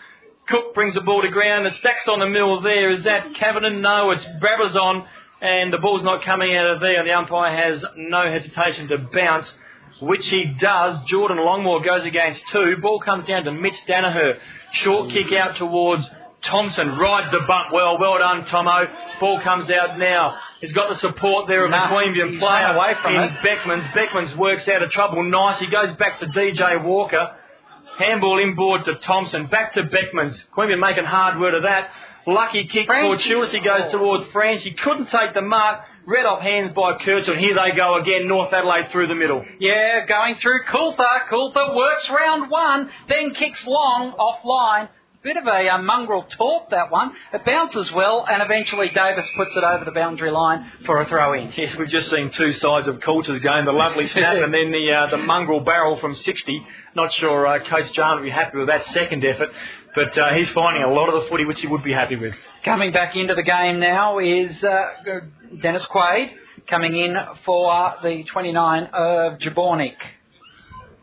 Cook brings the ball to ground. The stacks on the mill there. Is that Kavanagh? No, it's Brabazon. And the ball's not coming out of there. And the umpire has no hesitation to bounce, which he does. Jordan Longmore goes against two. Ball comes down to Mitch Danaher. Short kick out towards Thompson. Rides the bump well. Well done, Tomo. Ball comes out now. He's got the support there of Nah, the Queanbeyan player away from in it. Beckman's. Beckman's works out of trouble. Nice. He goes back to DJ Walker. Handball inboard to Thompson. Back to Beckman's. Queanbeyan making hard word of that. Lucky kick Franchi. fortuitous. He goes towards Franchi. He couldn't take the mark. Read off hands by Kurtz. And here they go again. North Adelaide through the middle. Yeah, going through Coulter. Coulter works round one, then kicks long offline. Bit of a uh, mongrel torp, that one. It bounces well, and eventually Davis puts it over the boundary line for a throw in. Yes, we've just seen two sides of Coulter's game. The lovely snap and then the uh, the mongrel barrel from 60. Not sure uh, Coach Jarn would be happy with that second effort. But uh, he's finding a lot of the footy which he would be happy with. Coming back into the game now is uh, Dennis Quaid, coming in for the 29 of Jabornik.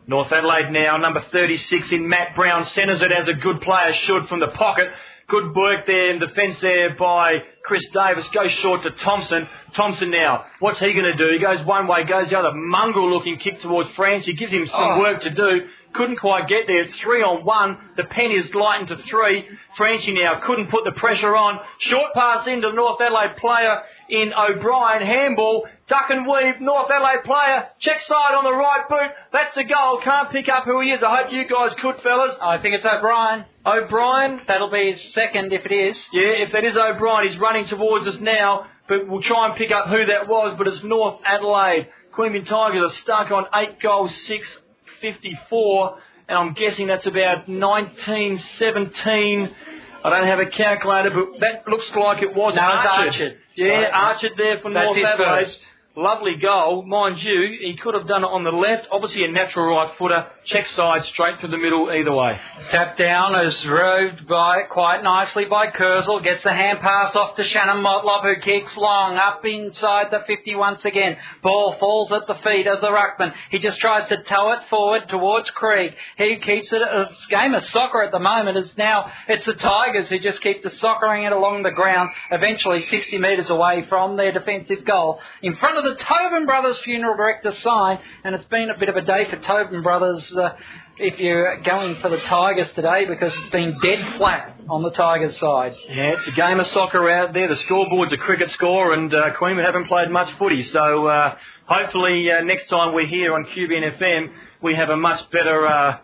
North Adelaide now, number 36 in Matt Brown, centres it as a good player should from the pocket. Good work there in defence there by Chris Davis. Goes short to Thompson. Thompson now, what's he going to do? He goes one way, goes the other. Mongrel looking kick towards Franchi. Gives him some Oh. work to do. Couldn't quite get there. Three on one. The pen is lightened to three. Franchi now couldn't put the pressure on. Short pass into the North Adelaide player in O'Brien. Handball. Duck and weave. North Adelaide player. Check side on the right boot. That's a goal. Can't pick up who he is. I hope you guys could, fellas. I think it's O'Brien. O'Brien. That'll be his second if it is. Yeah, if that is O'Brien, he's running towards us now, but we'll try and pick up who that was, but it's North Adelaide. Queanbeyan Tigers are stuck on 8 goals, 6 54, and I'm guessing that's about 1917. I don't have a calculator, but that looks like it was No, it's Archard. Archard. Yeah, Sorry. Archard there for North Adelaide. first. Lovely goal, mind you. He could have done it on the left. Obviously, a natural right footer. Check side, straight to the middle, either way. Tap down is roved by quite nicely by Kurzel. Gets the hand pass off to Shannon Motlop who kicks long up inside the 50 once again. Ball falls at the feet of the ruckman. He just tries to tow it forward towards Krieg. He keeps it. Uh, a game of soccer at the moment is now it's the Tigers who just keep the soccering it along the ground. Eventually 60 metres away from their defensive goal in front of the Tobin Brothers funeral director sign. And it's been a bit of a day for Tobin Brothers. Uh, if you're going for the Tigers today because it's been dead flat on the Tigers side. Yeah, it's a game of soccer out there. The scoreboard's a cricket score, and uh, Queenwood haven't played much footy. So uh, hopefully uh, next time we're here on QBN FM, we have a much better. Uh,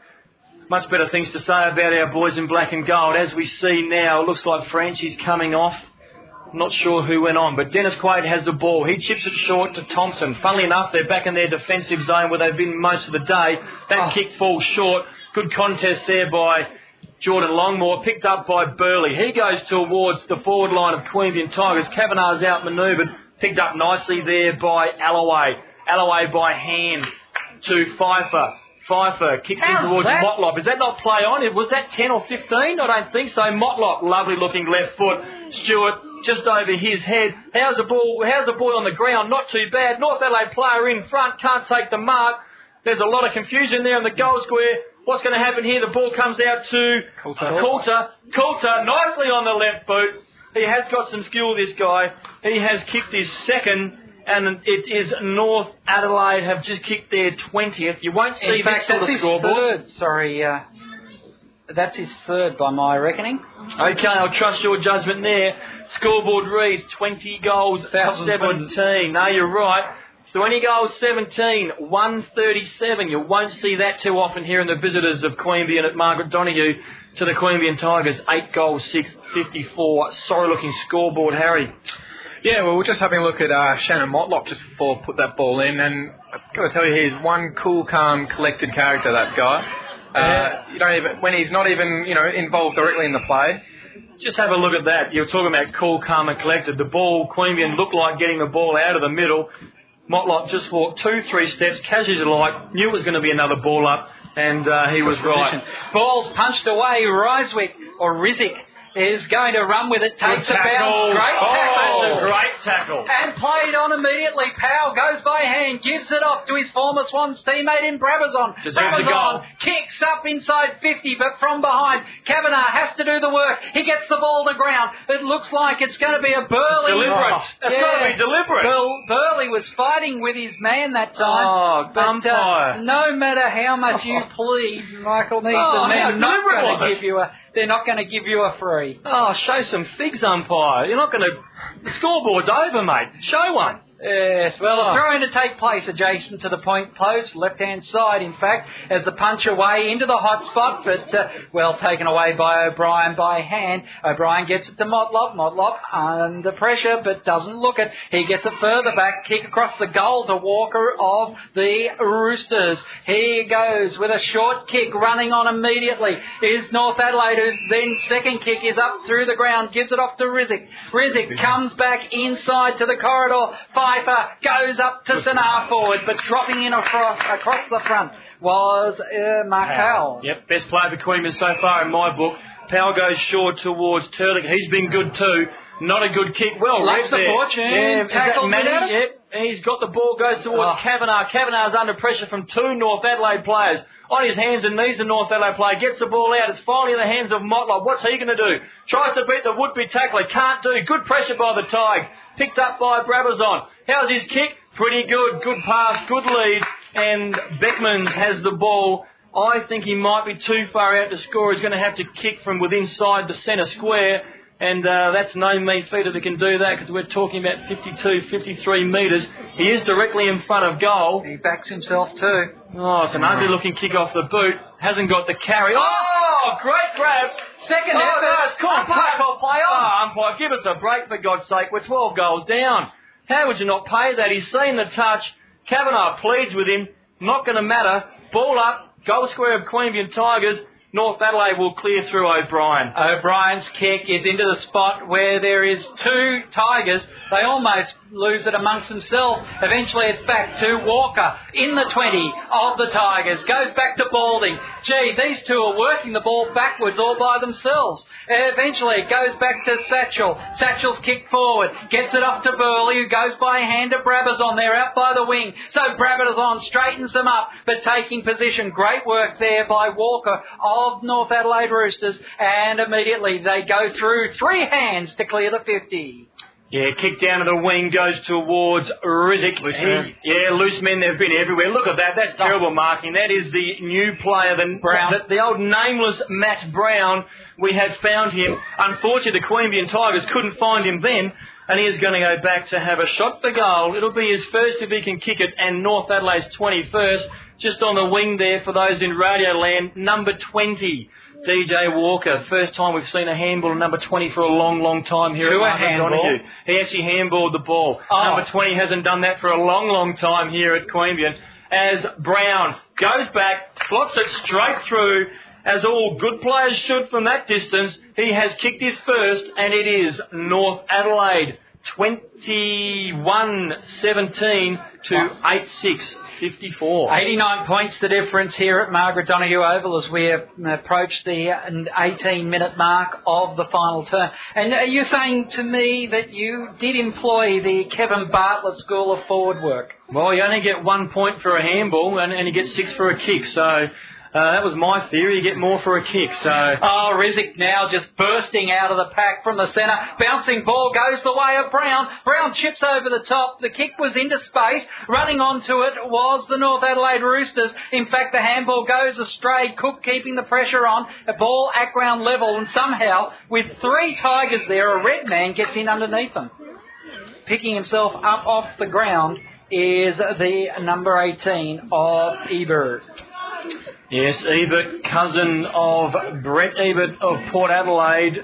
much better things to say about our boys in black and gold. As we see now, it looks like Franchi's coming off. Not sure who went on, but Dennis Quaid has the ball. He chips it short to Thompson. Funnily enough, they're back in their defensive zone where they've been most of the day. That Oh. kick falls short. Good contest there by Jordan Longmore, picked up by Burley. He goes towards the forward line of Queanbeyan Tigers. Kavanagh's outmanoeuvred, picked up nicely there by Alloway. Alloway by hand to Pfeiffer. Pfeiffer kicks How's in towards that? Motlop. Is that not play on? Was that 10 or 15? I don't think so. Motlop, lovely looking left foot. Hmm. Stewart just over his head. How's the ball? How's the boy on the ground? Not too bad. North Adelaide player in front can't take the mark. There's a lot of confusion there in the goal square. What's going to happen here? The ball comes out to Coulter. Coulter. Coulter, nicely on the left boot. He has got some skill, this guy. He has kicked his second, and it is North Adelaide have just kicked their 20th. You won't see In fact, this sort that's of scoreboard. third. Sorry, uh, that's his third by my reckoning. Okay, I'll trust your judgment there. Scoreboard reads 20 goals, 1,020. 17. No, you're right. 20 goals, 17, 137. You won't see that too often here in the visitors of Queanbeyan at Margaret Donoghue to the Queanbeyan Tigers. 8 goals, 6, 54. Sorry looking scoreboard, Harry. Yeah, well, we're just having a look at uh, Shannon Motlop just before I put that ball in, and I've got to tell you, he's one cool, calm, collected character. That guy. Uh, you don't even when he's not even you know involved directly in the play. Just have a look at that. You're talking about cool, calm and collected. The ball, Queanbeyan looked like getting the ball out of the middle. Motlop just walked two, three steps, casually like, knew it was going to be another ball up, and uh, he was right. Ball's punched away. Ryswick or Rizik is going to run with it. Takes a bounce. tackle. Great tackle. Oh, great tackle. And played on immediately. Powell goes by hand, gives it off to his former Swans teammate in Brabazon. Deserves a goal. Brabazon kicks up inside 50, but from behind. Kavanagh has to do the work. He gets the ball to ground. It looks like it's going to be a Burley. Deliberate. That's got to be deliberate. Bur- Burley was fighting with his man that time. Oh, but, uh, no matter how much you plead, Michael Neeson, Oh, they're not going to give you a. They're not going to give you a free. Oh, show some figs, umpire. You're not going to. The scoreboard's over, mate. Show one. Yes, well, a throw in to take place adjacent to the point post, left hand side, in fact, as the punch away into the hot spot, but uh, well taken away by O'Brien by hand. O'Brien gets it to Motlop. Motlop under pressure, but doesn't look it. He gets it further back, kick across the goal to Walker of the Roosters. Here he goes with a short kick running on immediately. Is North Adelaide, whose then second kick is up through the ground, gives it off to Rizik. Rizik comes back inside to the corridor. Pfeiffer goes up to Sanar forward, but dropping in across across the front was uh, Markel. Yep, best player for Queanbeyan so far in my book. Powell goes short towards Turlich. He's been good too. Not a good kick. Well, Lacks the there. fortune. Yeah, Tackled Manny? without it? Yep. He's got the ball, goes towards Oh. Kavanagh. Kavanagh's under pressure from two North Adelaide players. On his hands and knees, the North Adelaide player gets the ball out. It's finally in the hands of Motlop. What's he going to do? Tries to beat the would-be tackler. Can't do. Good pressure by the Tigers. Picked up by Brabazon. How's his kick? Pretty good. Good pass. Good lead. And Beckman has the ball. I think he might be too far out to score. He's going to have to kick from within side the centre square. And uh, that's no mean feat if he can do that because we're talking about 52, 53 metres. He is directly in front of goal. He backs himself too. Oh, it's an ugly looking kick off the boot. Hasn't got the carry. Oh, great grab. Second Oh, effort. no, it's called Umpire called play on. Oh, umpire, give us a break for God's sake. We're 12 goals down. How would you not pay that? He's seen the touch. Kavanagh pleads with him. Not going to matter. Ball up. Goal square of Queanbeyan Tigers. North Adelaide will clear through O'Brien. O'Brien's kick is into the spot where there is two Tigers. They almost lose it amongst themselves. Eventually it's back to Walker in the 20 of the Tigers. Goes back to Balding. Gee, these two are working the ball backwards all by themselves. Eventually it goes back to Satchel. Satchel's kicked forward. Gets it off to Burley who goes by hand to Brabazon. They're out by the wing. So Brabazon straightens them up but taking position. Great work there by Walker of North Adelaide Roosters and immediately they go through three hands to clear the 50. Yeah, kick down to the wing, goes towards Rizik. Loose men. yeah, loose men, they've been everywhere. Look at that, that's terrible marking. That is the new player, the, Brown. the, the old nameless Matt Brown. We had found him. Unfortunately, the Queanbeyan Tigers couldn't find him then, and he is going to go back to have a shot for goal. It'll be his first if he can kick it, and North Adelaide's 21st. Just on the wing there for those in Radio Land, number 20. DJ Walker, first time we've seen a handball of number 20 for a long, long time here To at a Donoghue. He actually handballed the ball. Oh. Number 20 hasn't done that for a long, long time here at Queanbeyan. As Brown goes back, slots it straight through, as all good players should from that distance. He has kicked his first, and it is North Adelaide 21-17 to 8-6. 54. 89 points the difference here at Margaret Donoghue Oval as we approach the um, 18 minute mark of the final term. And are you're saying to me that you did employ the Kevin Bartlett School of Forward Work. Well, you only get one point for a handball and, and you get six for a kick. So uh, that was my theory. You get more for a kick. So oh, Rizik now just bursting out of the pack from the centre. Bouncing ball goes the way of Brown. Brown chips over the top. The kick was into space. Running onto it was the North Adelaide Roosters. In fact, the handball goes astray. Cook keeping the pressure on. A ball at ground level, and somehow with three Tigers there, a red man gets in underneath them. Picking himself up off the ground is the number 18 of Ebert. Yes, Ebert, cousin of Brett Ebert of Port Adelaide.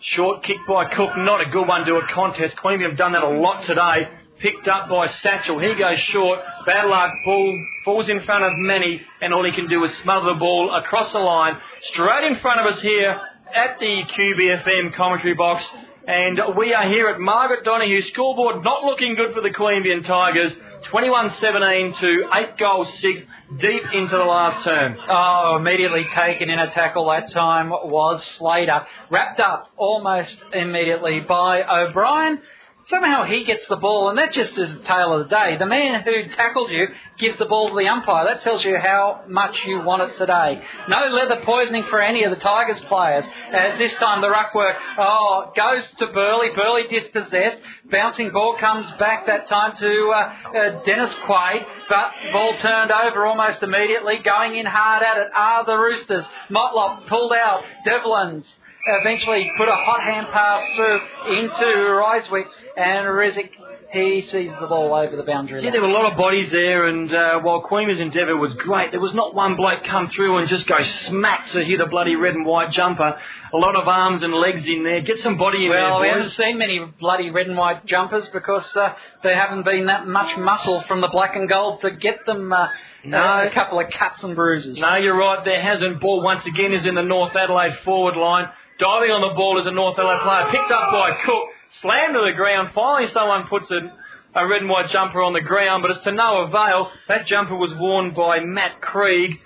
Short kick by Cook, not a good one to a contest. Queanbeyan have done that a lot today. Picked up by Satchel. He goes short. Bad luck. Ball falls in front of Manny, and all he can do is smother the ball across the line, straight in front of us here at the QBFM commentary box. And we are here at Margaret Donoghue scoreboard, not looking good for the Queanbeyan Tigers. 21-17 to 8 goals 6 deep into the last term. Oh, immediately taken in a tackle that time was Slater. Wrapped up almost immediately by O'Brien somehow he gets the ball, and that just is the tale of the day. The man who tackled you gives the ball to the umpire. That tells you how much you want it today. No leather poisoning for any of the Tigers players. Uh, this time the ruck work, oh, goes to Burley. Burley dispossessed. Bouncing ball comes back that time to uh, uh, Dennis Quaid, but ball turned over almost immediately. Going in hard at it are the Roosters. Motlop pulled out. Devlins eventually put a hot hand pass through into Ryswick and Rizik he sees the ball over the boundary. Yeah, there were a lot of bodies there, and uh, while Queen's endeavour was great, there was not one bloke come through and just go smack to hit a bloody red and white jumper. A lot of arms and legs in there. Get some body in well, there. Well, we haven't seen many bloody red and white jumpers because uh, there haven't been that much muscle from the black and gold to get them uh, no. a couple of cuts and bruises. No, you're right. There hasn't. Ball once again is in the North Adelaide forward line. Diving on the ball is a North Adelaide player. Picked up by Cook slammed to the ground. Finally, someone puts a, a red and white jumper on the ground, but it's to no avail. That jumper was worn by Matt Krieg,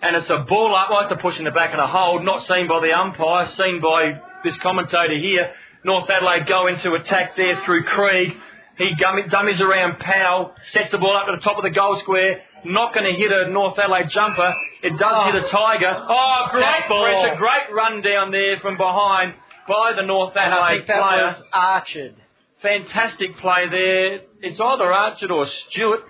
and it's a ball up. Well, it's a push in the back and a hold, not seen by the umpire, seen by this commentator here. North Adelaide go into attack there through Krieg. He dummies around Powell, sets the ball up to the top of the goal square. Not going to hit a North Adelaide jumper. It does oh. hit a oh. Tiger. Oh, great pressure, great run down there from behind by the North Adelaide players. Archard. Fantastic play there. It's either Archard or Stewart.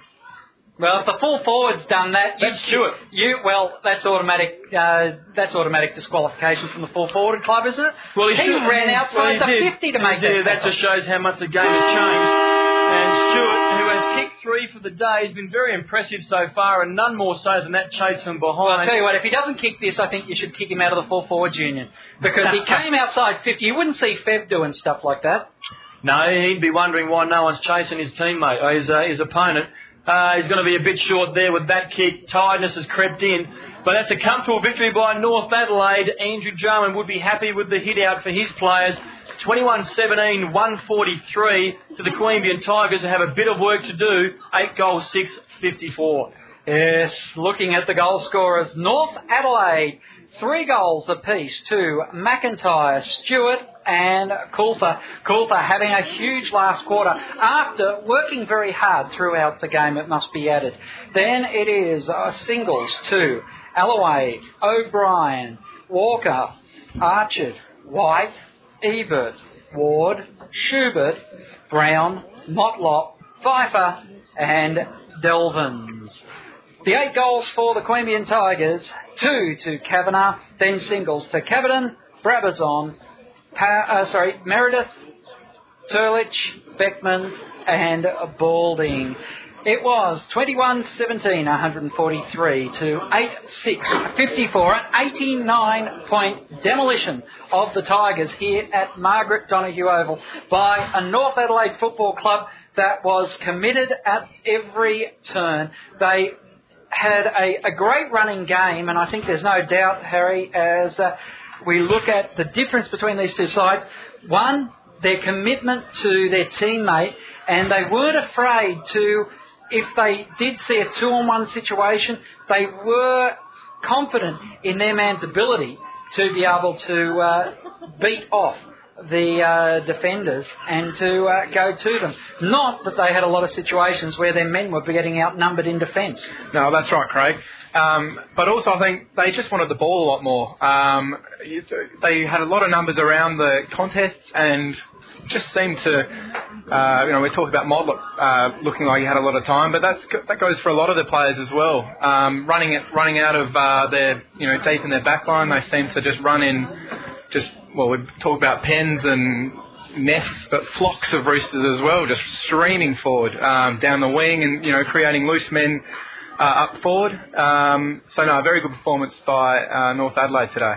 Well, if the full forward's done that, you, that's Stewart. You well, that's automatic. Uh, that's automatic disqualification from the full forward club, isn't it? Well, he, he should, ran outside well, the did. fifty to make that. Yeah, that just shows how much the game has changed. And Stewart, who has three for the day, has been very impressive so far, and none more so than that chase from behind. Well, I'll tell you what, if he doesn't kick this, I think you should kick him out of the full forwards union because he came outside fifty. You wouldn't see Feb doing stuff like that. No, he'd be wondering why no one's chasing his teammate, or his, uh, his opponent. Uh, he's going to be a bit short there with that kick. Tiredness has crept in. But that's a comfortable victory by North Adelaide. Andrew Jarman would be happy with the hit out for his players. 21-17, 143 to the Queanbeyan Tigers who have a bit of work to do. 8 goals, 6, 54. Yes, looking at the goal scorers, North Adelaide, three goals apiece to McIntyre, Stewart and Coulter. Coulter having a huge last quarter after working very hard throughout the game, it must be added. Then it is uh, singles to Alloway, O'Brien, Walker, Archard, White, Ebert, Ward, Schubert, Brown, Motlop, Pfeiffer, and Delvins. The eight goals for the Queanbeyan Tigers, two to Kavanagh, then singles to Cavidan, Brabazon, pa- uh, sorry, Meredith, Turlich, Beckman, and Balding. It was 21-17, 143 to 8-6, 54, an 89 point demolition of the Tigers here at Margaret Donoghue Oval by a North Adelaide Football Club that was committed at every turn. They had a, a great running game, and I think there's no doubt, Harry, as uh, we look at the difference between these two sides. One, their commitment to their teammate, and they weren't afraid to, if they did see a two-on-one situation, they were confident in their man's ability to be able to uh, beat off the uh, defenders and to uh, go to them. Not that they had a lot of situations where their men were getting outnumbered in defence. No, that's right, Craig. Um, but also, I think they just wanted the ball a lot more. Um, they had a lot of numbers around the contests and just seemed to, uh, you know, we talked about Motlop uh, looking like he had a lot of time, but that's that goes for a lot of the players as well. Um, running it, running out of uh, their, you know, deep in their back line, they seem to just run in, just well, we talk about pens and nests, but flocks of roosters as well, just streaming forward um, down the wing and you know creating loose men uh, up forward. Um, so no, a very good performance by uh, North Adelaide today.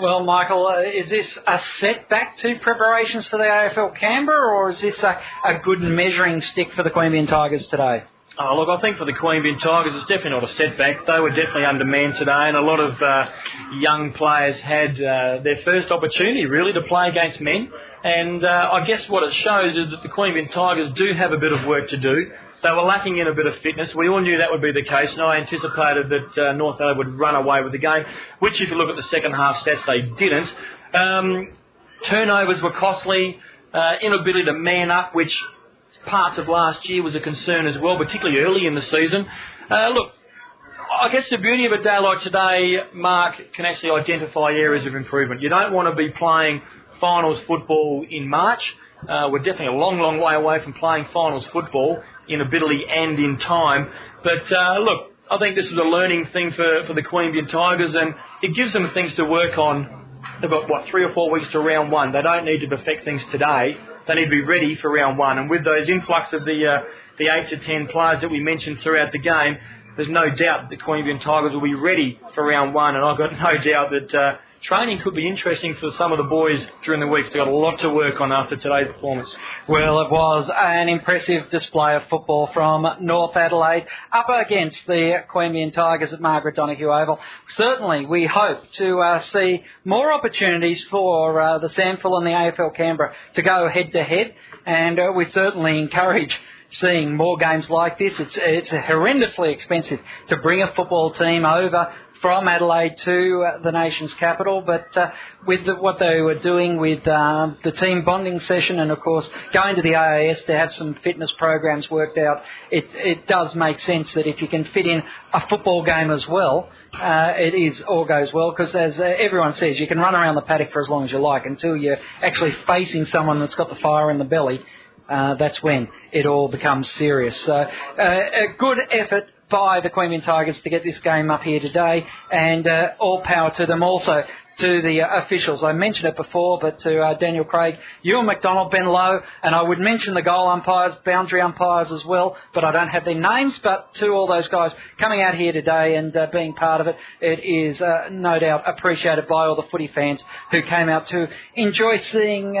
Well, Michael, uh, is this a setback to preparations for the AFL Canberra, or is this a, a good measuring stick for the Queanbeyan Tigers today? Oh, look, I think for the Queanbeyan Tigers, it's definitely not a setback. They were definitely undermanned today, and a lot of uh, young players had uh, their first opportunity, really, to play against men. And uh, I guess what it shows is that the Queanbeyan Tigers do have a bit of work to do. They were lacking in a bit of fitness. We all knew that would be the case, and I anticipated that uh, North Adelaide would run away with the game, which, if you look at the second half stats, they didn't. Um, turnovers were costly. Uh, inability to man up, which parts of last year was a concern as well, particularly early in the season. Uh, look, I guess the beauty of a day like today, Mark, can actually identify areas of improvement. You don't want to be playing finals football in March. Uh, we're definitely a long, long way away from playing finals football in ability and in time. But uh, look, I think this is a learning thing for, for the Queanbeyan Tigers, and it gives them things to work on. They've got, what, three or four weeks to round one. They don't need to perfect things today. They need to be ready for round one. And with those influx of the, uh, the eight to ten players that we mentioned throughout the game, there's no doubt the Queanbeyan Tigers will be ready for round one. And I've got no doubt that uh, training could be interesting for some of the boys during the week. They've got a lot to work on after today's performance. Well, it was an impressive display of football from North Adelaide up against the Queanbeyan Tigers at Margaret Donoghue Oval. Certainly, we hope to uh, see more opportunities for uh, the SANFL and the AFL Canberra to go head to head, and uh, we certainly encourage seeing more games like this. It's, it's horrendously expensive to bring a football team over from Adelaide to uh, the nation's capital, but uh, with the, what they were doing with um, the team bonding session and, of course, going to the AIS to have some fitness programs worked out, it, it does make sense that if you can fit in a football game as well, uh, it is all goes well because, as everyone says, you can run around the paddock for as long as you like until you're actually facing someone that's got the fire in the belly. Uh, that's when it all becomes serious. So, uh, a good effort by the Queanbeyan Tigers to get this game up here today, and uh, all power to them also. To the uh, officials, I mentioned it before, but to uh, Daniel Craig, Ewan McDonald, Ben Lowe, and I would mention the goal umpires, boundary umpires as well, but I don't have their names. But to all those guys coming out here today and uh, being part of it, it is uh, no doubt appreciated by all the footy fans who came out to enjoy seeing.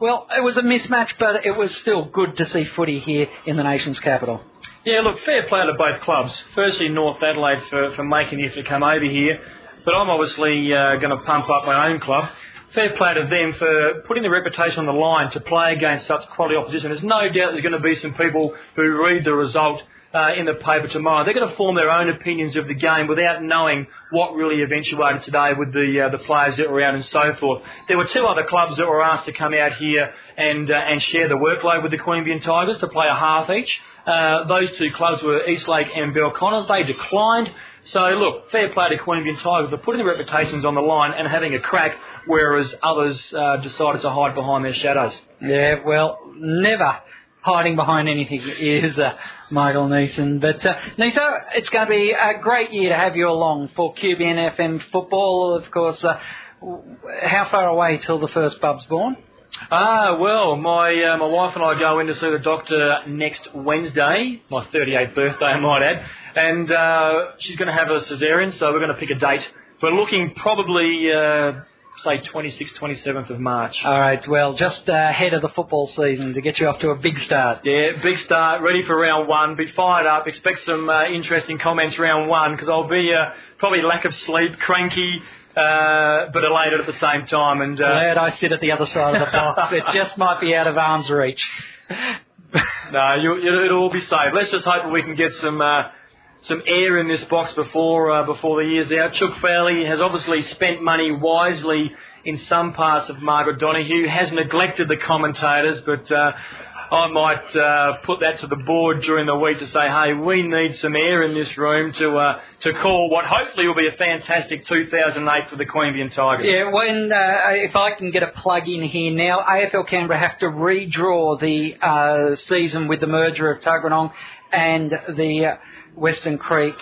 Well, it was a mismatch, but it was still good to see footy here in the nation's capital. Yeah, look, fair play to both clubs. Firstly, North Adelaide for, for making the effort to come over here, but I'm obviously uh, going to pump up my own club. Fair play to them for putting the reputation on the line to play against such quality opposition. There's no doubt there's going to be some people who read the result uh, in the paper tomorrow. They're going to form their own opinions of the game without knowing what really eventuated today with the uh, the players that were out and so forth. There were two other clubs that were asked to come out here and uh, and share the workload with the Queanbeyan Tigers to play a half each. Uh, those two clubs were Eastlake and Belconnen. They declined. So look, fair play to Queanbeyan Tigers for putting their reputations on the line and having a crack, whereas others uh, decided to hide behind their shadows. Yeah, well, never hiding behind anything is uh, Michael Neeson. But uh, Niso, it's going to be a great year to have you along for QBN FM football. Of course, uh, how far away till the first bub's born? Ah, well, my uh, my wife and I go in to see the doctor next Wednesday, my 38th birthday, I might add, and uh, she's going to have a cesarean, so we're going to pick a date. We're looking probably uh, say 26th, 27th of March. All right. Well, just uh, ahead of the football season to get you off to a big start. Yeah, big start, ready for round one. Be fired up. Expect some uh, interesting comments round one because I'll be uh, probably lack of sleep, cranky. Uh, but elated at the same time, and uh, glad I sit at the other side of the box. it just might be out of arm's reach. no, you, it'll all be safe. Let's just hope that we can get some uh, some air in this box before uh, before the year's out. Chook Fowley has obviously spent money wisely in some parts of Margaret Donoghue, has neglected the commentators, but uh, I might uh, put that to the board during the week to say, hey, we need some air in this room to uh, to call what hopefully will be a fantastic 2008 for the Queanbeyan Tigers. Yeah, when uh, if I can get a plug in here now, AFL Canberra have to redraw the uh, season with the merger of Tuggeranong and the uh, Weston Creek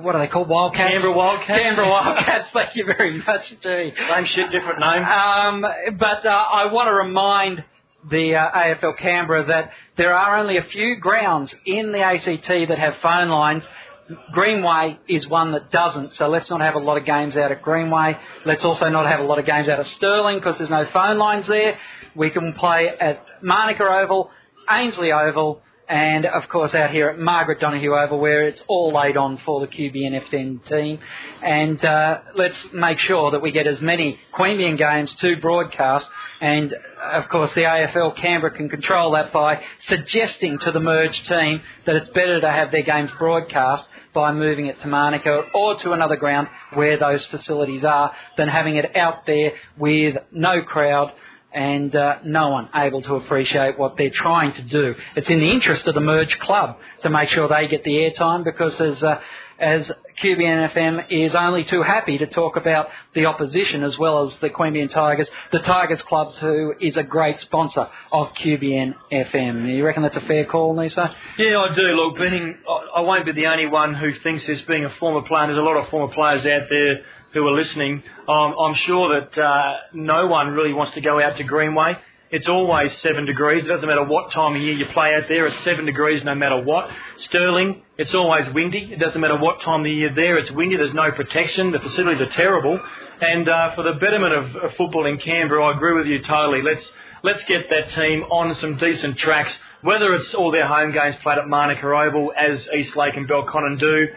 what are they called? Wildcats? Canberra Wildcats. Canberra Wildcats. Thank you very much, G. Same shit, different name. Um, but uh, I want to remind the uh, AFL Canberra that there are only a few grounds in the ACT that have phone lines. Greenway is one that doesn't, so let's not have a lot of games out at Greenway. Let's also not have a lot of games out of Stirling because there's no phone lines there. We can play at Manuka Oval, Ainslie Oval, and of course out here at Margaret Donoghue Oval where it's all laid on for the QBNFM team. And uh, let's make sure that we get as many Queanbeyan games to broadcast. And of course the AFL Canberra can control that by suggesting to the merged team that it's better to have their games broadcast by moving it to Manuka or to another ground where those facilities are than having it out there with no crowd and uh, no one able to appreciate what they're trying to do. It's in the interest of the merged club to make sure they get the airtime because as uh, as QBN FM is only too happy to talk about the opposition as well as the Queanbeyan Tigers, the Tigers Clubs, who is a great sponsor of QBNFM. You reckon that's a fair call, Niso? Yeah, I do. Look, being, I won't be the only one who thinks this being a former player. There's a lot of former players out there who are listening, um, I'm sure that uh, no one really wants to go out to Greenway. It's always seven degrees. It doesn't matter what time of year you play out there. It's seven degrees no matter what. Stirling, it's always windy. It doesn't matter what time of the year there. It's windy. There's no protection. The facilities are terrible. And uh, for the betterment of, of football in Canberra, I agree with you totally. Let's let's get that team on some decent tracks. Whether it's all their home games played at Manuka Oval, as Eastlake and Belconnen do,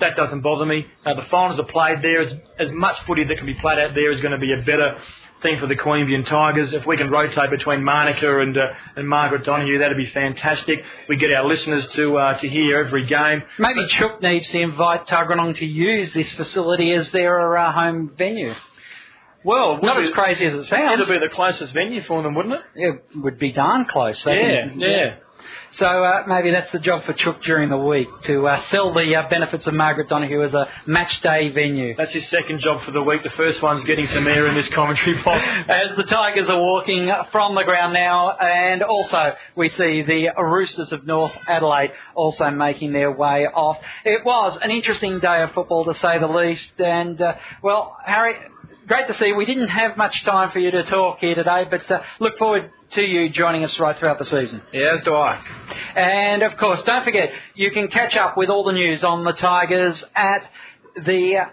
that doesn't bother me. Uh, the finals are played there. As, as much footy that can be played out there is going to be a better thing for the Queanbeyan Tigers. If we can rotate between Manuka and uh, and Margaret Donoghue, that'd be fantastic. We get our listeners to uh, to hear every game. Maybe Chook needs to invite Tuggeranong to use this facility as their uh, home venue. Well, not as crazy as it sounds. It'll be the closest venue for them, wouldn't it? It would be darn close. yeah, yeah. So uh, maybe that's the job for Chook during the week to uh, sell the uh, benefits of Margaret Donoghue as a match day venue. That's his second job for the week. The first one's getting some air in this commentary box. As the Tigers are walking from the ground now, and also we see the Roosters of North Adelaide also making their way off. It was an interesting day of football to say the least, and uh, well, Harry great to see. We didn't have much time for you to talk here today, but uh, look forward to you joining us right throughout the season. Yeah, as do I. And of course, don't forget, you can catch up with all the news on the Tigers at the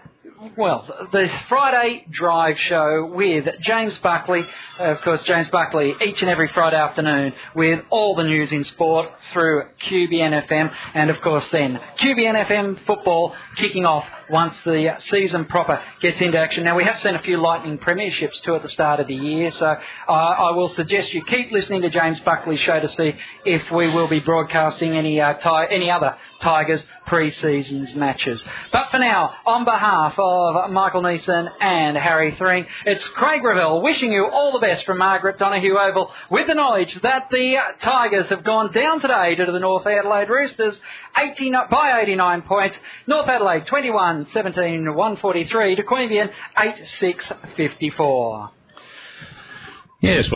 well, the Friday Drive Show with James Buckley. Of course, James Buckley each and every Friday afternoon with all the news in sport through QBNFM. And of course, then QBNFM football kicking off once the season proper gets into action. Now, we have seen a few Lightning Premierships too at the start of the year, so uh, I will suggest you keep listening to James Buckley's show to see if we will be broadcasting any uh, any other Tigers pre-seasons matches. But for now, on behalf of Michael Neeson and Harry Thring, it's Craig Revell wishing you all the best from Margaret Donoghue Oval with the knowledge that the Tigers have gone down today to the North Adelaide Roosters 18, by 89 points. North Adelaide 21, 17, 143 to Queanbeyan 8, 6, 54. Yes.